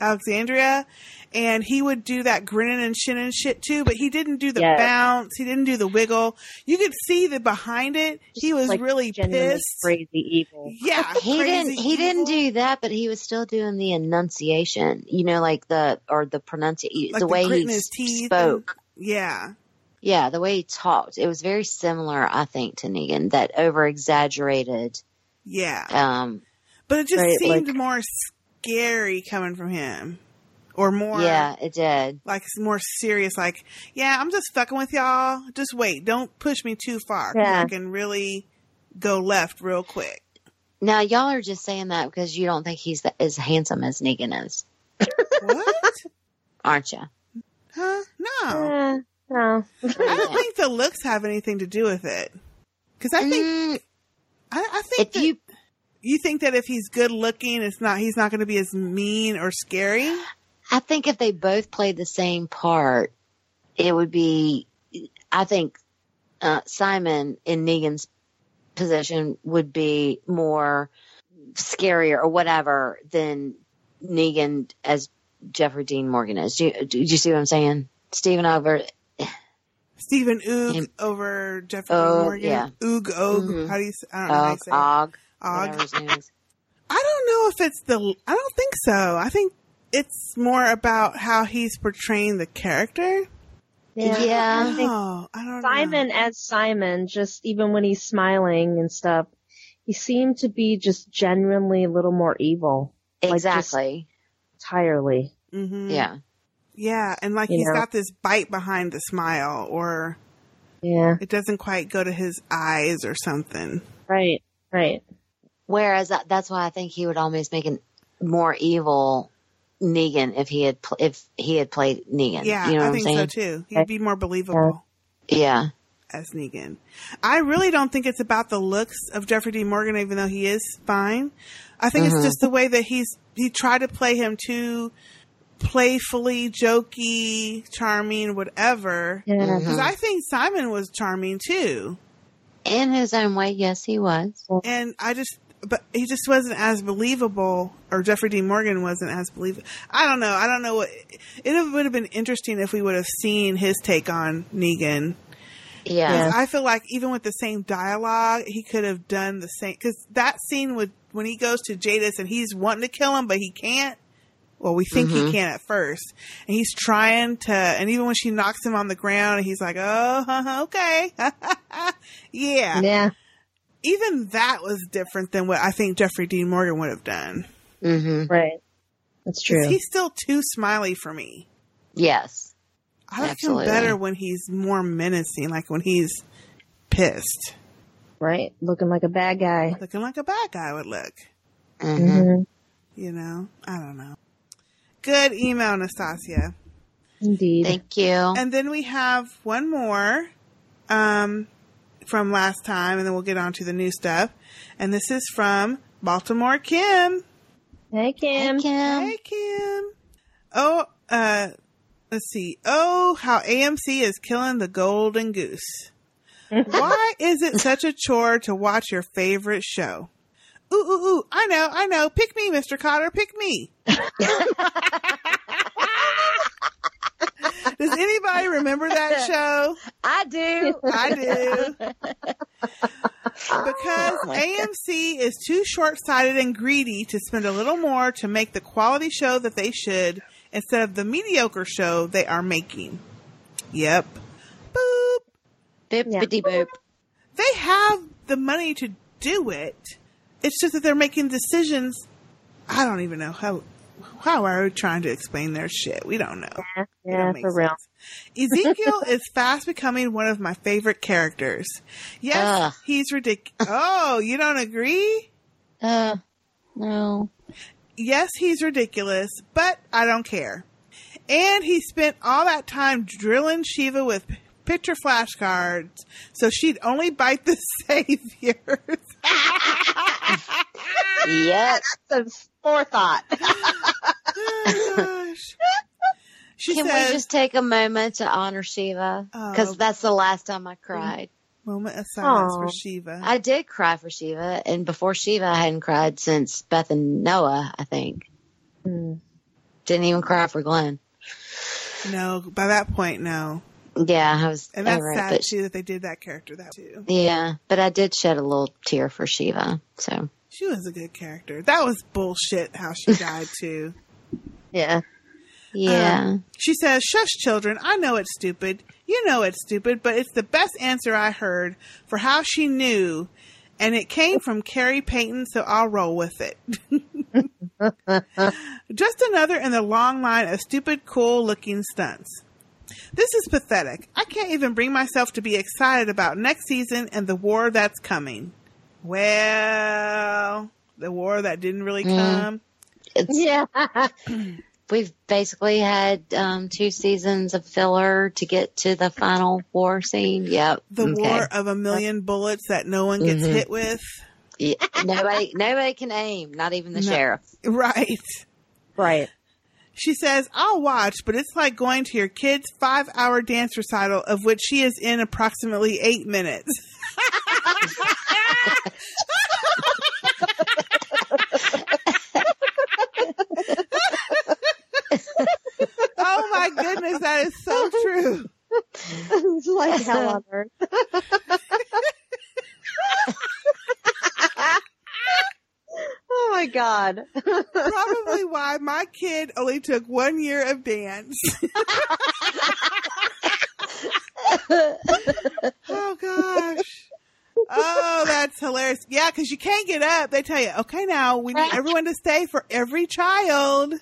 Alexandria, and he would do that grinning and shinning shit too. But he didn't do the Yes. bounce. He didn't do the wiggle. You could see that behind it, he was like really pissed. crazy evil. Yeah, he didn't. He didn't do that, but he was still doing the enunciation. You know, like the or the pronunciation, Like the the way he his teeth spoke. Yeah. Yeah, the way he talked. It was very similar, I think, to Negan. That over exaggerated. Yeah. Um, But it just Right, seemed like- more scary coming from him. Or more yeah, it did. like more serious, like, yeah, I'm just fucking with y'all. Just wait. Don't push me too far. Yeah. I can really go left real quick. Now y'all are just saying that because you don't think he's th- as handsome as Negan is, What? aren't you? huh? No. No. I don't think the looks have anything to do with it. Because I think, Mm, I, I think if that you you think that if he's good looking, it's not, he's not going to be as mean or scary. I think if they both played the same part, it would be. I think uh, Simon in Negan's position would be more scarier or whatever than Negan as Jeffrey Dean Morgan is. Do you, do you see what I'm saying? Steven over. Steven Oog Him- over Jeffrey Oh, Morgan. yeah. Oog, Og. Mhm. How do you say, I don't know how you say it. Og, Og. whatever his name is. I don't know if it's the. I don't think so. I think it's more about how he's portraying the character. Yeah. I think Oh, I don't know. Simon as Simon, just even when he's smiling and stuff, he seemed to be just genuinely a little more evil. Like, Exactly. entirely. know. hmm Yeah. Yeah, and like You he's know. got this bite behind the smile, or Yeah. it doesn't quite go to his eyes or something. Right. Right. Whereas that, that's why I think he would almost make a more evil Negan if he had pl- if he had played Negan. Yeah, you know I what think I'm so too. He'd be more believable Yeah. as Negan. I really don't think it's about the looks of Jeffrey D. Morgan, even though he is fine. I think it's mm-hmm. just the way that he's he tried to play him too playfully jokey, charming, whatever. Because. I think Simon was charming too. In his own way, yes, he was. And I just, but he just wasn't as believable, or Jeffrey D. Morgan wasn't as believable. I don't know. I don't know what. It would have been interesting if we would have seen his take on Negan. Yeah. I feel like even with the same dialogue, he could have done the same. Because that scene with when he goes to Jadis and he's wanting to kill him, but he can't. Well, we think he Mhm. can at first, and he's trying to. And even when she knocks him on the ground, he's like, "Oh, uh-huh, okay, yeah, Yeah. Even that was different than what I think Jeffrey Dean Morgan would have done. Mm-hmm. Right. that's true. He's still too smiley for me. Yes. I like Absolutely. him better when he's more menacing, like when he's pissed, Right. Looking like a bad guy. looking like a bad guy would look. Mhm. You know, I don't know. Good email, Nastasia. Indeed. Thank you. And then we have one more um, from last time, and then we'll get on to the new stuff. And this is from Baltimore Kim. Hey, Kim. Hey, Kim. Hey, Kim. Oh, uh, let's see. Oh, how AMC is killing the golden goose. Why is it such a chore to watch your favorite show? Ooh, ooh, ooh. I know, I know. Pick me, Mr. Kotter. Pick me. Does anybody remember that show? I do. I do. Because oh AMC is too short sighted and greedy to spend a little more to make the quality show that they should instead of the mediocre show they are making. Yep. Boop. Boop, bitty boop. They have the money to do it. It's just that they're making decisions. I don't even know how. How are we trying to explain their shit? We don't know. Yeah, don't for real. Ezekiel is fast becoming one of my favorite characters. Yes, Ugh. he's ridiculous. Oh, you don't agree? Uh, no. Yes, he's ridiculous, but I don't care. And he spent all that time drilling Shiva with picture flashcards so she'd only bite the saviors. Yep. Some forethought. oh, gosh. She Can says, we just take a moment to honor Shiva? Because Oh. that's the last time I cried. moment of silence for Shiva. I did cry for Shiva, and before Shiva, I hadn't cried since Beth and Noah, I think. Hmm. Didn't even cry for Glenn. no, by that point, no. Yeah, I was And that's it, sad but too that they did that character that too. yeah, but I did shed a little tear for Shiva. So She was a good character. That was bullshit how she died too. Yeah. yeah, Um, she says, Shush, children. I know it's stupid. You know it's stupid, but it's the best answer I heard for how she knew. And it came from Carrie Payton, so I'll roll with it. Just another in the long line of stupid, cool looking stunts. This is pathetic. I can't even bring myself to be excited about next season and the war that's coming. Well, the war that didn't really Mm. come. it's Yeah. we've basically had um, two seasons of filler to get to the final war scene. Yep, The okay. war of a million bullets that no one gets Mhm. hit with. Yeah, nobody, nobody can aim, not even the No. sheriff. Right. Right. She says, I'll watch, but it's like going to your kid's five hour dance recital of which she is in approximately eight minutes. oh my goodness, that is so true. it's like hell on earth. oh my god. Probably why my kid only took one year of dance. oh gosh. Oh, that's hilarious. Yeah, because you can't get up. They tell you, okay, now we need everyone to stay for every child.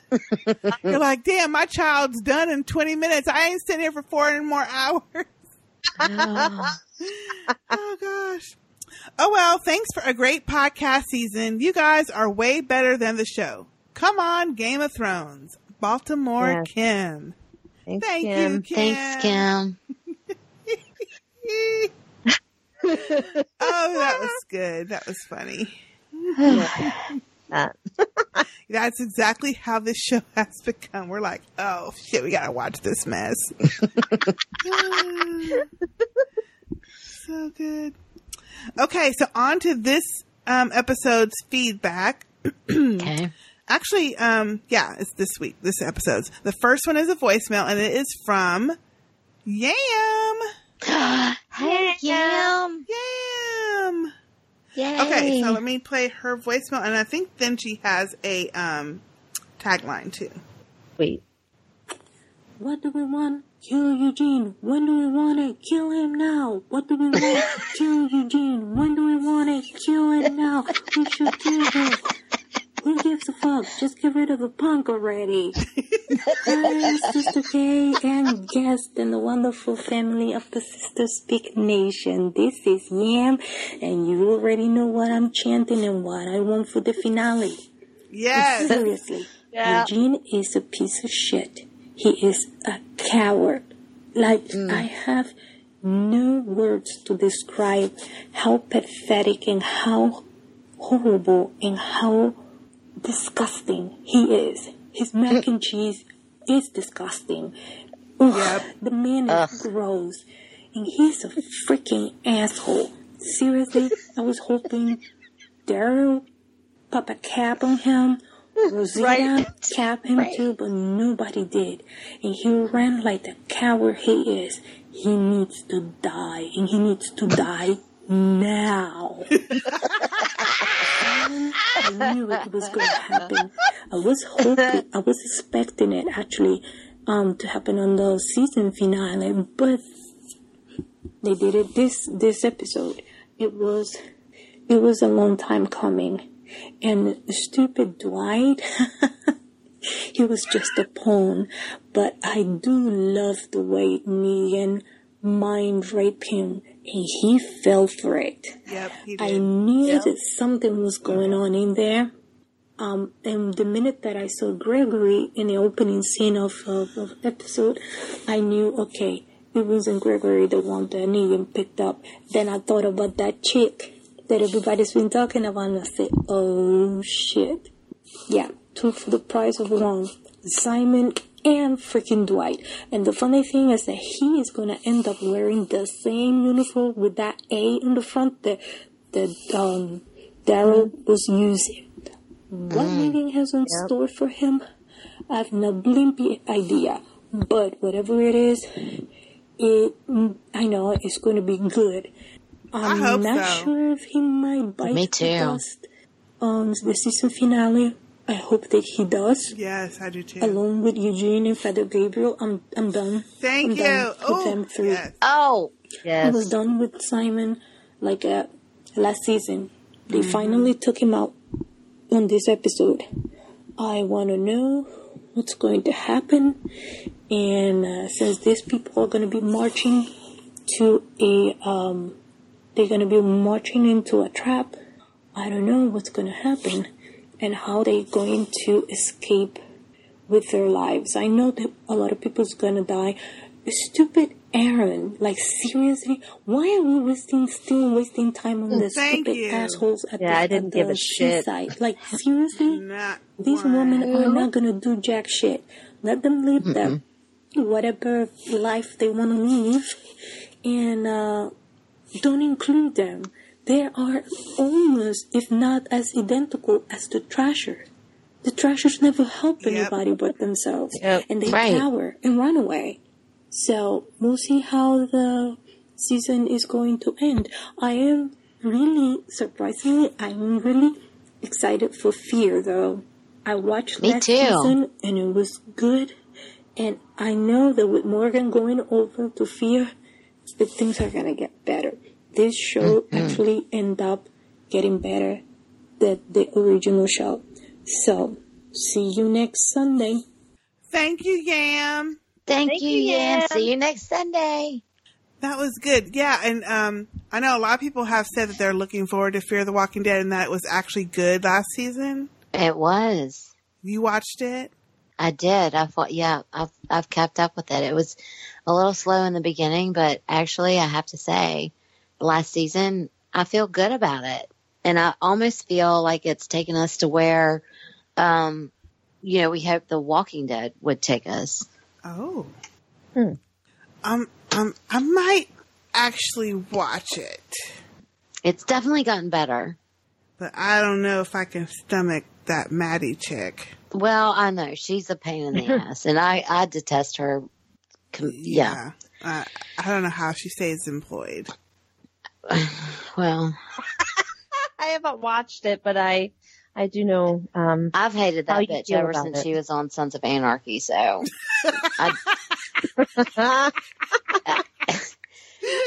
You're like, damn, my child's done in 20 minutes. I ain't sitting here for four and more hours. oh gosh. Oh well, thanks for a great podcast season. You guys are way better than the show. Come on, Game of Thrones. Baltimore Yes. Kim. Thanks, Thank Kim. you, Kim. Thanks, Kim. oh, that was good. That was funny. That's exactly how this show has become. We're like, oh shit, we gotta watch this mess. so good. Okay, so on to this um, episode's feedback. okay. Actually, um, yeah, it's this week, this episode's. The first one is a voicemail, and it is from Yam. hey, Yam. Yam. Yay. Okay, so let me play her voicemail, and I think then she has a um, tagline too. Wait. What do we want? Kill Eugene. When do we want it? Kill him now. What do we want? Kill Eugene. When do we want it? Kill him now. We should kill him. Who gives a fuck? Just get rid of the punk already. Hi, Sistah K and guest and the wonderful family of the Sistah Speak Nation. This is Yam, and you already know what I'm chanting and what I want for the finale. Yes. Seriously. Yeah. Eugene is a piece of shit. He is a coward. Like, hmm. I have no words to describe how pathetic and how horrible and how disgusting he is. His mac hmm. and cheese is disgusting. Ugh, The man is gross. And he's a freaking asshole. Seriously, I was hoping Daryl pop a cap on him. Rosita Right. cap him too, but nobody did. And he ran like the coward he is. He needs to die, and he needs to die now. I knew it was going to happen. I was hoping, I was expecting it actually, um, to happen on the season finale, but they did it this this episode. It was it was a long time coming, and stupid Dwight. he was just a pawn, but I do love the way Negan mind raped him, and he fell for it. Yep, I knew Yep. that something was going on in there. Um, and the minute that I saw Gregory in the opening scene of, of, of episode, I knew, okay, it wasn't Gregory the one that Negan picked up. Then I thought about that chick that everybody's been talking about, and I said, oh shit. Yeah, two for the price of one. Simon and freaking Dwight. And the funny thing is that he is gonna end up wearing the same uniform with that A in the front that that um Daryl was using. What Negan has in store for him, I have no blimpy idea. But whatever it is, it I know it's going to be good. I'm hope not so. sure if he might bite Me the too. dust on the season finale. I hope that he does. Yes, I do too. Along with Eugene and Father Gabriel, I'm I'm done. Thank I'm you. Done with Oh, them three. yes. Oh, I was done with Simon like uh, last season. They Mm-hmm. finally took him out on this episode. I want to know what's going to happen. And uh, since these people are going to be marching to a, um, they're going to be marching into a trap, I don't know what's going to happen and how they're going to escape with their lives. I know that a lot of people's gonna die. Stupid Aaron, like seriously, why are we wasting still wasting time on the Thank stupid you. assholes at Yeah, the, I didn't at the give a shit. seaside? Like seriously, these one. women are not gonna do jack shit. Let them live their whatever life they want to live, and uh, don't include them. They are almost, if not as identical as the Trashers. The Trashers never help Yep. anybody but themselves, Yep. and they Right. cower and run away. So we'll see how the season is going to end. I am really surprisingly, I'm really excited for Fear though. I watched Me that too. season and it was good, and I know that with Morgan going over to Fear, that things are gonna get better. This show Mm-hmm. actually end up getting better than the original show. So, see you next Sunday. Thank you, Yam. Thank, Thank you, you, Yam. Yam. See you next Sunday. That was good. Yeah, and um, I know a lot of people have said that they're looking forward to Fear the Walking Dead and that it was actually good last season. It was. You watched it? I did. I thought, yeah, I've I've kept up with it. It was a little slow in the beginning, but actually, I have to say, last season, I feel good about it, and I almost feel like it's taken us to where um, you know, we hope The Walking Dead would take us. Oh. Hmm. Um, um, I might actually watch it, It's definitely gotten better. but I don't know if I can stomach that Maddie chick. Well, I know she's a pain in the ass, and I I detest her. Com- yeah. Uh, I don't know how she stays employed. Well, I haven't watched it, but I I do know. Um, I've hated that bitch ever since it. she was on Sons of Anarchy. So, I,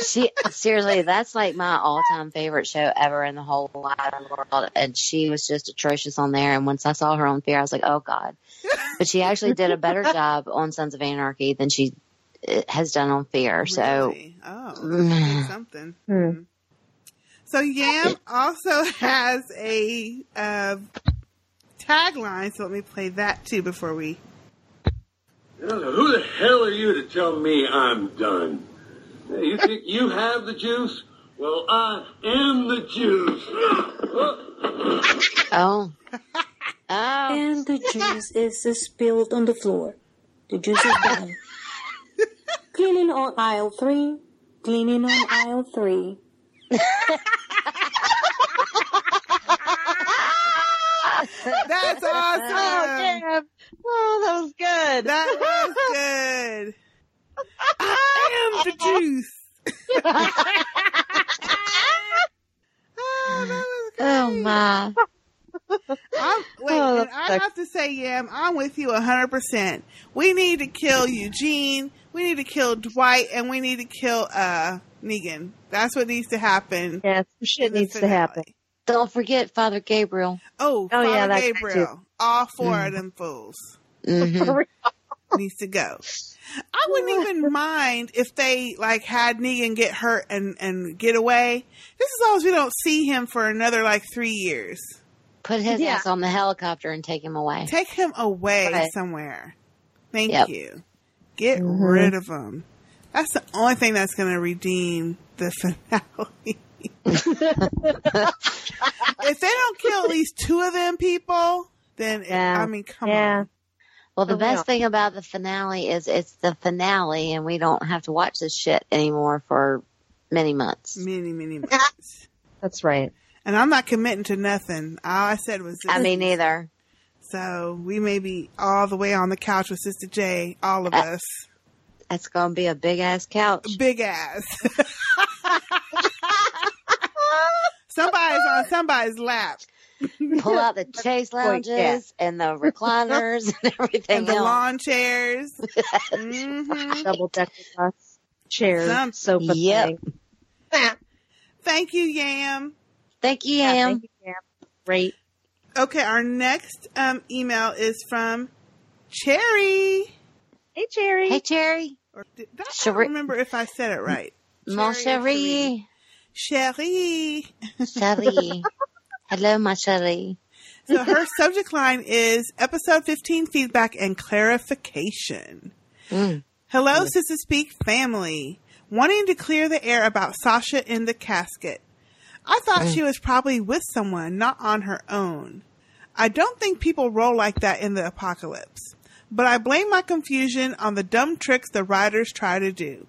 she seriously, that's like my all-time favorite show ever in the whole wide world. And she was just atrocious on there. And once I saw her on Fear, I was like, oh god. But she actually did a better job on Sons of Anarchy than she has done on Fear. So, Oh, Mm. something. Hmm. So Yam also has a uh, tagline. So let me play that too before we. Who the hell are you to tell me I'm done? You think you have the juice? Well, I am the juice. oh. And the juice is spilled on the floor. The juice is done. Cleaning on aisle three. Cleaning on aisle three. That's oh, awesome. Oh, damn. Oh, that was good. That was good. I am the juice. oh, that was oh, great. oh my. I'm, wait, Oh, and I have to say, Yam, I'm with you 100%. We need to kill Eugene. We need to kill Dwight, and we need to kill uh Negan. That's what needs to happen. Yeah, some shit in the needs to happen. Don't forget Father Gabriel. Oh, Oh, Father yeah, that guy, Gabriel. All 4 Mm. of them fools Mhm. needs to go. I wouldn't even mind if they like had Negan get hurt and and get away. Just as long as we don't see him for another like three years. Put his Yeah. ass on the helicopter and take him away. Take him away Right. somewhere. Thank Yep. you. Get Mhm. rid of him. That's the only thing that's going to redeem the finale. if they don't kill at least two of them people, then it- I mean, come Yeah. on. Well, the For best real. thing about the finale is it's the finale, and we don't have to watch this shit anymore for many months. Many, many months. That's right. And I'm not committing to nothing. All I said was this. I mean, neither. So we may be all the way on the couch with Sistah J, all of Uh, us. That's gonna be a big ass couch. Big ass. Somebody's on somebody's lap. Pull out the chase lounges and the recliners and everything and the else. lawn chairs. hmm Double decker bus, chairs, Some- sofa Yep. thing. Thank you, Yam. Thank you, Yeah, Yam. thank you, Yam. Great. Okay, our next um, email is from Cherry. Hey, Cherry. Hey, Cherry. Or did, I don't remember if I said it right. Mon chéri. Cherie. Chérie. Hello, my chérie. So her subject line is episode 15 feedback and clarification. Mm. Hello, Sistah Speak family. Wanting to clear the air about Sasha in the casket. I thought she was probably with someone, not on her own. I don't think people roll like that in the apocalypse, but I blame my confusion on the dumb tricks the writers try to do.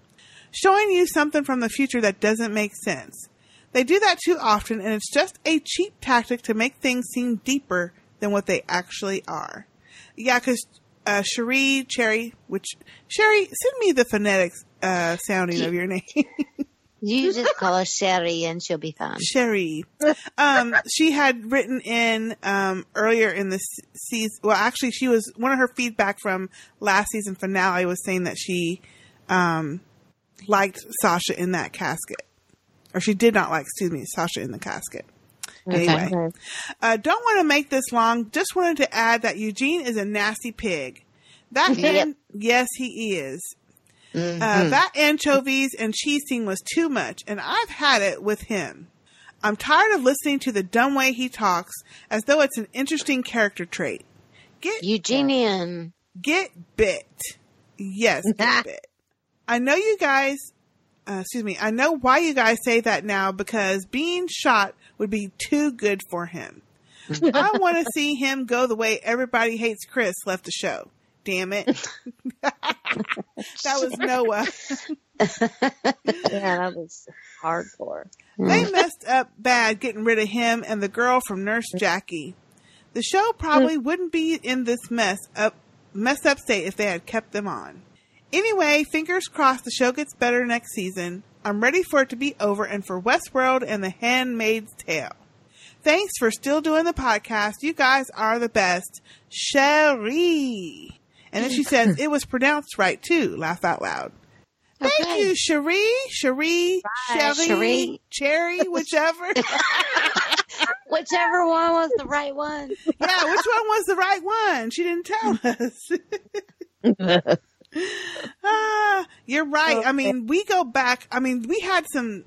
Showing you something from the future that doesn't make sense. They do that too often, and it's just a cheap tactic to make things seem deeper than what they actually are. Yeah, because uh, Cherie, Cherry, which Sherry, send me the phonetics uh, sounding of your name. You just call her Sherry and she'll be fine. Sherry. Um, she had written in um, earlier in the season. Well, actually, she was one of her feedback from last season finale was saying that she um, liked Sasha in that casket, or she did not like. Excuse me, Sasha in the casket. Okay. Anyway, uh, don't want to make this long. Just wanted to add that Eugene is a nasty pig. That Yep. an- yes, he is. Mhm. Uh, that anchovies and cheese scene was too much, and I've had it with him. I'm tired of listening to the dumb way he talks as though it's an interesting character trait. Get Eugenian. Get bit. Yes, get bit. I know you guys, uh, excuse me, I know why you guys say that now because being shot would be too good for him. I want to see him go the way everybody hates Chris left the show. Damn it. that was Noah. yeah, that was hardcore. They hmm. messed up bad getting rid of him and the girl from Nurse hmm. Jackie. The show probably hmm. wouldn't be in this mess up messed up state if they had kept them on. Anyway, fingers crossed the show gets better next season. I'm ready for it to be over and for Westworld and The Handmaid's Tale. Thanks for still doing the podcast. You guys are the best. Cherie. And then she says it was pronounced right too. Laugh out loud. Thank you, Cherie, Cherie, Bye, Cherie, Cherie. Cherry, whichever. Whichever one was the right one. yeah, which one was the right one? She didn't tell us. ah, you're right. I mean, we go back. I mean, we had some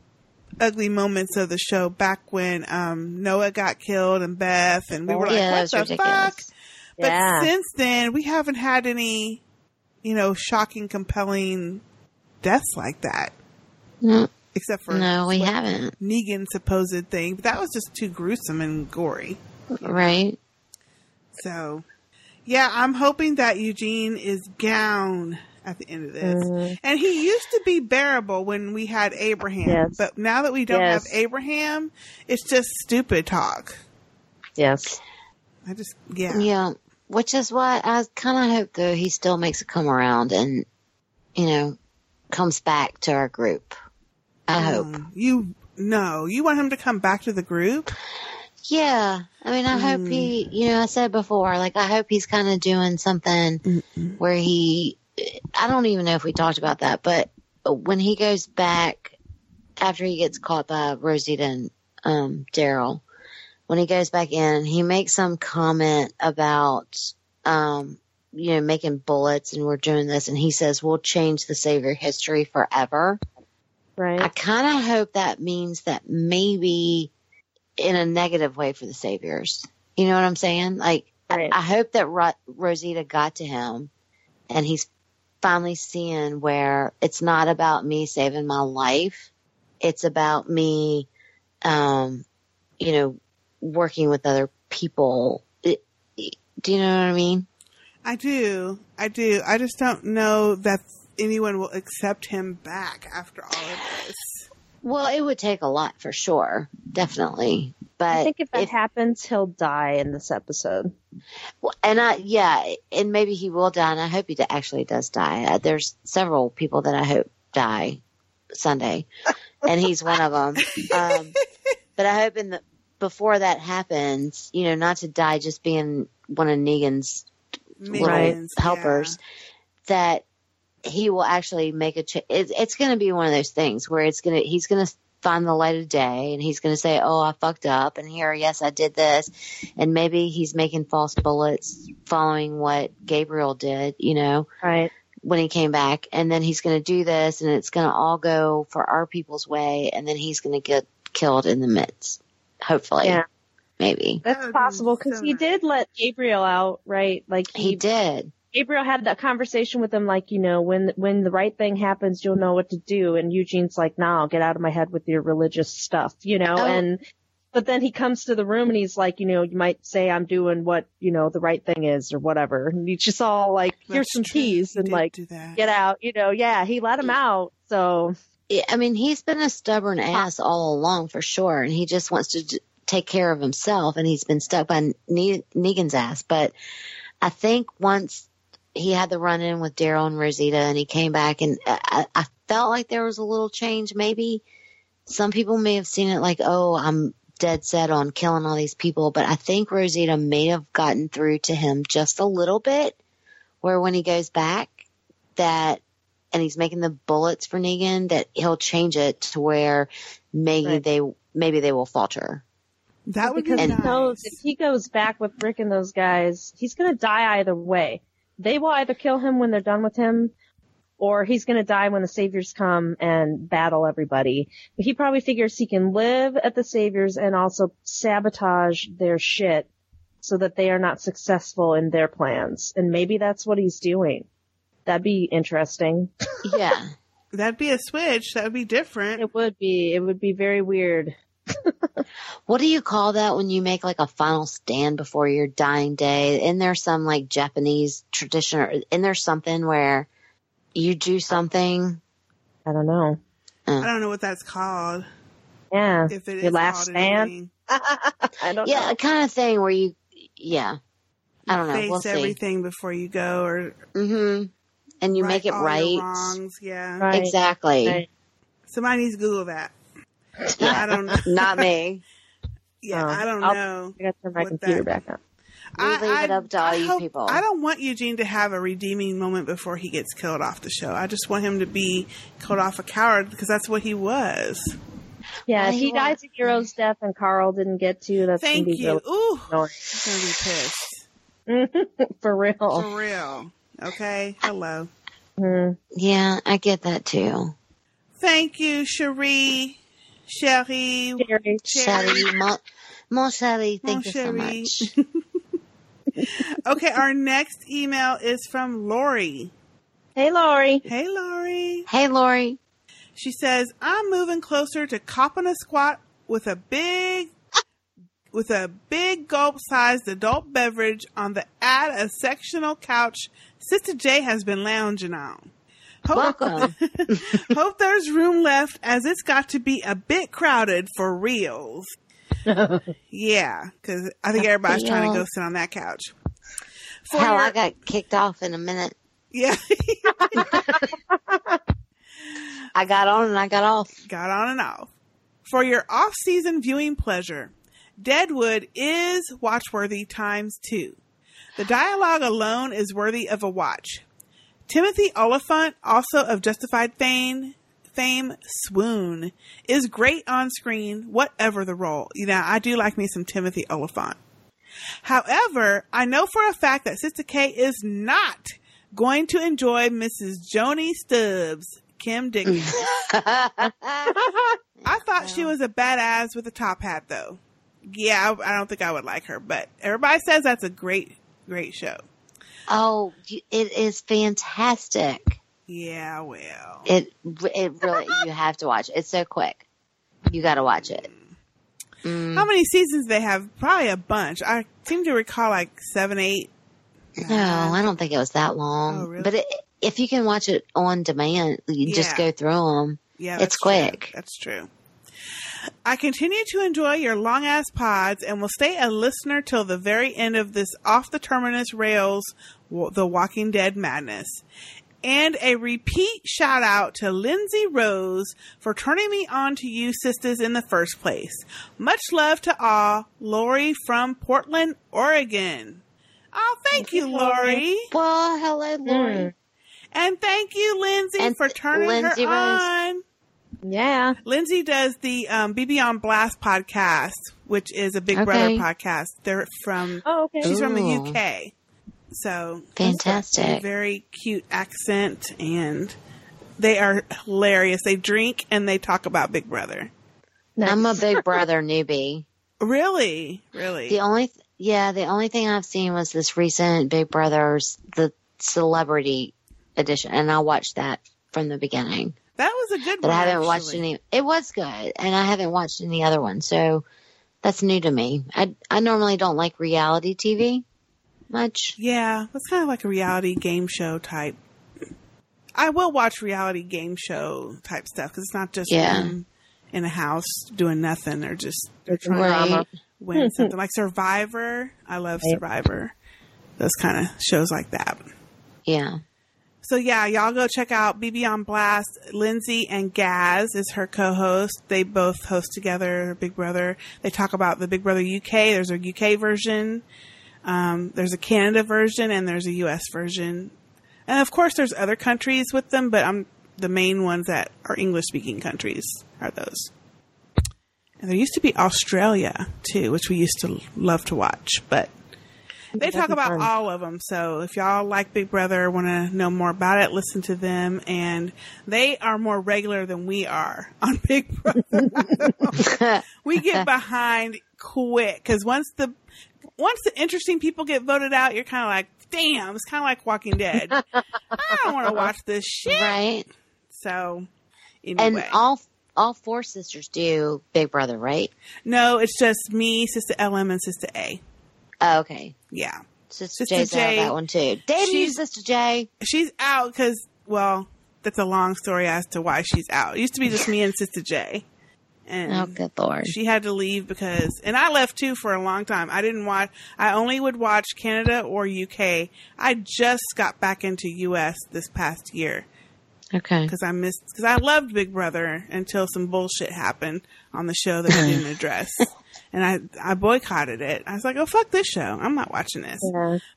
ugly moments of the show back when um, Noah got killed and Beth, and we were like, Yeah, that "What the ridiculous. fuck?" But Yeah. since then, we haven't had any, you know, shocking, compelling deaths like that. No, Except for no, we what haven't. Negan's supposed thing, but that was just too gruesome and gory. Right? So, yeah, I'm hoping that Eugene is gown at the end of this. Mhm. And he used to be bearable when we had Abraham, Yes. but now that we don't Yes. have Abraham, it's just stupid talk. Yes. I just, yeah. Yeah. Which is why I kind of hope though he still makes it come around and, you know, comes back to our group. I hope. Um, you, no, you want him to come back to the group? Yeah. I mean, I hope he, you know, I said before, like, I hope he's kind of doing something where he, I don't even know if we talked about that, but when he goes back after he gets caught by Rosita and, um, Daryl, when he goes back in, he makes some comment about, um, you know, making bullets and we're doing this. And he says, we'll change the Savior history forever. Right. I kind of hope that means that maybe in a negative way for the saviors. You know what I'm saying? Like, I, I hope that Ro- Rosita got to him and he's finally seeing where it's not about me saving my life. It's about me, um, you know, working with other people. It, do you know what I mean? I do. I do. I just don't know that anyone will accept him back after all of this. Well, it would take a lot for sure. Definitely. But I think if that happens, he'll die in this episode. Well, and I, yeah, and maybe he will die, and I hope he actually does die. Uh, There's several people that I hope die Sunday, and he's one of them. Um, but I hope in the before that happens, you know, not to die just being one of Negan's little Minions, helpers, that he will actually make a change. It's, it's going to be one of those things where it's going to, he's going to find the light of day and he's going to say, Oh, I fucked up. And here, yes, I did this. And maybe he's making false bullets following what Gabriel did, you know, right. when he came back. And then he's going to do this and it's going to all go for our people's way. And then he's going to get killed in the midst. Hopefully. Yeah. Maybe. That's possible because he did let Gabriel out, right? Like He did. Gabriel had that conversation with him, like you know, when when the right thing happens, you'll know what to do. And Eugene's like, "Nah, get out of my head with your religious stuff," you know. Oh. And but then he comes to the room and he's like, you know, you might say I'm doing what you know the right thing is or whatever. And he's just all like, "Here's That's some true. keys," He and like, "Get out," you know. Yeah, he let him out. So Yeah, I mean, he's been a stubborn ass all along for sure, and he just wants to take care of himself, and he's been stuck by ne- Negan's ass. But I think once he had the run in with Daryl and Rosita, and he came back, and uh, I, I felt like there was a little change. Maybe some people may have seen it like, oh, I'm dead set on killing all these people, but I think Rosita may have gotten through to him just a little bit, where when he goes back, that and he's making the bullets for Negan, that he'll change it to where maybe they maybe they will falter. That would be because nice. he knows if he goes back with Rick and those guys, he's gonna die either way. They will either kill him when they're done with him, or he's gonna die when the saviors come and battle everybody. But he probably figures he can live at the saviors and also sabotage their shit so that they are not successful in their plans. And maybe that's what he's doing. That'd be interesting. Yeah. That'd be a switch. That would be different. It would be. It would be very weird. What do you call that when you make like a final stand before your dying day? Isn't there some like Japanese tradition or isn't there something where you do something? I don't know. I don't know what that's called. Yeah. If it Your is last stand? I don't yeah, know. kind of thing where you, yeah. I don't know. Face we'll see. everything before you go, or Mm-hmm. And you make it right. wrongs, yeah. Right. Exactly. Right. Somebody needs to Google that. I don't know. Not me. Yeah, Oh, I don't I'll- know. I got to turn my computer that- back on. We leave it up to all I you hope- people. I don't want Eugene to have a redeeming moment before he gets killed off the show. I just want him to be killed off a coward because that's what he was. Yeah, Well, if he he dies a hero's death and Carl didn't get to, that's Thank gonna be you. really Ooh, annoying. he's gonna be pissed for real. for real. Okay, hello. Mm. Yeah, I get that too. Thank you, Cherie, Cherie, Jerry. Shelly, mon, mon Shelly, thank Mon you so much. Okay, our next email is from Lori. Hey, Lori. Hey, Lori. Hey, Lori. She says, "I'm moving closer to copping a squat with a big, with a big gulp-sized adult beverage on the add a sectional couch Sistah J has been lounging on. Hope, Welcome. hope there's room left, as it's got to be a bit crowded for reals. yeah, because I think everybody's trying to go sit on that couch. For Hell, your- I got kicked off in a minute. yeah, I got on and I got off. got on and off. For your off-season viewing pleasure, Deadwood is watchworthy times two. The dialogue alone is worthy of a watch. Timothy Olyphant, also of Justified fame, fame swoon, is great on screen, whatever the role. You know, I do like me some Timothy Olyphant. However, I know for a fact that Sistah K is not going to enjoy Mrs. Joanie Stubbs, Kim Dickens. I thought she was a badass with a top hat, though. Yeah, I, I don't think I would like her, but everybody says that's a great, great show. Oh, it is fantastic. Yeah, well, It it really you have to watch. it. It's so quick. You got to watch it. Mm. how many seasons they have? Probably a bunch. I seem to recall like seven, eight. No, I don't think it was that long. Oh, really? But it, if you can watch it on demand, you just go through them. Yeah, it's quick. True. That's true. I continue to enjoy your long ass pods and will stay a listener till the very end of this off the terminus rails, The Walking Dead madness. And a repeat shout out to Lindsay Rose for turning me on to you sisters in the first place. Much love to all. Lori from Portland, Oregon. Oh, thank you, Lori. Well, hello, Lori. And thank you, Lindsay, And for turning Lindsay her Rose. on. Yeah. Lindsay does the um, BB on Blast podcast, which is a Big Okay. Brother podcast. They're from Oh, okay. she's from the UK, so Fantastic. very cute accent, and they are hilarious. They drink and they talk about Big Brother. I'm a Big Brother newbie. Really, really. The only, th- yeah, the only thing I've seen was this recent Big Brothers, the celebrity edition, and I watched that from the beginning. That was a good But one. I haven't watched any. It was good, and I haven't watched any other one, so that's new to me. I I normally don't like reality TV much. Yeah, it's kind of like a reality game show type. I will watch reality game show type stuff because it's not just Yeah. them in a house doing nothing or just they're trying Right. to win something like Survivor. I love Right. Survivor. Those kind of shows like that. Yeah. So yeah, y'all go check out BB on Blast. Lindsay and Gaz is her co-host. They both host together Big Brother. They talk about the Big Brother UK. There's a UK version. Um, there's a Canada version and there's a US version. And of course there's other countries with them, but I'm the main ones that are English speaking countries are those. And there used to be Australia too, which we used to love to watch, but they talk about fun. all of them. So if y'all like Big Brother, want to know more about it, listen to them. And they are more regular than we are on Big Brother. we get behind quick because once the once the interesting people get voted out, you're kind of like, damn, it's kind of like Walking Dead. I don't want to watch this shit. Right. So anyway. And all all four sisters do Big Brother, right? No, it's just me, Sistah LM, and Sistah A. Oh, okay. Yeah. Sister, Sistah J's out J- that one too. Damn you, Sistah J. She's out because, well, that's a long story as to why she's out. It used to be just me and Sistah J. And Oh, good lord. she had to leave because, and I left too for a long time. I didn't watch, I only would watch Canada or UK. I just got back into US this past year Okay. because I missed, because I loved Big Brother until some bullshit happened on the show that I didn't address. And I, I boycotted it. I was like, oh, fuck this show. I'm not watching this.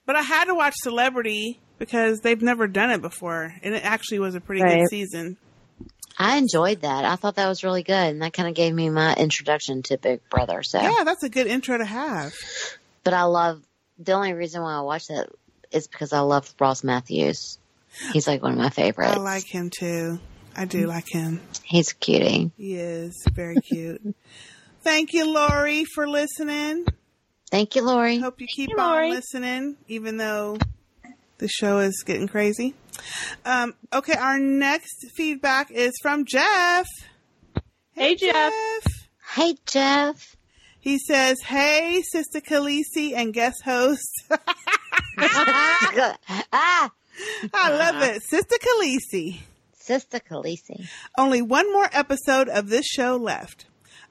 But I had to watch Celebrity because they've never done it before. And it actually was a pretty good season. I enjoyed that. I thought that was really good, and that kind of gave me my introduction to Big Brother. So, Yeah, that's a good intro to have. but I love the only reason why I watch that is because I love Ross Mathews. He's like one of my favorites. I like him too. I do like him. He's a cutie. He is very cute. Thank you, Lori, for listening. Thank you, Lori. Hope you keep on listening, even though the show is getting crazy. Um, okay, our next feedback is from Jeff. Hey, Jeff. Hey, Jeff. He says, Hey, Sistah Khaleesi and guest host. ah, I love it. Sistah Khaleesi. Sistah Khaleesi. Only one more episode of this show left.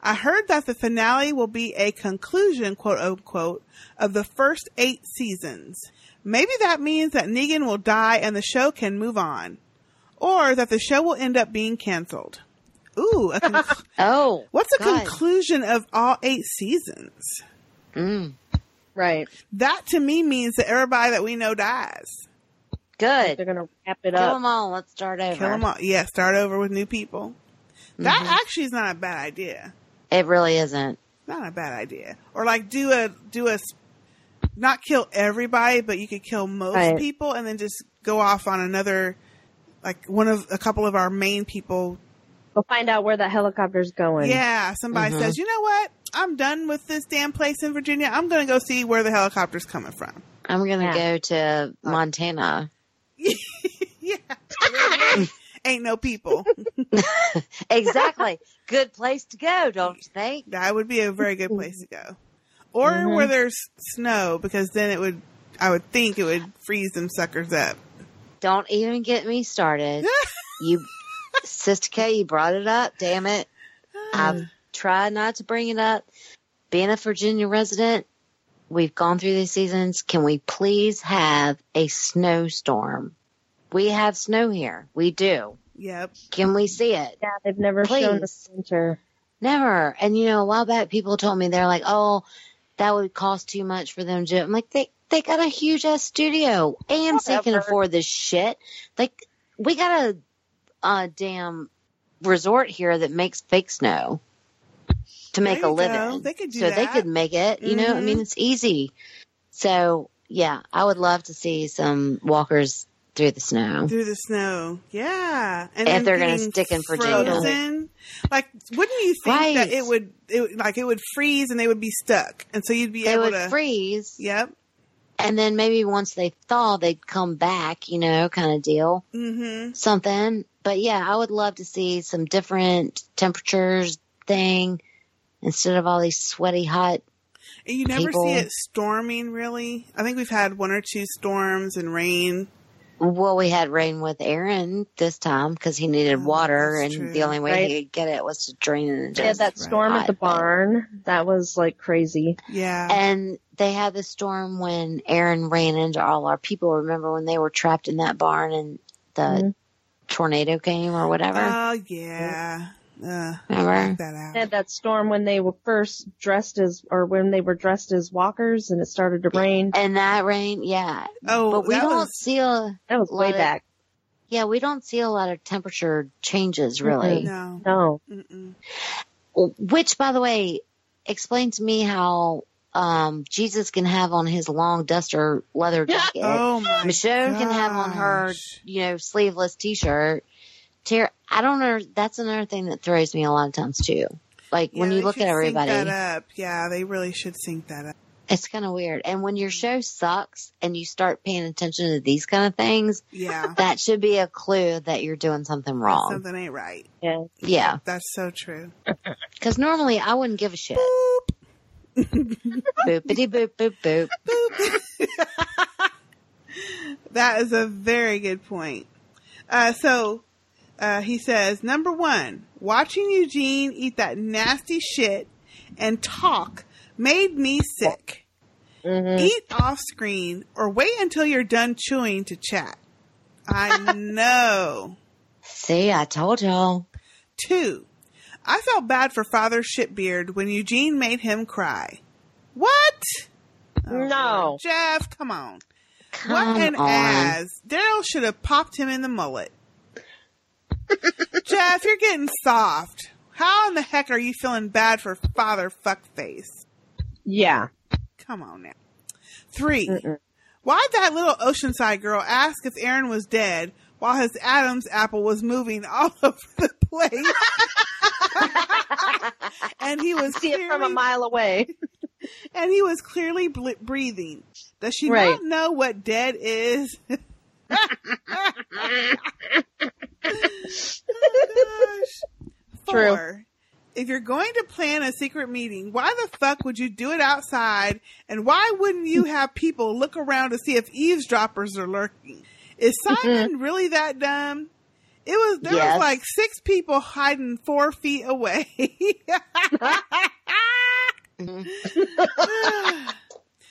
I heard that the finale will be a conclusion, quote unquote, of the first eight seasons. Maybe that means that Negan will die and the show can move on. Or that the show will end up being canceled. Ooh, a conc- oh. what's a God. conclusion of all eight seasons? Mm. Right. That to me means that everybody that we know dies. Good. They're gonna wrap it Kill up. them all. Let's start over. Kill them all. Yeah, start over with new people. That Mhm. actually is not a bad idea. It really isn't. not a bad idea. Or like do a do a not kill everybody, but you could kill most Right. people and then just go off on another like one of a couple of our main people. We'll find out where that helicopter's going. Yeah, somebody Mhm. says, "You know what? I'm done with this damn place in Virginia. I'm going to go see where the helicopter's coming from." I'm gonna go to Montana. Ain't no people. exactly. Good place to go, don't you think? That would be a very good place to go. Or Mhm. where there's snow because then it would I would think it would freeze them suckers up. Don't even get me started. you, Sistah K, you brought it up. Damn it. I've tried not to bring it up. Being a Virginia resident, we've gone through these seasons. Can we please have a snowstorm? We have snow here. We do. Yep. Can we see it? Yeah, they've never shown the Please. winter. Never. And you know, a while back, people told me they're like, "Oh, that would cost too much for them to." I'm like, they they got a huge ass studio, and they can afford this shit. Like, we got a, a damn resort here that makes fake snow to make a living. go. They could do so they could make it. You know, I mean, Mhm. it's easy. So yeah, I would love to see some walkers through the snow. through the snow. Yeah, and If they're gonna stick in Virginia. frozen. Like, wouldn't you think Right. that it would, it, would- like, it would freeze and they would be stuck, and so you'd be They able would to freeze. Yep. And then maybe once they thaw, they'd come back, you know, kind of deal. Mm-hmm. Something. But yeah, I would love to see some different temperatures thing instead of all these sweaty, hot. You never People- see it storming, really. I think we've had one or two storms and rain. Well, we had rain with Aaron this time because he needed water, and true. the only way Right. he could get it was to drain it into Yeah, that storm at the barn. That was like crazy. Yeah. And they had the storm when Aaron ran into all our people. Remember when they were trapped in that barn and the Mm-hmm. tornado came or whatever? Oh yeah. Uh, Remember? that out. Had that storm when they were first dressed as, or when they were dressed as walkers, and it started to rain. And that rain, yeah. Oh, but we don't was- see a That was way lot of- back. Yeah, we don't see a lot of temperature changes really. No. No. Mm-mm. Which, by the way, explain to me how um, Jesus can have on his long duster leather jacket. Oh my Michonne can have on her, you know, sleeveless t-shirt. Ter- I don't know. That's another thing that throws me a lot of times too. Like when you look should at sync everybody. that up. Yeah, they really should sync that up. It's kind of weird. And when your show sucks and you start paying attention to these kind of things, Yeah. that should be a clue that you're doing something wrong. Something ain't right. Yeah. Yeah. That's so true. Because normally I wouldn't give a shit. Boop. Boopity boop boop boop. That is a very good point. Uh, so uh, he says, number one, watching Eugene eat that nasty shit and talk made me sick. Eat off screen or wait until you're done chewing to chat. I know. See, I told y'all. Two, I felt bad for Father Shitbeard when Eugene made him cry. What? no. Jeff, come on. Come what an on. ass. Daryl should have popped him in the mullet. Jeff, you're getting soft. How in the heck are you feeling bad for Father Fuckface? Yeah. Come on now. 3 Why'd that little Oceanside girl ask if Aaron was dead while his Adam's apple was moving all over the place? and he was See it from a mile away. and he was clearly ble- breathing. Does she Right. not know what dead is? Oh. True. Four. If you're going to plan a secret meeting, why the fuck would you do it outside? And why wouldn't you have people look around to see if eavesdroppers are lurking? Is mm-hmm. Simon really that dumb? It was there Yes. was like six people hiding four feet away.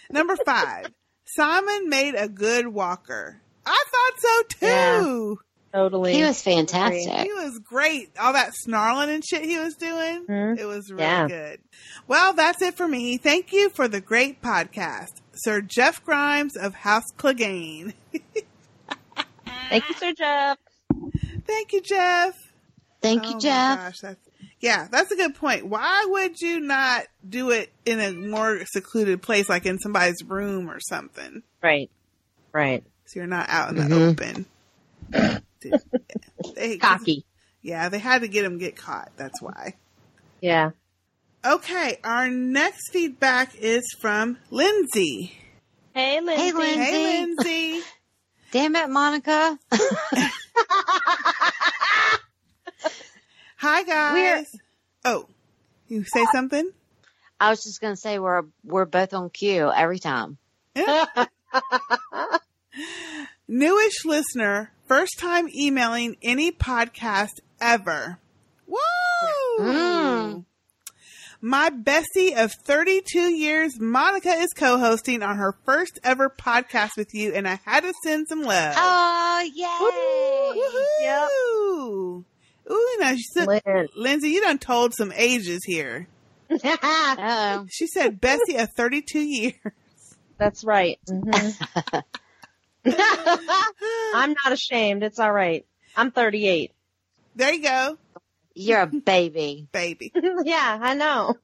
Number five, Simon made a good walker. I thought so too. Totally. He was fantastic. He was great. All that snarling and shit he was doing. Mhm. It was really Yeah. good. Well, that's it for me. Thank you for the great podcast. Sir Jeff Grimes of House Clegane. Thank you, Sir Jeff. Thank you, Jeff. Thank Oh you, my Jeff. gosh, that's, yeah, that's a good point. Why would you not do it in a more secluded place, like in somebody's room or something? Right. Right. So you're not out in the Mhm. open. They- Cocky. Yeah, they had to get him get caught. That's why. Yeah. Okay, our next feedback is from Lindsay. Hey, Lindsay. Hey, Lindsay. Hey, Lindsay. Damn it, Monica. Hi, guys. We're- Oh, you say something? I was just gonna say we're we're both on cue every time. Newish listener, first time emailing any podcast ever. Woo! Mm. My Bessie of 32 years, Monica, is co-hosting on her first ever podcast with you, and I had to send some love. Oh yay! Yep. Ooh, Ooh, now she said, Lin- Lindsay, you done told some ages here. She said Bessie of 32 years. That's right. Mhm. I'm not ashamed. It's all right. I'm 38. There you go, You're a baby. baby. yeah, I know.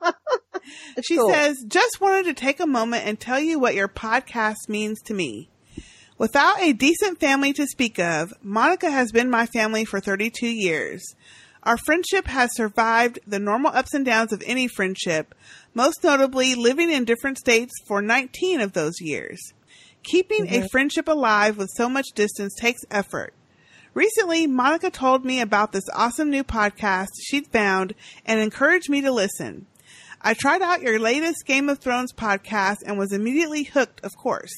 She cool. says, just wanted to take a moment and tell you what your podcast means to me. Without a decent family to speak of, Monica has been my family for 32 years. Our friendship has survived the normal ups and downs of any friendship, most notably living in different states for 19 of those years. Keeping a friendship alive with so much distance takes effort. Recently, Monica told me about this awesome new podcast she'd found and encouraged me to listen. I tried out your latest Game of Thrones podcast and was immediately hooked, of course.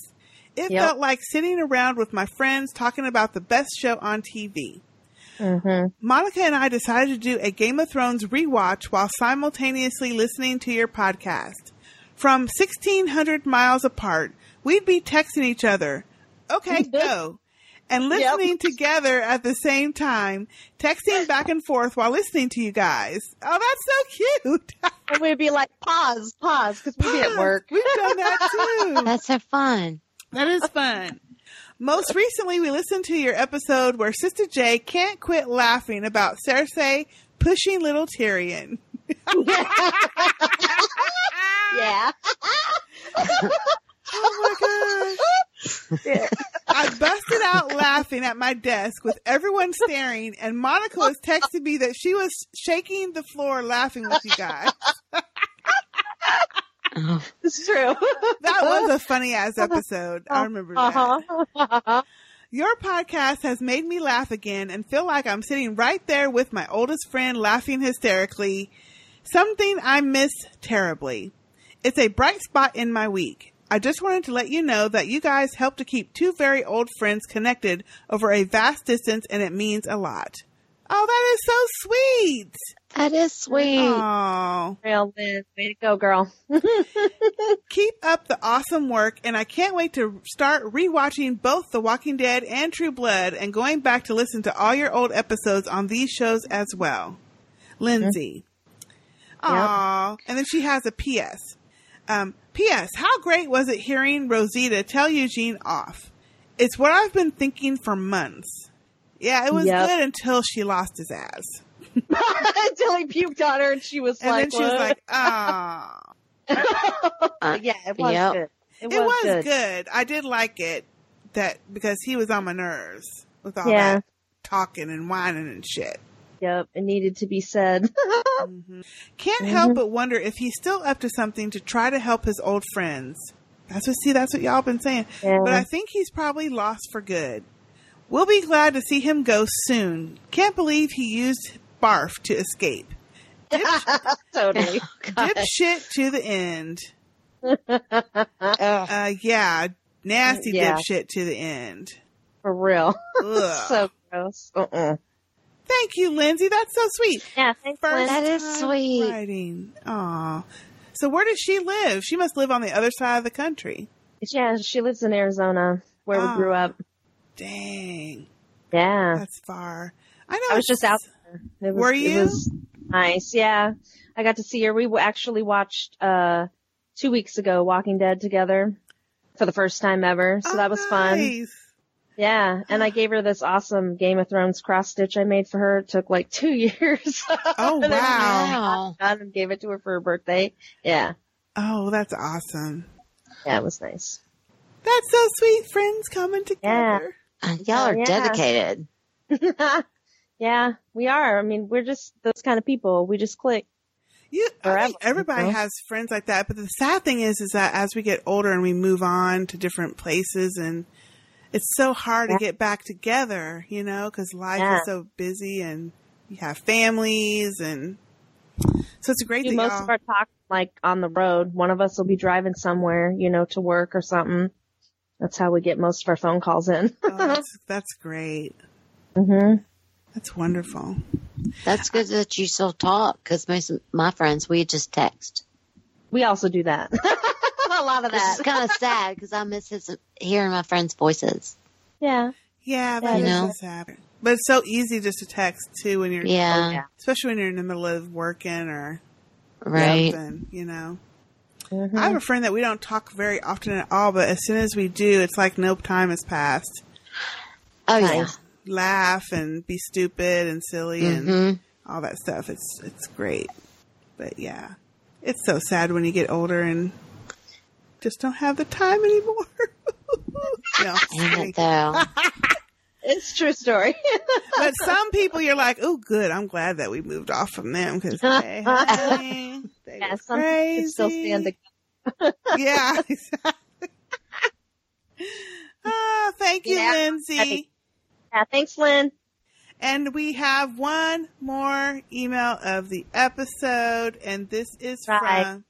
It Yep. felt like sitting around with my friends talking about the best show on TV. Mm-hmm. Monica and I decided to do a Game of Thrones rewatch while simultaneously listening to your podcast. From 1600 miles apart, we'd be texting each other, okay, go, and listening together at the same time, texting back and forth while listening to you guys. Oh, that's so cute. And we'd be like, pause, pause, because we'd be at work. We've done that too. That's so fun. That is fun. Most recently, we listened to your episode where Sistah J can't quit laughing about Cersei pushing little Tyrion. yeah. Oh my gosh. I busted out laughing at my desk with everyone staring, and Monica was texting me that she was shaking the floor laughing with you guys. It's true. That was a funny ass episode. I remember that. Uh-huh. Your podcast has made me laugh again and feel like I'm sitting right there with my oldest friend laughing hysterically. Something I miss terribly. It's a bright spot in my week. I just wanted to let you know that you guys help to keep two very old friends connected over a vast distance and it means a lot. Oh, that is so sweet. That is sweet. Oh. Real Liz. Way to go, girl. Keep up the awesome work, and I can't wait to start rewatching both The Walking Dead and True Blood and going back to listen to all your old episodes on these shows as well. Lindsay. Aw. And then she has a P.S. Um, P.S. How great was it hearing Rosita tell Eugene off? It's what I've been thinking for months. Yeah, it was Yep. good until she lost his ass. Until he puked on her and she was And like, then she was "What?" like, ah. yeah, it was Yep. good. It, was, good. I did like it that because he was on my nerves with all Yeah. that talking and whining and shit. Yep, it needed to be said. Can't help but wonder if he's still up to something to try to help his old friends. That's what see, that's what y'all been saying. Yeah. But I think he's probably lost for good. We'll be glad to see him go soon. Can't believe he used barf to escape. totally. Dipshit to the end. uh, yeah, nasty Yeah. dipshit to the end. For real. So gross. Uh-uh. Thank you, Lindsay. That's so sweet. Yeah, thanks, First Lynn. That is sweet. Writing. Aw. So where does she live? She must live on the other side of the country. Yeah, she lives in Arizona, where Oh. we grew up. Dang. Yeah. That's far. I know. I was just out there. It was, Were It you? was nice. Yeah. I got to see her. We actually watched, uh, two weeks ago, Walking Dead together for the first time ever. So that was fun. Oh, Nice. Yeah. And I gave her this awesome Game of Thrones cross stitch I made for her. It took like two years. Oh, And then wow. I and gave it to her for her birthday. Yeah. Oh, that's awesome. Yeah, it was nice. That's so sweet. Friends coming together. Uh, Y'all are Yeah. dedicated. yeah, we are. I mean, we're just those kind of people. We just click. You, I Forever, think everybody has friends like that. But the sad thing is, is that as we get older and we move on to different places, and it's so hard Yeah. to get back together, you know, because life Yeah. is so busy and you have families, and so it's a great do that most y'all. of our talk like on the road. One of us will be driving somewhere, you know, to work or something. That's how we get most of our phone calls in. oh, that's, that's great. hmm That's wonderful. That's good that you still talk because most of my friends, we just text. We also do that. a lot of It's kind of sad because I miss his, hearing my friends' voices. Yeah. Yeah, that You is know? sad. But it's so easy just to text too when you're, Yeah. Yeah. especially when you're in the middle of working or Right. something, you know. Mhm. I have a friend that we don't talk very often at all, but as soon as we do, it's like no time has passed. Oh, yeah. Nice. Laugh and be stupid and silly and Mm-hmm. all that stuff. It's it's great. But yeah, it's so sad when you get older and just don't have the time anymore. no, Ain't it though? It's a true story. but some people you're like, oh, good. I'm glad that we moved off from them because hey, they yeah, were some people can still stand crazy. the yeah. exactly. Ah, thank you, Yeah. Lindsay. Yeah, thanks, Lynn. And we have one more email of the episode, and this is Right. from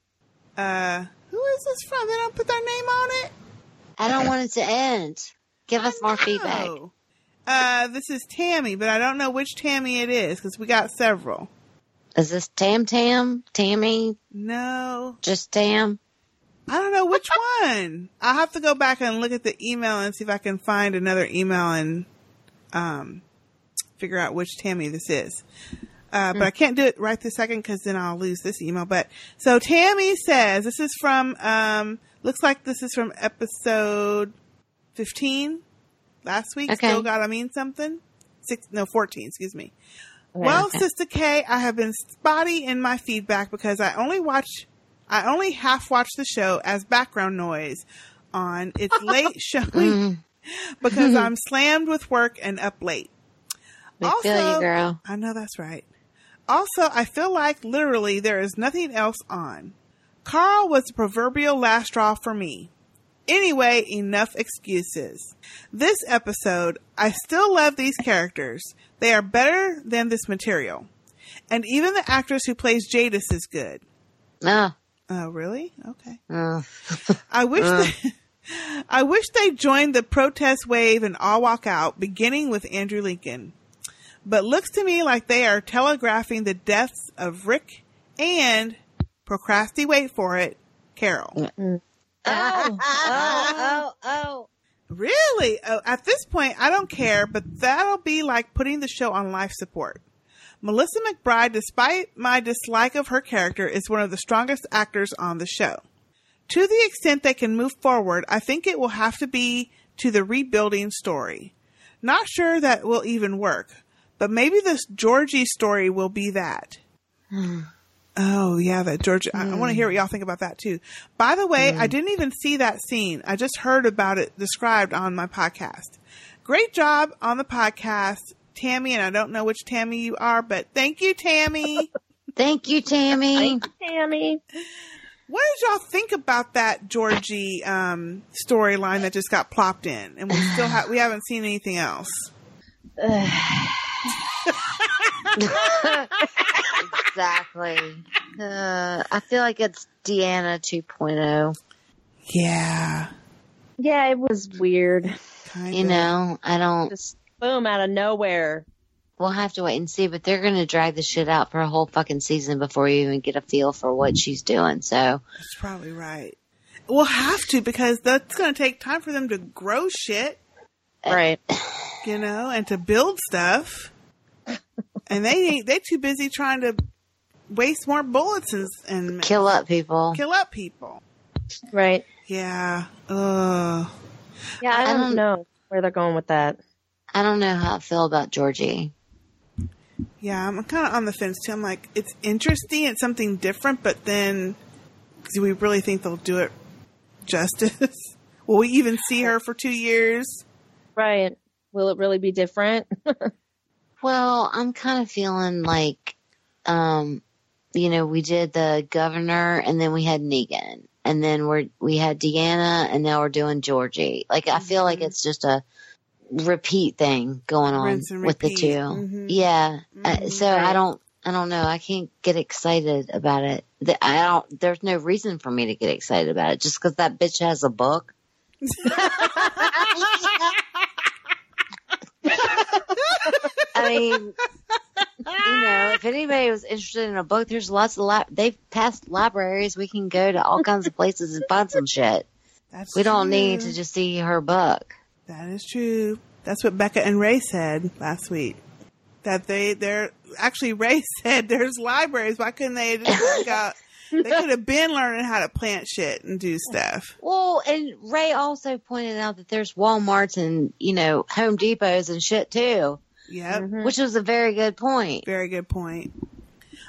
uh who is this from? They don't put their name on it. I don't want it to end. Give us more feedback. Oh. Uh, this is Tammy, but I don't know which Tammy it is because we got several. Is this Tam Tam? Tammy? No, Just Tam? I don't know which one. I'll have to go back and look at the email and see if I can find another email and um figure out which Tammy this is. Uh, but I can't do it right this second because then I'll lose this email. But so Tammy says this is from um looks like this is from episode fifteen last week. Okay. Still gotta mean something. Six no fourteen. Excuse me. Okay. Well, Okay. Sistah K, I have been spotty in my feedback because I only watch, I only half watch the show as background noise on its late showing Mm, because I'm slammed with work and up late. we you, girl. I know that's right. Also, I feel like literally there is nothing else on. Carl was the proverbial last straw for me. Anyway, enough excuses. This episode, I still love these characters. They are better than this material. And even the actress who plays Jadis is good. Ah. Oh, really? Okay. Uh, I wish Uh. they, I wish they joined the protest wave and all walk out, beginning with Andrew Lincoln. But looks to me like they are telegraphing the deaths of Rick and procrastinate wait for it, Carol. oh, oh, oh, oh. Really? Oh, at this point, I don't care, but that'll be like putting the show on life support. Melissa McBride, despite my dislike of her character, is one of the strongest actors on the show. To the extent they can move forward, I think it will have to be to the rebuilding story. Not sure that will even work, but maybe this Georgie story will be that. Hmm. Oh yeah, that George. I, I want to hmm. hear what y'all think about that too. By the way, I hmm. didn't even see that scene. I just heard about it described on my podcast. Great job on the podcast, Tammy. And I don't know which Tammy you are, but thank you, Tammy. Thank you, Tammy. Tammy. What did y'all think about that Georgie um, storyline that just got plopped in, and we still have we haven't seen anything else? exactly. Uh, I feel like it's Deanna oh. 2.0. Yeah. Yeah, it was weird. You know, I don't. Just boom out of nowhere. We'll have to wait and see, but they're going to drag the shit out for a whole fucking season before you even get a feel for what she's doing. So That's probably right. We'll have to because that's going to take time for them to grow shit, Right. you know, and to build stuff. and they ain't they too busy trying to waste more bullets and, and kill up people. kill up people. Right. Yeah. Ugh. Yeah, I, I don't, don't- know where they're going with that. I don't know how I feel about Georgie. Yeah, I'm kind of on the fence too. I'm like, it's interesting, it's something different, but then do we really think they'll do it justice? Will we even see her for two years? Right. Will it really be different? Well, I'm kind of feeling like, um, you know, we did the governor and then we had Negan and then we're, we had Deanna and now we're doing Georgie. Like, I feel like it's just a repeat thing going on with the repeat. 2 Mhm. Yeah. Uh, Mhm. so I don't, I don't know. I can't get excited about it. I don't, there's no reason for me to get excited about it just because that bitch has a book. I mean, you know, if anybody was interested in a book, there's lots of li- they've passed libraries. We can go to all kinds of places and find some shit. That's We don't need to just see her book. That is true. That's what Becca and Ray said last week. That they, they're actually Ray said there's libraries. Why couldn't they just got? They could have been learning how to plant shit and do stuff. Well, and Ray also pointed out that there's Walmarts and you know Home Depots and shit too, Yep. which was a very good point. Very good point.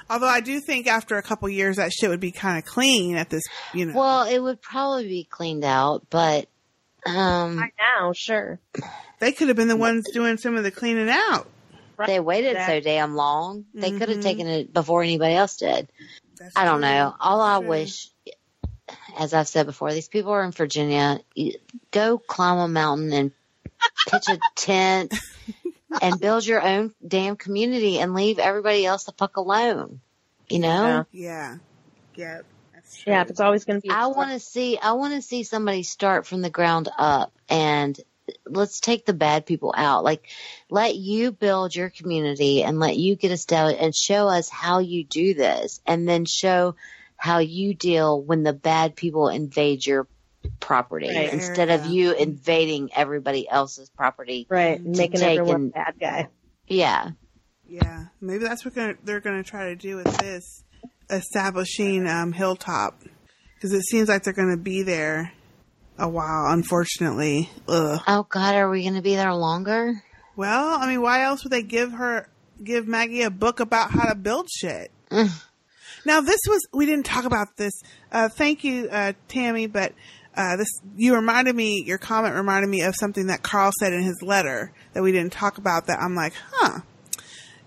Although I do think after a couple years that shit would be kind of clean at this, you know. Well, it would probably be cleaned out, but um, Right now, sure. they could have been the ones doing some of the cleaning out. they waited so damn long. They could have taken it before anybody else did. That's I don't true. know. All I True. wish, as I've said before, these people are in Virginia. You- Go climb a mountain and pitch a tent and build your own damn community and leave everybody else the fuck alone. You know? Yeah. Yeah. That's true. Yeah, it's always going to be. I want to see, I want to see somebody start from the ground up and let's take the bad people out. Like, let you build your community and let you get established and show us how you do this and then show how you deal when the bad people invade your property Right. instead of you invading everybody else's property. right, making take everyone and- bad guy. Yeah. Yeah, maybe that's what gonna, they're going to try to do with this establishing um, Hilltop because it seems like they're going to be there a while. Unfortunately, ugh. Oh God, are we going to be there longer? Well, I mean, why else would they give her give Maggie a book about how to build shit? Now, this was we didn't talk about this. Uh, thank you, uh, Tammy, but. Uh, this you reminded me. Your comment reminded me of something that Carl said in his letter that we didn't talk about. That I'm like, huh.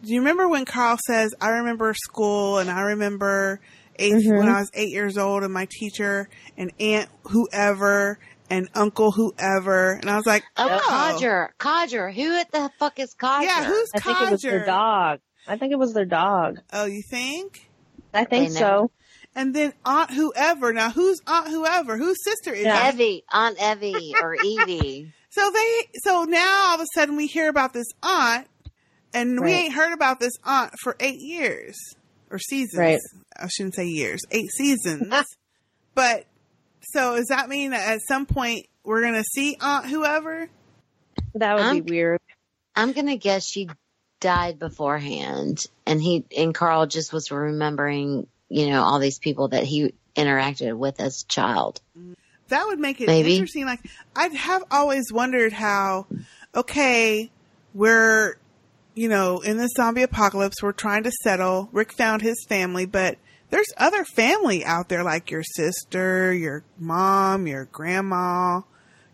Do you remember when Carl says, "I remember school and I remember eighth when I was eight years old, and my teacher and aunt whoever and uncle whoever, and I was like, Oh, oh, Codger, Codger. Who the fuck is Codger? Yeah, who's I think it was their dog. I think it was their dog. Oh, you think? I think They so. And then Aunt whoever. Now, who's Aunt whoever? Whose sister is Yeah. Evie, Aunt Evie or Evie. So they, so now all of a sudden we hear about this aunt, and we ain't heard about this aunt for eight years or seasons. Right. I shouldn't say years, eight seasons. but so does that mean that at some point we're gonna see Aunt whoever? That would I'm- be weird. I'm gonna guess she died beforehand, and he and Carl just was remembering, you know, all these people that he interacted with as a child. That would make it Maybe. interesting. Like I have always wondered how, okay, we're, you know, in the zombie apocalypse, we're trying to settle. Rick found his family, but there's other family out there, like your sister, your mom, your grandma,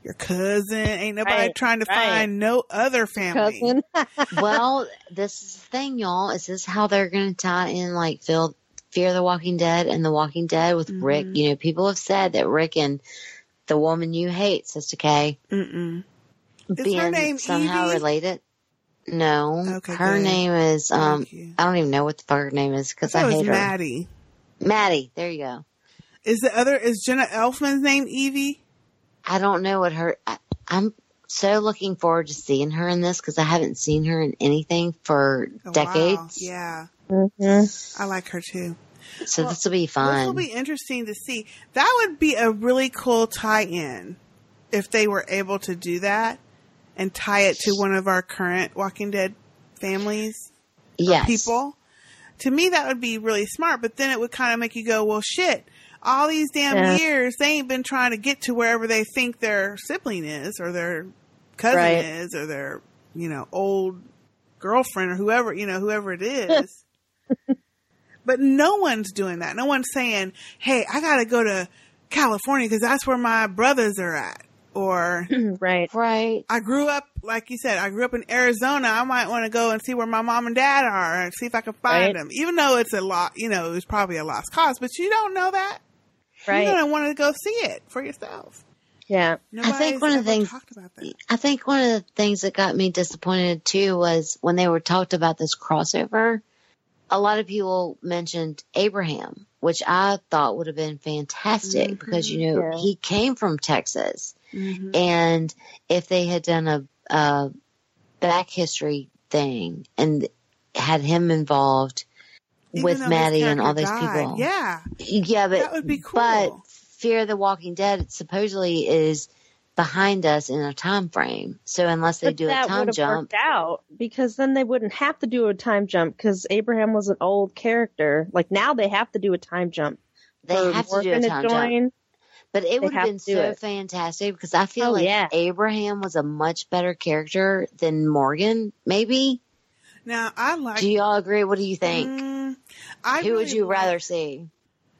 your cousin. Ain't nobody Right, trying to right. find no other family. Well, this is the thing, y'all. Is this how they're gonna tie in like Phil, Fear the Walking Dead and The Walking Dead with Rick? Mhm. You know, people have said that Rick and the woman you hate, Sistah K, Mm-mm. Is her being name somehow Evie? related. No, Okay, her good. name is um. I don't even know what the fuck her name is because I I, thought it was hate her. Maddie. Maddie. There you go. Is the other is Jenna Elfman's name Evie? I don't know what her. I, I'm so looking forward to seeing her in this because I haven't seen her in anything for Oh, wow. decades. Yeah, Mm-hmm. I like her too. So Well, this will be fun. This will be interesting to see. That would be a really cool tie-in if they were able to do that and tie it to one of our current Walking Dead families yes. people. To me, that would be really smart. But then it would kind of make you go, "Well, shit! All these damn Yeah. years, they ain't been trying to get to wherever they think their sibling is, or their cousin Right. is, or their you know old girlfriend, or whoever you know whoever it is." But no one's doing that. No one's saying, "Hey, I got to go to California because that's where my brothers are at." Or right. Right. I grew up, like you said, I grew up in Arizona. I might want to go and see where my mom and dad are and see if I can find Right. them. Even though it's a lot, you know, it's probably a lost cause, but you don't know that. Right. You're gonna want to go see it for yourself. Yeah. Nobody's I think one of the things about that. I think one of the things that got me disappointed too was when they were talked about this crossover. A lot of people mentioned Abraham, which I thought would have been fantastic because you know Yeah. he came from Texas, Mhm. and if they had done a, a back history thing and had him involved Even with Maddie and all these died. people, Yeah, yeah, but that would be cool. but Fear the Walking Dead supposedly is behind us in a time frame. So unless they But do a time would have jump, out because then they wouldn't have to do a time jump because Abraham was an old character. Like now they have to do a time jump. they have to do a time join. jump. But it would have have been so it. fantastic because I feel Oh, like yeah. Abraham was a much better character than Morgan. Maybe. now I like. do y'all agree? What do you think? Mm, I Who would you like- rather see?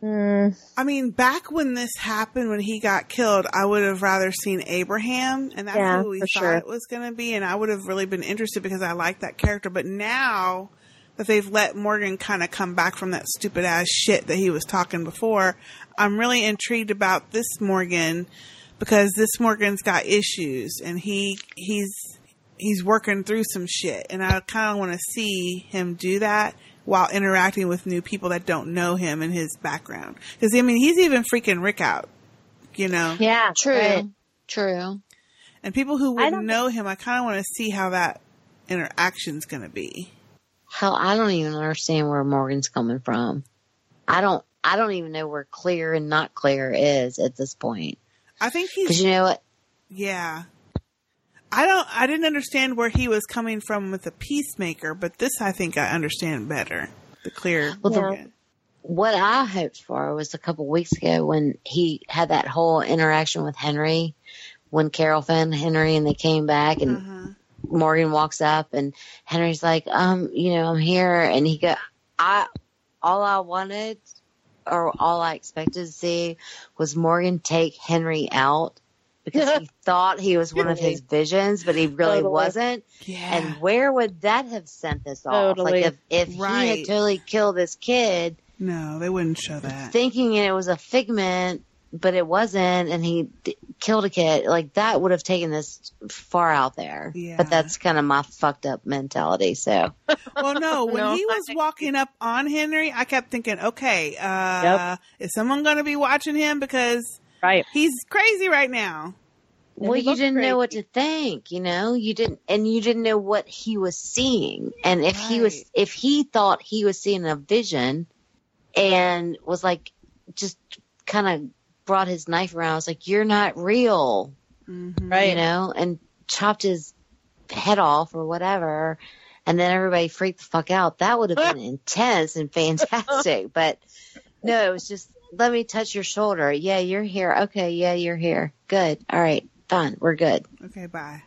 Mm, I mean, back when this happened, when he got killed, I would have rather seen Abraham, and that's Yeah, who we thought sure. it was going to be, and I would have really been interested because I like that character. But now that they've let Morgan kind of come back from that stupid ass shit that he was talking before, I'm really intrigued about this Morgan because this Morgan's got issues, and he he's he's working through some shit, and I kind of want to see him do that while interacting with new people that don't know him and his background. Because I mean, he's even freaking Rick out, you know. yeah, True. right. True. And people who wouldn't know him, I kind of want to see how that interaction's going to be. Hell, I don't even understand where Morgan's coming from. I don't. I don't even know where clear and not clear is at this point. I think Because he's you know what? yeah. I don't. I didn't understand where he was coming from with the peacemaker, but this I think I understand better. The clear. Well, the- what I hoped for was a couple weeks ago when he had that whole interaction with Henry, when Carol found Henry and they came back and Uh-huh. Morgan walks up and Henry's like, um, you know, I'm here. And he go, I, all I wanted or all I expected to see was Morgan take Henry out because he thought he was one of his visions, but he really Totally. wasn't. Yeah. And where would that have sent this off? Totally. Like if, if he had totally killed this kid No, they wouldn't show that. thinking it was a figment, but it wasn't, and he d- killed a kid. Like that would have taken this far out there. Yeah. But that's kind of my fucked up mentality. So Well, no, when No. he was walking up on Henry, I kept thinking, okay, uh, is someone going to be watching him because right. he's crazy right now? well, you didn't know what to think, you know. You didn't, and you didn't know what he was seeing, and if he was, if he thought he was seeing a vision, and was like, just kind of brought his knife around, I was like, "You're not real," mm-hmm. Right. You know, and chopped his head off or whatever, and then everybody freaked the fuck out. That would have been intense and fantastic, but no, it was just. Let me touch your shoulder. Yeah, you're here. Okay, yeah, you're here. Good. All right, fine. We're good. Okay, bye.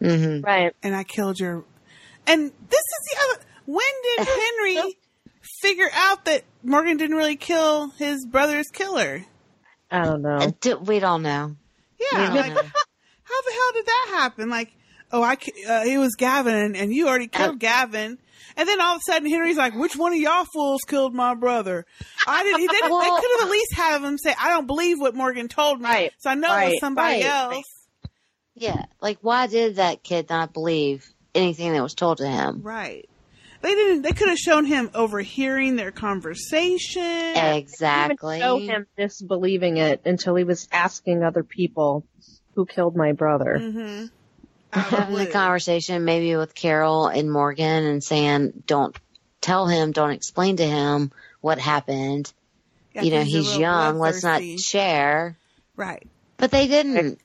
Mm-hmm. Right. And I killed your. And this is the other. When did Henry figure out that Morgan didn't really kill his brother's killer? I don't know. We don't know. Yeah, don't know. how the hell did that happen? Like, oh, I ki- uh, it was Gavin, and, and you already killed Uh, Gavin. And then all of a sudden, Henry's like, "Which one of y'all fools killed my brother?" I didn't. They, they could have at least have him say, "I don't believe what Morgan told me," so I know it was somebody right. else. Yeah, like why did that kid not believe anything that was told to him? Right. They didn't. They could have shown him overhearing their conversation. Exactly. Show him disbelieving it until he was asking other people who killed my brother. Mm-hmm. Having the conversation maybe with Carol and Morgan and saying, "Don't tell him, don't explain to him what happened." Yeah, you know, he's he's young. Let's not share. Right. But they didn't.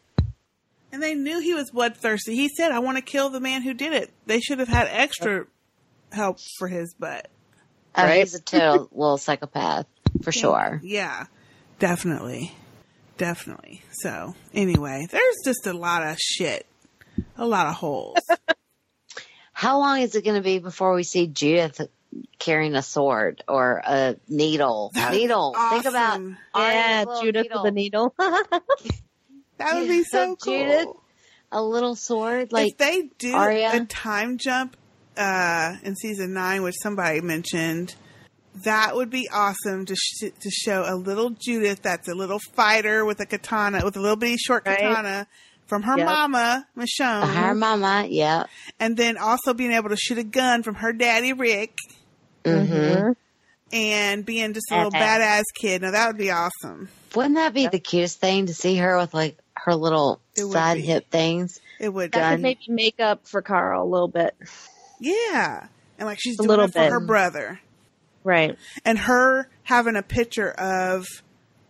And they knew he was bloodthirsty. He said, "I want to kill the man who did it." They should have had extra help for his butt. Oh, he's a total little psychopath for sure. Yeah, definitely, definitely. So anyway, there's just a lot of shit, a lot of holes. How long is it going to be before we see Judith carrying a sword or a needle? That'd be needle. Think about Yeah, little Judith with a needle. That would be so cool. Judith, a little sword like if they do Arya. a time jump uh, in season nine, which somebody mentioned, that would be awesome to sh- to show a little Judith that's a little fighter with a katana, with a little bitty short katana from her Yep. mama Michonne, her mama. Yeah. and then also being able to shoot a gun from her daddy Rick, Mm-hmm. and being just a little Uh-huh. badass kid. Now that would be awesome. Wouldn't that be the cutest thing to see her with like her little side be. hip things? It would. That Gun. could maybe make up for Carl a little bit. Yeah, and like she's A doing little it for bit. her brother. Right. and her having a picture of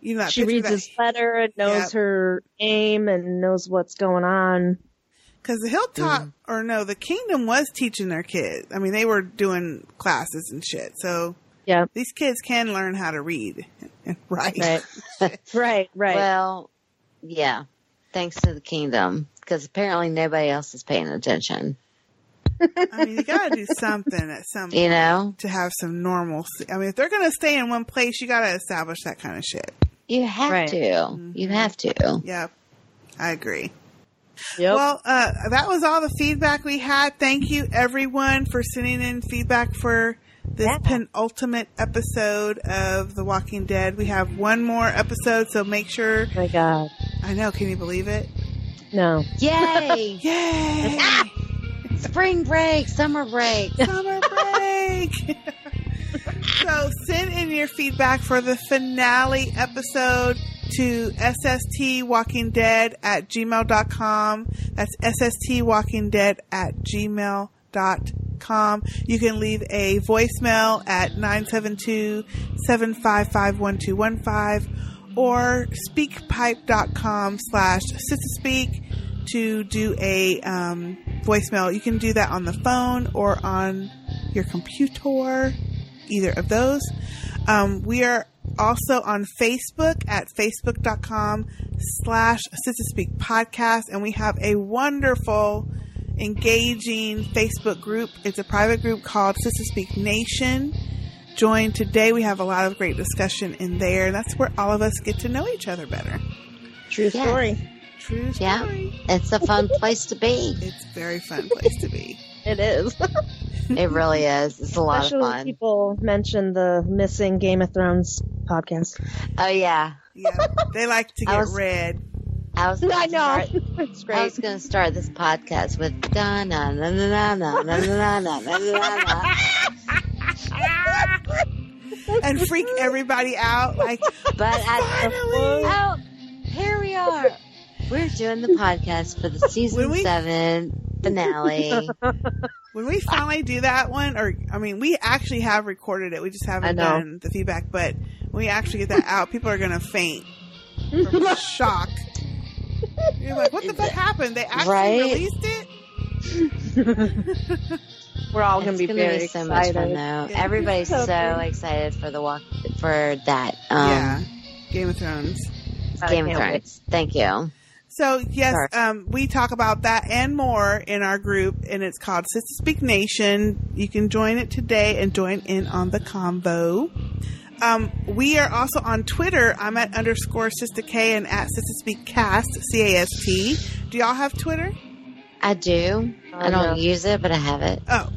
you know She reads that, his letter and knows Yep. her aim and knows what's going on. because the hilltop Mm. or no the kingdom was teaching their kids i mean they were doing classes and shit so yeah these kids can learn how to read and write Right. right, right. Well, yeah. Thanks to the kingdom, because apparently nobody else is paying attention. i mean you gotta do something at some You know? to have some normalcy i mean if they're gonna stay in one place you gotta establish that kind of shit You have Right. to. You have to. Yep. I agree. Yep. Well, uh, that was all the feedback we had. Thank you, everyone, for sending in feedback for this penultimate episode of The Walking Dead. We have one more episode, so make sure. my God. I know. Can you believe it? No. Yay! Yay! Spring break, summer break. Summer break. so send in your feedback for the finale episode to sstwalkingdead at gmail.com. That's sstwalkingdead at gmail.com. You can leave a voicemail at 972-755-1215 or speakpipe.com slash speak to do a um, voicemail. You can do that on the phone or on your computer, either of those. Um, we are also on Facebook at facebook.com slash Sistah Speak podcast, and we have a wonderful, engaging Facebook group. It's a private group called Sistah Speak Nation. Join today. We have a lot of great discussion in there. That's where all of us get to know each other better. True Yeah. story. True Yeah. story. It's a fun place to be. It's a very fun place to be. It is. It really is. It's a lot Especially of fun. people mention the missing Game of Thrones podcast. Oh yeah. Yeah, they like to I get was- read. I was. I gonna know. Start, it's I was going to start this podcast with da na na na na na na na na na na na. and freak everybody out. Like, But I, oh, here we are. We're doing the podcast for the season When we- seven finale. when we finally do that one, or I mean, we actually have recorded it. We just haven't know. done the feedback. But when we actually get that out, people are gonna faint from shock. You're like, what the fuck happened? They actually Right? released it. We're all going It's to be gonna very be so much fun excited. though. Yeah. Everybody's So so excited for the walk for that. Um, yeah, Game of Thrones. Game of can't wait. Thrones. Thank you. So yes, Sorry. um, we talk about that and more in our group, and it's called Sistah Speak Nation. You can join it today and join in on the convo. Um, we are also on Twitter. I'm at underscore Sistah K and at Sistah Speak Cast C A S T. Do y'all have Twitter? I do. I don't no. use it, but I have it. Oh,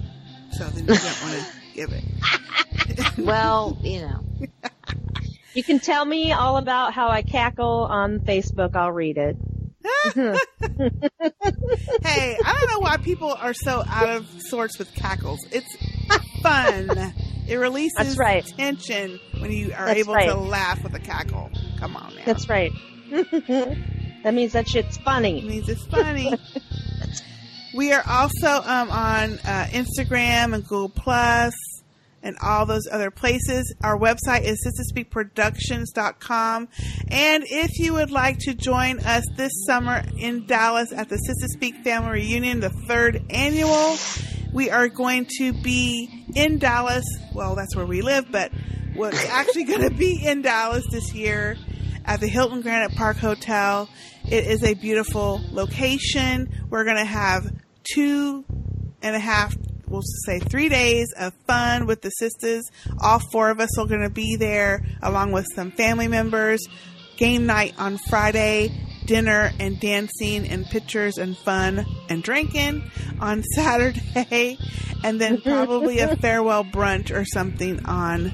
so then you don't want to give it. Well, you know. You can tell me all about how I cackle on Facebook. I'll read it. Hey, I don't know why people are so out of sorts with cackles. It's fun. It releases right. tension when you are That's able right. to laugh with a cackle. Come on now. That's right. that means that shit's It funny. means it's funny. we are also um, on uh, Instagram and Google Plus and all those other places. Our website is sistahspeakproductions.com. And if you would like to join us this summer in Dallas at the Sistah Speak Family Reunion, the third annual, we are going to be in Dallas. Well, that's where we live, but we're actually going to be in Dallas this year at the Hilton Granite Park Hotel. It is a beautiful location. We're going to have two and a half, we'll say three days of fun with the sisters. All four of us are going to be there along with some family members. Game night on Friday, dinner and dancing and pictures and fun and drinking on Saturday, and then probably a farewell brunch or something on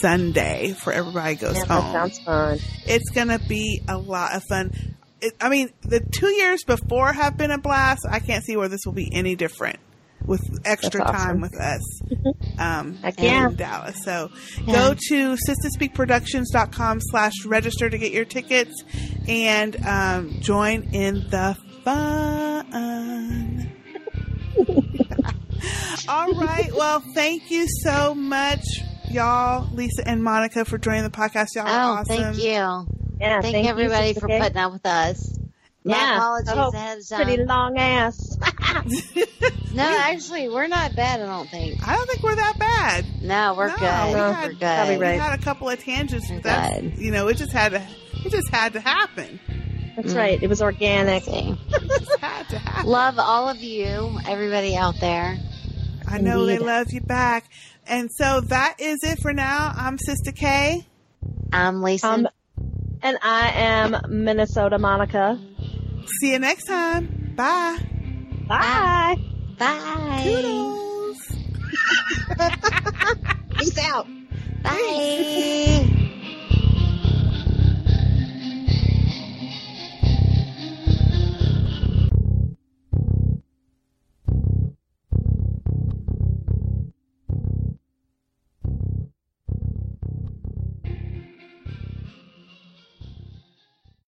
Sunday for everybody goes Yeah, home that sounds fun. it's gonna be a lot of fun. It, I mean, the two years before have been a blast. I can't see where this will be any different with extra awesome. time with us um, Heck in. Dallas. So Yeah. go to sistahspeakproductions.com slash register to get your tickets and um, join in the fun. All right. Well, thank you so much, y'all, Lisa and Monica, for joining the podcast. Y'all Oh, are awesome. thank you. Yeah, thank, thank everybody Sistah for K. putting up with us. My Yeah. apologies Oh, ahead of Pretty Um, long ass. No, actually, we're not bad. I don't think. I don't think we're that bad. No, we're No, good. we we're had- good. probably right. We had a couple of tangents. We're That's, good. you know, it just had to, it just had to happen. That's Mm. right. It was organic. It had to happen. Love all of you, everybody out there. I know they love you back. And so that is it for now. I'm Sistah K. I'm Lisa. Um, and I am Minnesota Monica. See you next time. Bye. Bye. Bye. Toodles. Peace out. Bye.